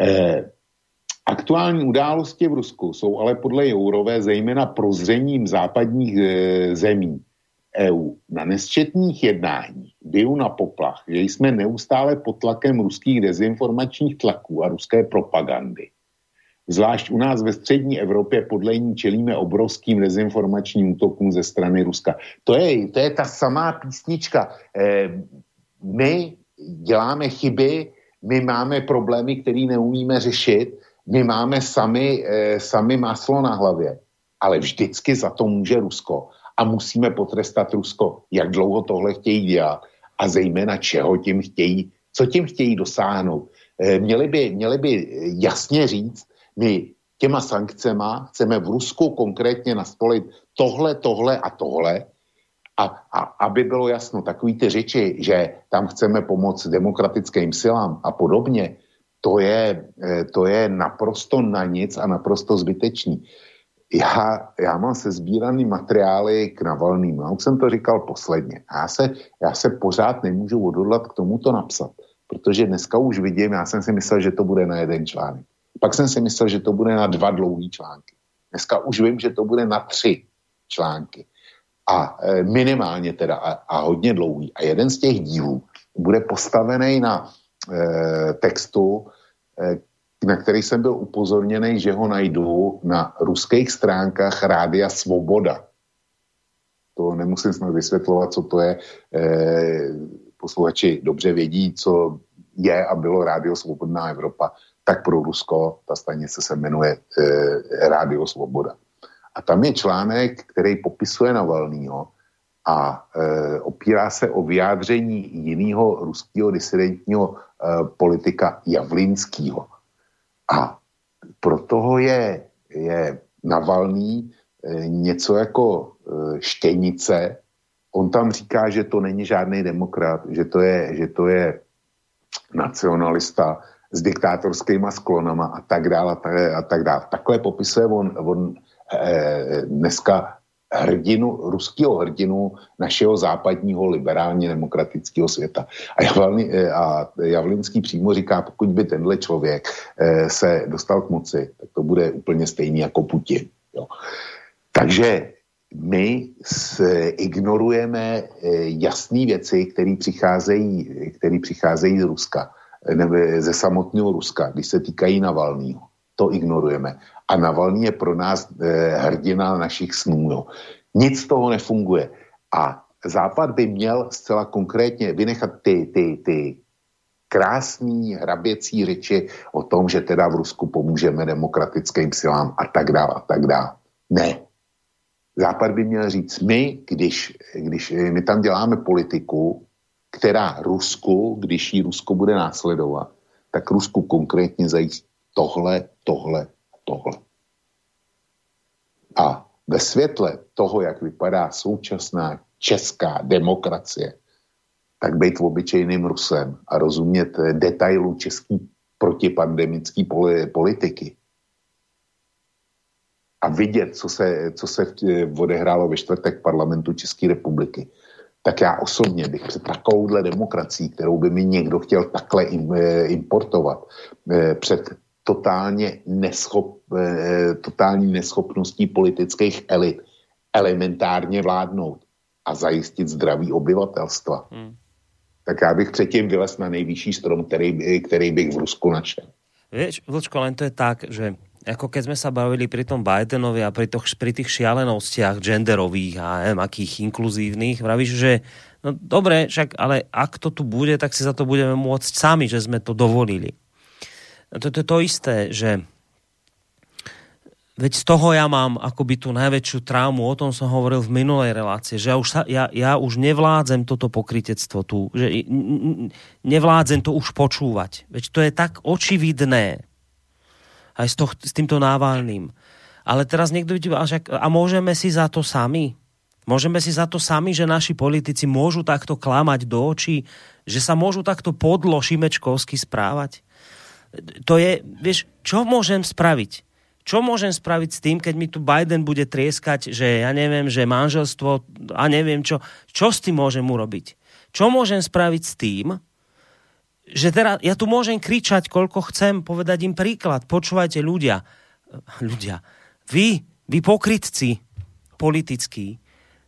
Eh, aktuální události v Rusku jsou ale podle Jourové zejména prozřením západních eh, zemí EU na nesčetných jednání biju na poplach, že jsme neustále pod tlakem ruských dezinformačních tlaků a ruské propagandy Zvlášť u nás ve střední Evropě podle ní čelíme obrovským dezinformačním útokům ze strany Ruska. To je, to je ta samá písnička. Eh, my děláme chyby, my máme problémy, které neumíme řešit, my máme sami, eh, sami maslo na hlavě, ale vždycky za to může Rusko a musíme potrestat Rusko, jak dlouho tohle chtějí dělat a zejména čeho tím chtějí, co tím chtějí dosáhnout. Eh, měli by, měli by jasně říct, my těma sankcema chceme v Rusku konkrétně nastolit tohle, tohle a tohle, a, a aby bylo jasno, takový ty řeči, že tam chceme pomoct demokratickým silám a podobně, to je, eh, to je naprosto na nic a naprosto zbytečný. Já, já mám se sbíraný materiály k Navalným. Já už jsem to říkal posledně. Já se, já se pořád nemůžu odhodlat k tomuto napsat, protože dneska už vidím, já jsem si myslel, že to bude na jeden článek. Pak jsem si myslel, že to bude na dva dlouhý články. Dneska už vím, že to bude na tři články. A e, minimálně teda a, a hodně dlouhý. A jeden z těch dílů bude postavený na e, textu, e, na který jsem byl upozorněný, že ho najdu na ruských stránkách Rádia Svoboda. To nemusím snad vysvětlovat, co to je. E, posluchači dobře vědí, co je a bylo Rádio Svobodná Evropa tak pro Rusko ta stanice se jmenuje e, Rádio Svoboda. A tam je článek, který popisuje Navalnýho a e, opírá se o vyjádření jiného ruského disidentního e, politika Javlinského. A pro toho je, je Navalný e, něco jako e, štěnice. On tam říká, že to není žádný demokrat, že to je, že to je nacionalista, s diktátorskýma sklonama a tak dále a tak, dále. Takhle popisuje on, on e, dneska hrdinu, ruského hrdinu našeho západního liberálně demokratického světa. A, Javlin, eh, a Javlinský přímo říká, pokud by tenhle člověk e, se dostal k moci, tak to bude úplně stejný jako Putin. Jo. Takže my ignorujeme jasné věci, které přicházejí, které přicházejí z Ruska ze samotného Ruska, když se týkají Navalného. To ignorujeme. A Navalný je pro nás eh, hrdina našich snů. Jo. Nic z toho nefunguje. A Západ by měl zcela konkrétně vynechat ty, ty, ty krásný hraběcí řeči o tom, že teda v Rusku pomůžeme demokratickým silám a tak dále a tak dále. Ne. Západ by měl říct, my, když, když my tam děláme politiku, která Rusku, když ji Rusko bude následovat, tak Rusku konkrétně zajistí tohle, tohle a tohle. A ve světle toho, jak vypadá současná česká demokracie, tak být obyčejným Rusem a rozumět detailu české protipandemické politiky a vidět, co se, co se odehrálo ve čtvrtek parlamentu České republiky, tak já osobně bych před takovouhle demokracií, kterou by mi někdo chtěl takhle eh, importovat, eh, před totálně neschop, eh, totální neschopností politických elit elementárně vládnout a zajistit zdraví obyvatelstva. Hmm. Tak já bych předtím vylez na nejvyšší strom, který, který bych v Rusku našel. Vieš, Vlčko, len to je tak, že ako keď sme sa bavili pri tom Bidenovi a pri, to, pri tých šialenostiach genderových a neviem, akých inkluzívnych, vravíš, že no dobre, však, ale ak to tu bude, tak si za to budeme môcť sami, že sme to dovolili. To je to, isté, že veď z toho ja mám akoby tú najväčšiu traumu, o tom som hovoril v minulej relácii, že ja už, sa, ja, ja už nevládzem toto pokritectvo tu, že nevládzem to už počúvať. Veď to je tak očividné, aj s, to, s týmto návalným. Ale teraz niekto by a môžeme si za to sami? Môžeme si za to sami, že naši politici môžu takto klamať do očí, že sa môžu takto podlo šimečkovsky správať? To je, vieš, čo môžem spraviť? Čo môžem spraviť s tým, keď mi tu Biden bude trieskať, že ja neviem, že manželstvo a neviem čo. Čo s tým môžem urobiť? Čo môžem spraviť s tým, že teraz, ja tu môžem kričať, koľko chcem, povedať im príklad. Počúvajte ľudia, ľudia, vy, vy pokrytci politickí,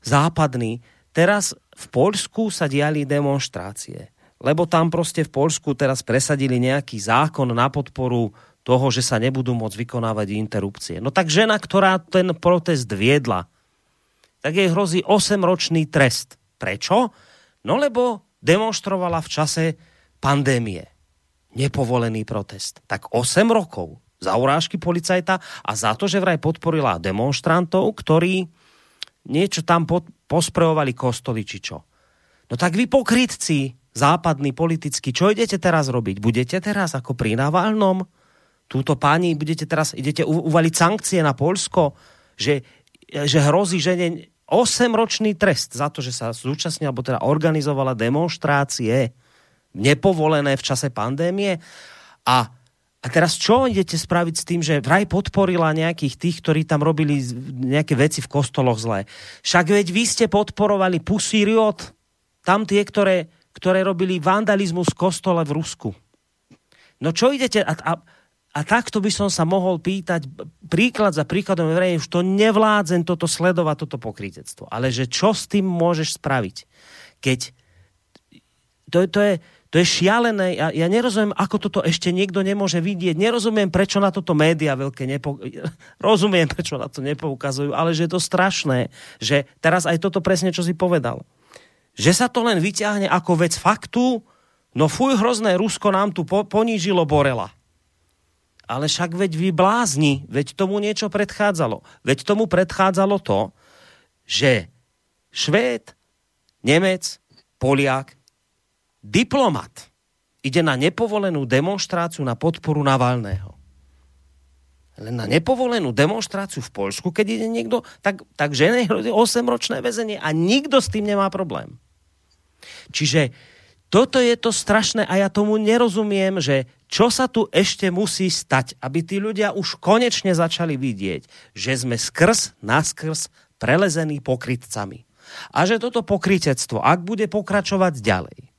západní, teraz v Poľsku sa diali demonstrácie. Lebo tam proste v Poľsku teraz presadili nejaký zákon na podporu toho, že sa nebudú môcť vykonávať interrupcie. No tak žena, ktorá ten protest viedla, tak jej hrozí 8-ročný trest. Prečo? No lebo demonstrovala v čase pandémie. Nepovolený protest. Tak 8 rokov za urážky policajta a za to, že vraj podporila demonstrantov, ktorí niečo tam pod, posprejovali kostoly či čo. No tak vy pokrytci, západní politicky, čo idete teraz robiť? Budete teraz ako pri Navalnom? Túto páni, budete teraz, idete uvaliť sankcie na Polsko, že, že hrozí žene 8-ročný trest za to, že sa zúčastnila, alebo teda organizovala demonstrácie nepovolené v čase pandémie. A, a teraz čo idete spraviť s tým, že vraj podporila nejakých tých, ktorí tam robili nejaké veci v kostoloch zlé. Však veď vy ste podporovali Pussy Riot, tam tie, ktoré, ktoré robili vandalizmus v kostole v Rusku. No čo idete... A, a, a takto by som sa mohol pýtať príklad za príkladom, že už to nevládzem toto sledovať, toto pokrytectvo. Ale že čo s tým môžeš spraviť? Keď to, to, je, to je šialené. Ja, ja nerozumiem, ako toto ešte niekto nemôže vidieť. Nerozumiem, prečo na toto média veľké nepo... <laughs> Rozumiem, prečo na to nepoukazujú, ale že je to strašné, že teraz aj toto presne, čo si povedal. Že sa to len vyťahne ako vec faktu, no fuj, hrozné Rusko nám tu po, ponížilo Borela. Ale však veď vy blázni, veď tomu niečo predchádzalo. Veď tomu predchádzalo to, že Švéd, Nemec, Poliak diplomat ide na nepovolenú demonstráciu na podporu Navalného. Len na nepovolenú demonstráciu v Poľsku, keď ide niekto, tak, tak žene 8-ročné väzenie a nikto s tým nemá problém. Čiže toto je to strašné a ja tomu nerozumiem, že čo sa tu ešte musí stať, aby tí ľudia už konečne začali vidieť, že sme skrz, naskrz prelezení pokrytcami. A že toto pokrytectvo, ak bude pokračovať ďalej,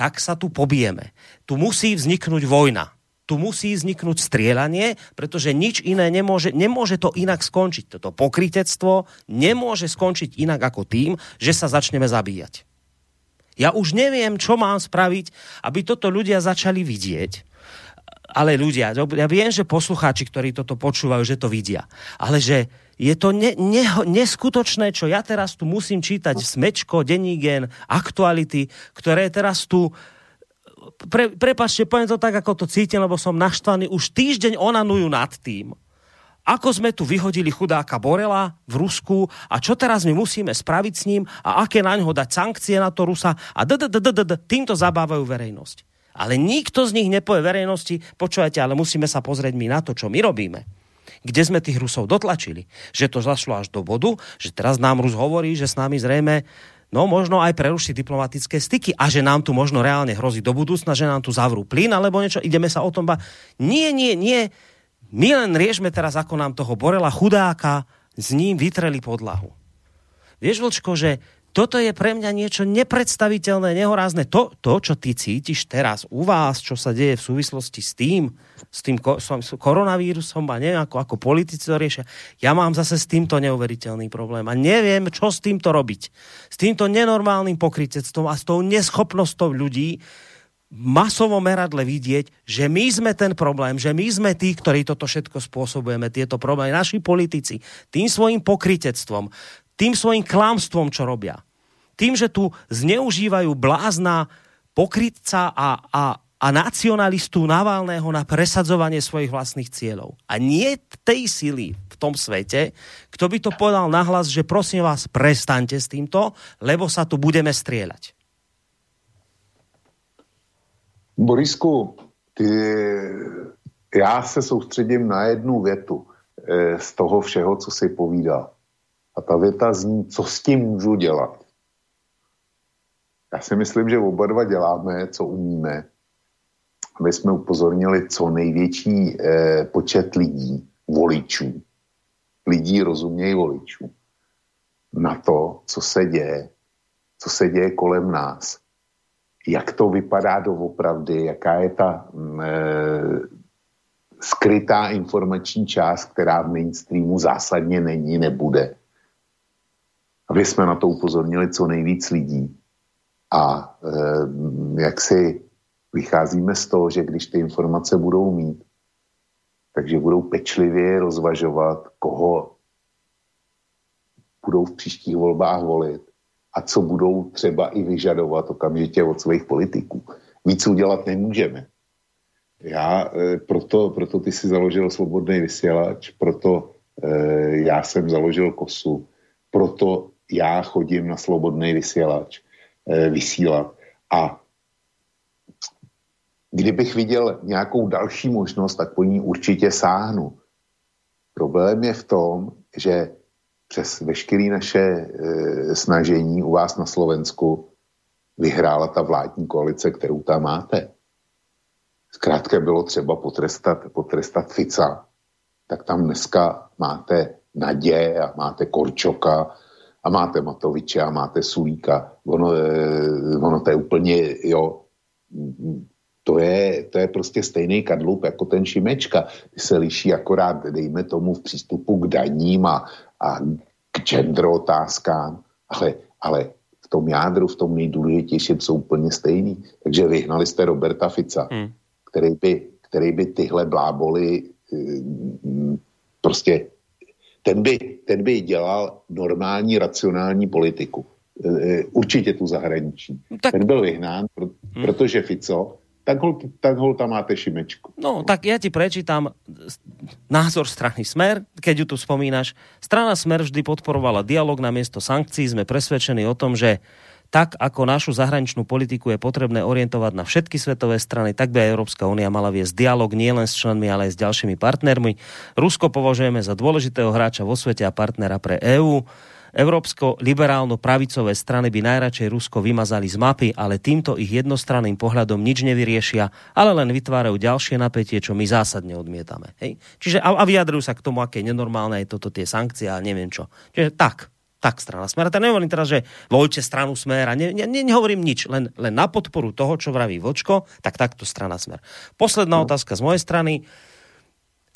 tak sa tu pobijeme. Tu musí vzniknúť vojna. Tu musí vzniknúť strieľanie, pretože nič iné nemôže, nemôže to inak skončiť. Toto pokrytectvo nemôže skončiť inak ako tým, že sa začneme zabíjať. Ja už neviem, čo mám spraviť, aby toto ľudia začali vidieť ale ľudia, ja viem, že poslucháči, ktorí toto počúvajú, že to vidia, ale že je to ne, ne, neskutočné, čo ja teraz tu musím čítať smečko, dennígen, aktuality, ktoré teraz tu pre, prepačte, poviem to tak, ako to cítim, lebo som naštvaný, už týždeň onanujú nad tým, ako sme tu vyhodili chudáka Borela v Rusku a čo teraz my musíme spraviť s ním a aké na ňo dať sankcie na to Rusa a týmto zabávajú verejnosť. Ale nikto z nich nepovie verejnosti, počúvajte, ale musíme sa pozrieť my na to, čo my robíme. Kde sme tých Rusov dotlačili. Že to zašlo až do bodu, že teraz nám Rus hovorí, že s nami zrejme no možno aj prerušiť diplomatické styky a že nám tu možno reálne hrozí do budúcna, že nám tu zavrú plyn alebo niečo, ideme sa o tom ba... Nie, nie, nie. My len riešme teraz, ako nám toho Borela chudáka s ním vytreli podlahu. Vieš, Vlčko, že toto je pre mňa niečo nepredstaviteľné, nehorázne. To, to, čo ty cítiš teraz u vás, čo sa deje v súvislosti s tým, s tým koronavírusom a neviem, ako, politici to riešia. Ja mám zase s týmto neuveriteľný problém a neviem, čo s týmto robiť. S týmto nenormálnym pokrytectvom a s tou neschopnosťou ľudí masovo meradle vidieť, že my sme ten problém, že my sme tí, ktorí toto všetko spôsobujeme, tieto problémy, naši politici, tým svojim pokrytectvom, tým svojim klamstvom, čo robia. Tým, že tu zneužívajú blázna pokrytca a, a, a nacionalistu Navalného na presadzovanie svojich vlastných cieľov. A nie tej sily v tom svete, kto by to povedal nahlas, že prosím vás, prestaňte s týmto, lebo sa tu budeme strieľať. Borisku, ty, já se soustředím na jednu větu e, z toho všeho, co si povídal. A ta věta zní, co s tím můžu dělat. Já si myslím, že oba dva děláme, co umíme, aby jsme upozornili co největší eh, počet lidí, voličů, lidí rozumějí voličů, na to, co se děje, co se děje kolem nás, jak to vypadá doopravdy, jaká je ta mm, e, skrytá informační část, která v mainstreamu zásadně není, nebude aby jsme na to upozornili co nejvíc lidí. A e, jak si vycházíme z toho, že když ty informace budou mít, takže budou pečlivě rozvažovat, koho budou v příštích volbách volit a co budou třeba i vyžadovat okamžitě od svých politiků. Víc udělat nemůžeme. Já e, proto, proto ty si založil Svobodný vysílač, proto e, já jsem založil KOSu, proto já chodím na slobodný vysílač, eh, vysílat a kdybych viděl nějakou další možnost, tak po ní určitě sáhnu. Problém je v tom, že přes veškeré naše e, snažení u vás na Slovensku vyhrála ta vládní koalice, kterou tam máte. Zkrátka bylo třeba potrestat, potrestat Fica, tak tam dneska máte Nadě a máte Korčoka a máte Matoviče a máte Sulíka. Ono, eh, ono to je úplně, jo, to je, to je prostě stejný kadlup jako ten Šimečka. Ty se liší akorát, dejme tomu, v přístupu k daním a, a k gender otázkám, ale, ale v tom jádru, v tom nejdůležitějším jsou úplně stejný. Takže vyhnali jste Roberta Fica, hmm. který, by, který by tyhle bláboli eh, prostě ten by, ten by dělal normální, racionální politiku. E, e, určitě tu zahraničí. No tak... Ten byl vyhnán, hmm. protože Fico tak hol, tak hol tam máte Šimečku. No, tak ja ti prečítam názor strany Smer, keď ju tu spomínaš. Strana Smer vždy podporovala dialog na miesto sankcií. Sme presvedčení o tom, že tak ako našu zahraničnú politiku je potrebné orientovať na všetky svetové strany, tak by aj Európska únia mala viesť dialog nielen s členmi, ale aj s ďalšími partnermi. Rusko považujeme za dôležitého hráča vo svete a partnera pre EÚ. Európsko-liberálno-pravicové strany by najradšej Rusko vymazali z mapy, ale týmto ich jednostranným pohľadom nič nevyriešia, ale len vytvárajú ďalšie napätie, čo my zásadne odmietame. Hej? Čiže a, a vyjadrujú sa k tomu, aké nenormálne je toto tie sankcie a neviem čo. Čiže tak, tak strana Smer. A nehovorím teraz, že voľte stranu Smer a ne, ne, ne, nehovorím nič, len, len na podporu toho, čo vraví Vočko, tak takto strana Smer. Posledná no. otázka z mojej strany.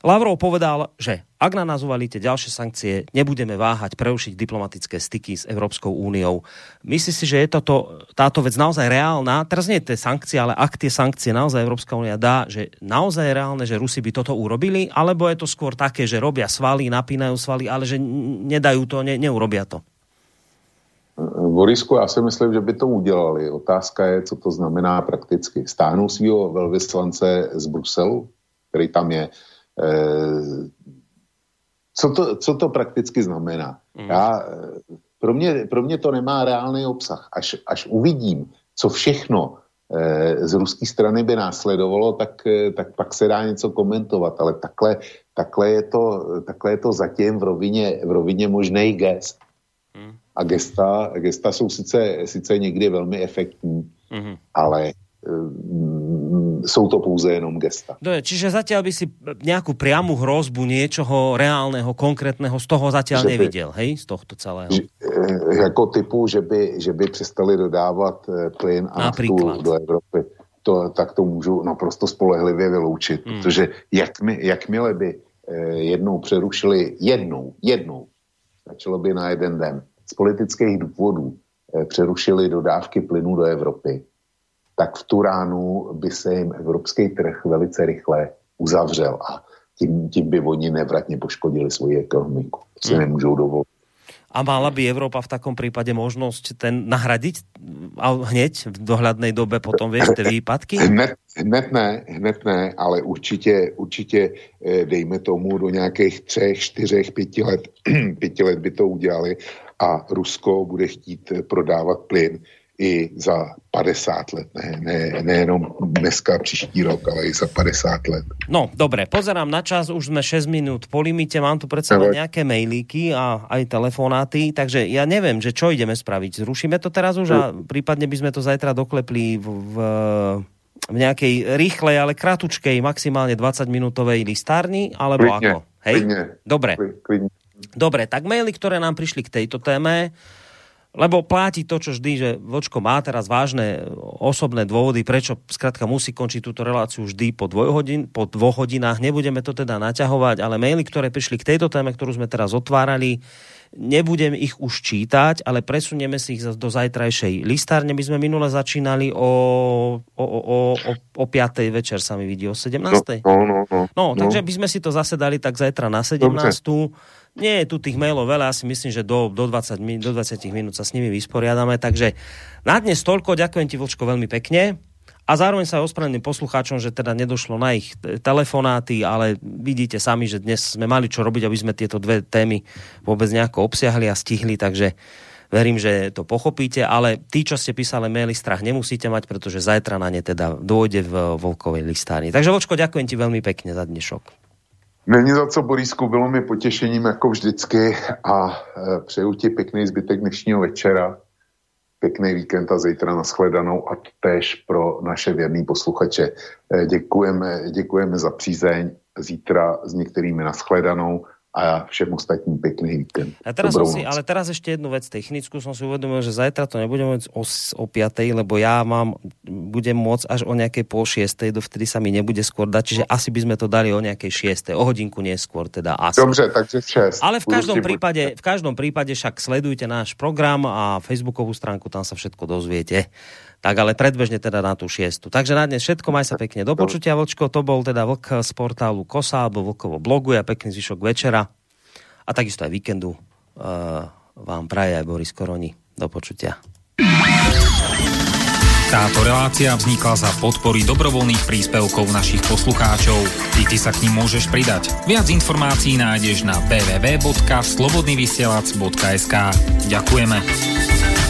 Lavrov povedal, že ak na nás uvalíte ďalšie sankcie, nebudeme váhať preušiť diplomatické styky s Európskou úniou. Myslí si, že je toto, táto vec naozaj reálna? Teraz nie tie sankcie, ale ak tie sankcie naozaj Európska únia dá, že naozaj je reálne, že Rusi by toto urobili? Alebo je to skôr také, že robia svaly, napínajú svaly, ale že nedajú to, ne, neurobia to? Borisku, já si myslím, že by to udělali. Otázka je, co to znamená prakticky. Stáhnou svého velvyslance z Bruselu, který tam je, Eh, co to, co to prakticky znamená? Mm. Já, eh, pro, mě, pro mě to nemá reálný obsah. Až, až uvidím, co všechno eh, z ruské strany by následovalo, tak, tak pak se dá něco komentovat. Ale takhle, takhle, je, to, takhle je to zatím v rovině, v rovině možný gest. Mm. A gesta, gesta jsou sice, sice někdy velmi efektní, mm. ale sú to pouze jenom gesta. Dobre, čiže zatiaľ by si nejakú priamu hrozbu niečoho reálneho, konkrétného z toho zatiaľ že nevidel, by, hej, z tohto celého? Že, eh, jako typu, že by, že by přestali dodávat eh, plyn a naftu do Evropy. To, tak to můžu naprosto spolehlivě vyloučit, hmm. protože jakmi, jakmile by eh, jednou přerušili, jednou, jednou, začalo by na jeden den, z politických důvodů přerušili dodávky plynu do Evropy, tak v tu ránu by se jim evropský trh velice rychle uzavřel a tím, tím by oni nevratně poškodili svoji ekonomiku. To si hmm. nemůžou dovolit. A mala by Európa v takom prípade možnosť ten nahradiť a hneď v dohľadnej dobe potom, vieš, tie výpadky? Hned, hned ne, hned ne, ale určitě, určitě eh, dejme tomu do nějakých třech, čtyřech, pěti let, <clears throat> pěti let by to udělali a Rusko bude chtít prodávat plyn i za 50 let, ne, ne, nejenom dneska, příští rok, ale i za 50 let. No, dobre, pozerám na čas, už sme 6 minút po limite, mám tu predsa len nejaké mailíky a aj telefonáty, takže ja neviem, že čo ideme spraviť. Zrušíme to teraz už a prípadne by sme to zajtra doklepli v, v, v nejakej rýchlej, ale kratučkej, maximálne 20-minútovej listárni, alebo klidne, ako? Hej? Klidne, Dobre. Klidne. Dobre, tak maily, ktoré nám prišli k tejto téme, lebo platí to, čo vždy, že Vočko má teraz vážne osobné dôvody, prečo skrátka musí končiť túto reláciu vždy po, hodin, po dvoch hodinách. Nebudeme to teda naťahovať, ale maily, ktoré prišli k tejto téme, ktorú sme teraz otvárali, nebudem ich už čítať, ale presunieme si ich do zajtrajšej listárne. My sme minule začínali o, o, o, o, o 5. večer, sa mi vidí, o 17. No, no, no, no, no, takže by sme si to zase dali tak zajtra na 17. Dobre nie je tu tých mailov veľa, asi myslím, že do, do, 20, do 20 minút sa s nimi vysporiadame. Takže na dnes toľko, ďakujem ti Vlčko veľmi pekne. A zároveň sa ospravedlním poslucháčom, že teda nedošlo na ich telefonáty, ale vidíte sami, že dnes sme mali čo robiť, aby sme tieto dve témy vôbec nejako obsiahli a stihli, takže verím, že to pochopíte, ale tí, čo ste písali maily, strach nemusíte mať, pretože zajtra na ne teda dôjde v Volkovej listárni. Takže Vočko, ďakujem ti veľmi pekne za dnešok. Není za co, Borísku, bylo mi potěšením jako vždycky a e, přeju ti pěkný zbytek dnešního večera, pěkný víkend a zítra nashledanou a též pro naše věrný posluchače. E, děkujeme, děkujeme za přízeň, zítra s některými nashledanou a všem ostatním pekný víkend. A teraz si, ale teraz ešte jednu vec technickú som si uvedomil, že zajtra to nebudem môcť o, o 5, lebo ja mám, budem môcť až o nejakej pol 6, dovtedy sa mi nebude skôr dať, čiže asi by sme to dali o nejakej 6, o hodinku neskôr teda asi. Dobře, takže 6. Ale v každom, prípade, v každom prípade však sledujte náš program a facebookovú stránku, tam sa všetko dozviete. Tak ale predbežne teda na tú šiestu. Takže na dnes všetko, maj sa pekne do počutia, Vlčko. To bol teda Vlk z portálu Kosa alebo Vlkovo blogu a pekný zvyšok večera. A takisto aj víkendu uh, vám praje aj Boris Koroni. Do počutia. Táto relácia vznikla za podpory dobrovoľných príspevkov našich poslucháčov. I ty sa k ním môžeš pridať. Viac informácií nájdeš na www.slobodnyvysielac.sk Ďakujeme.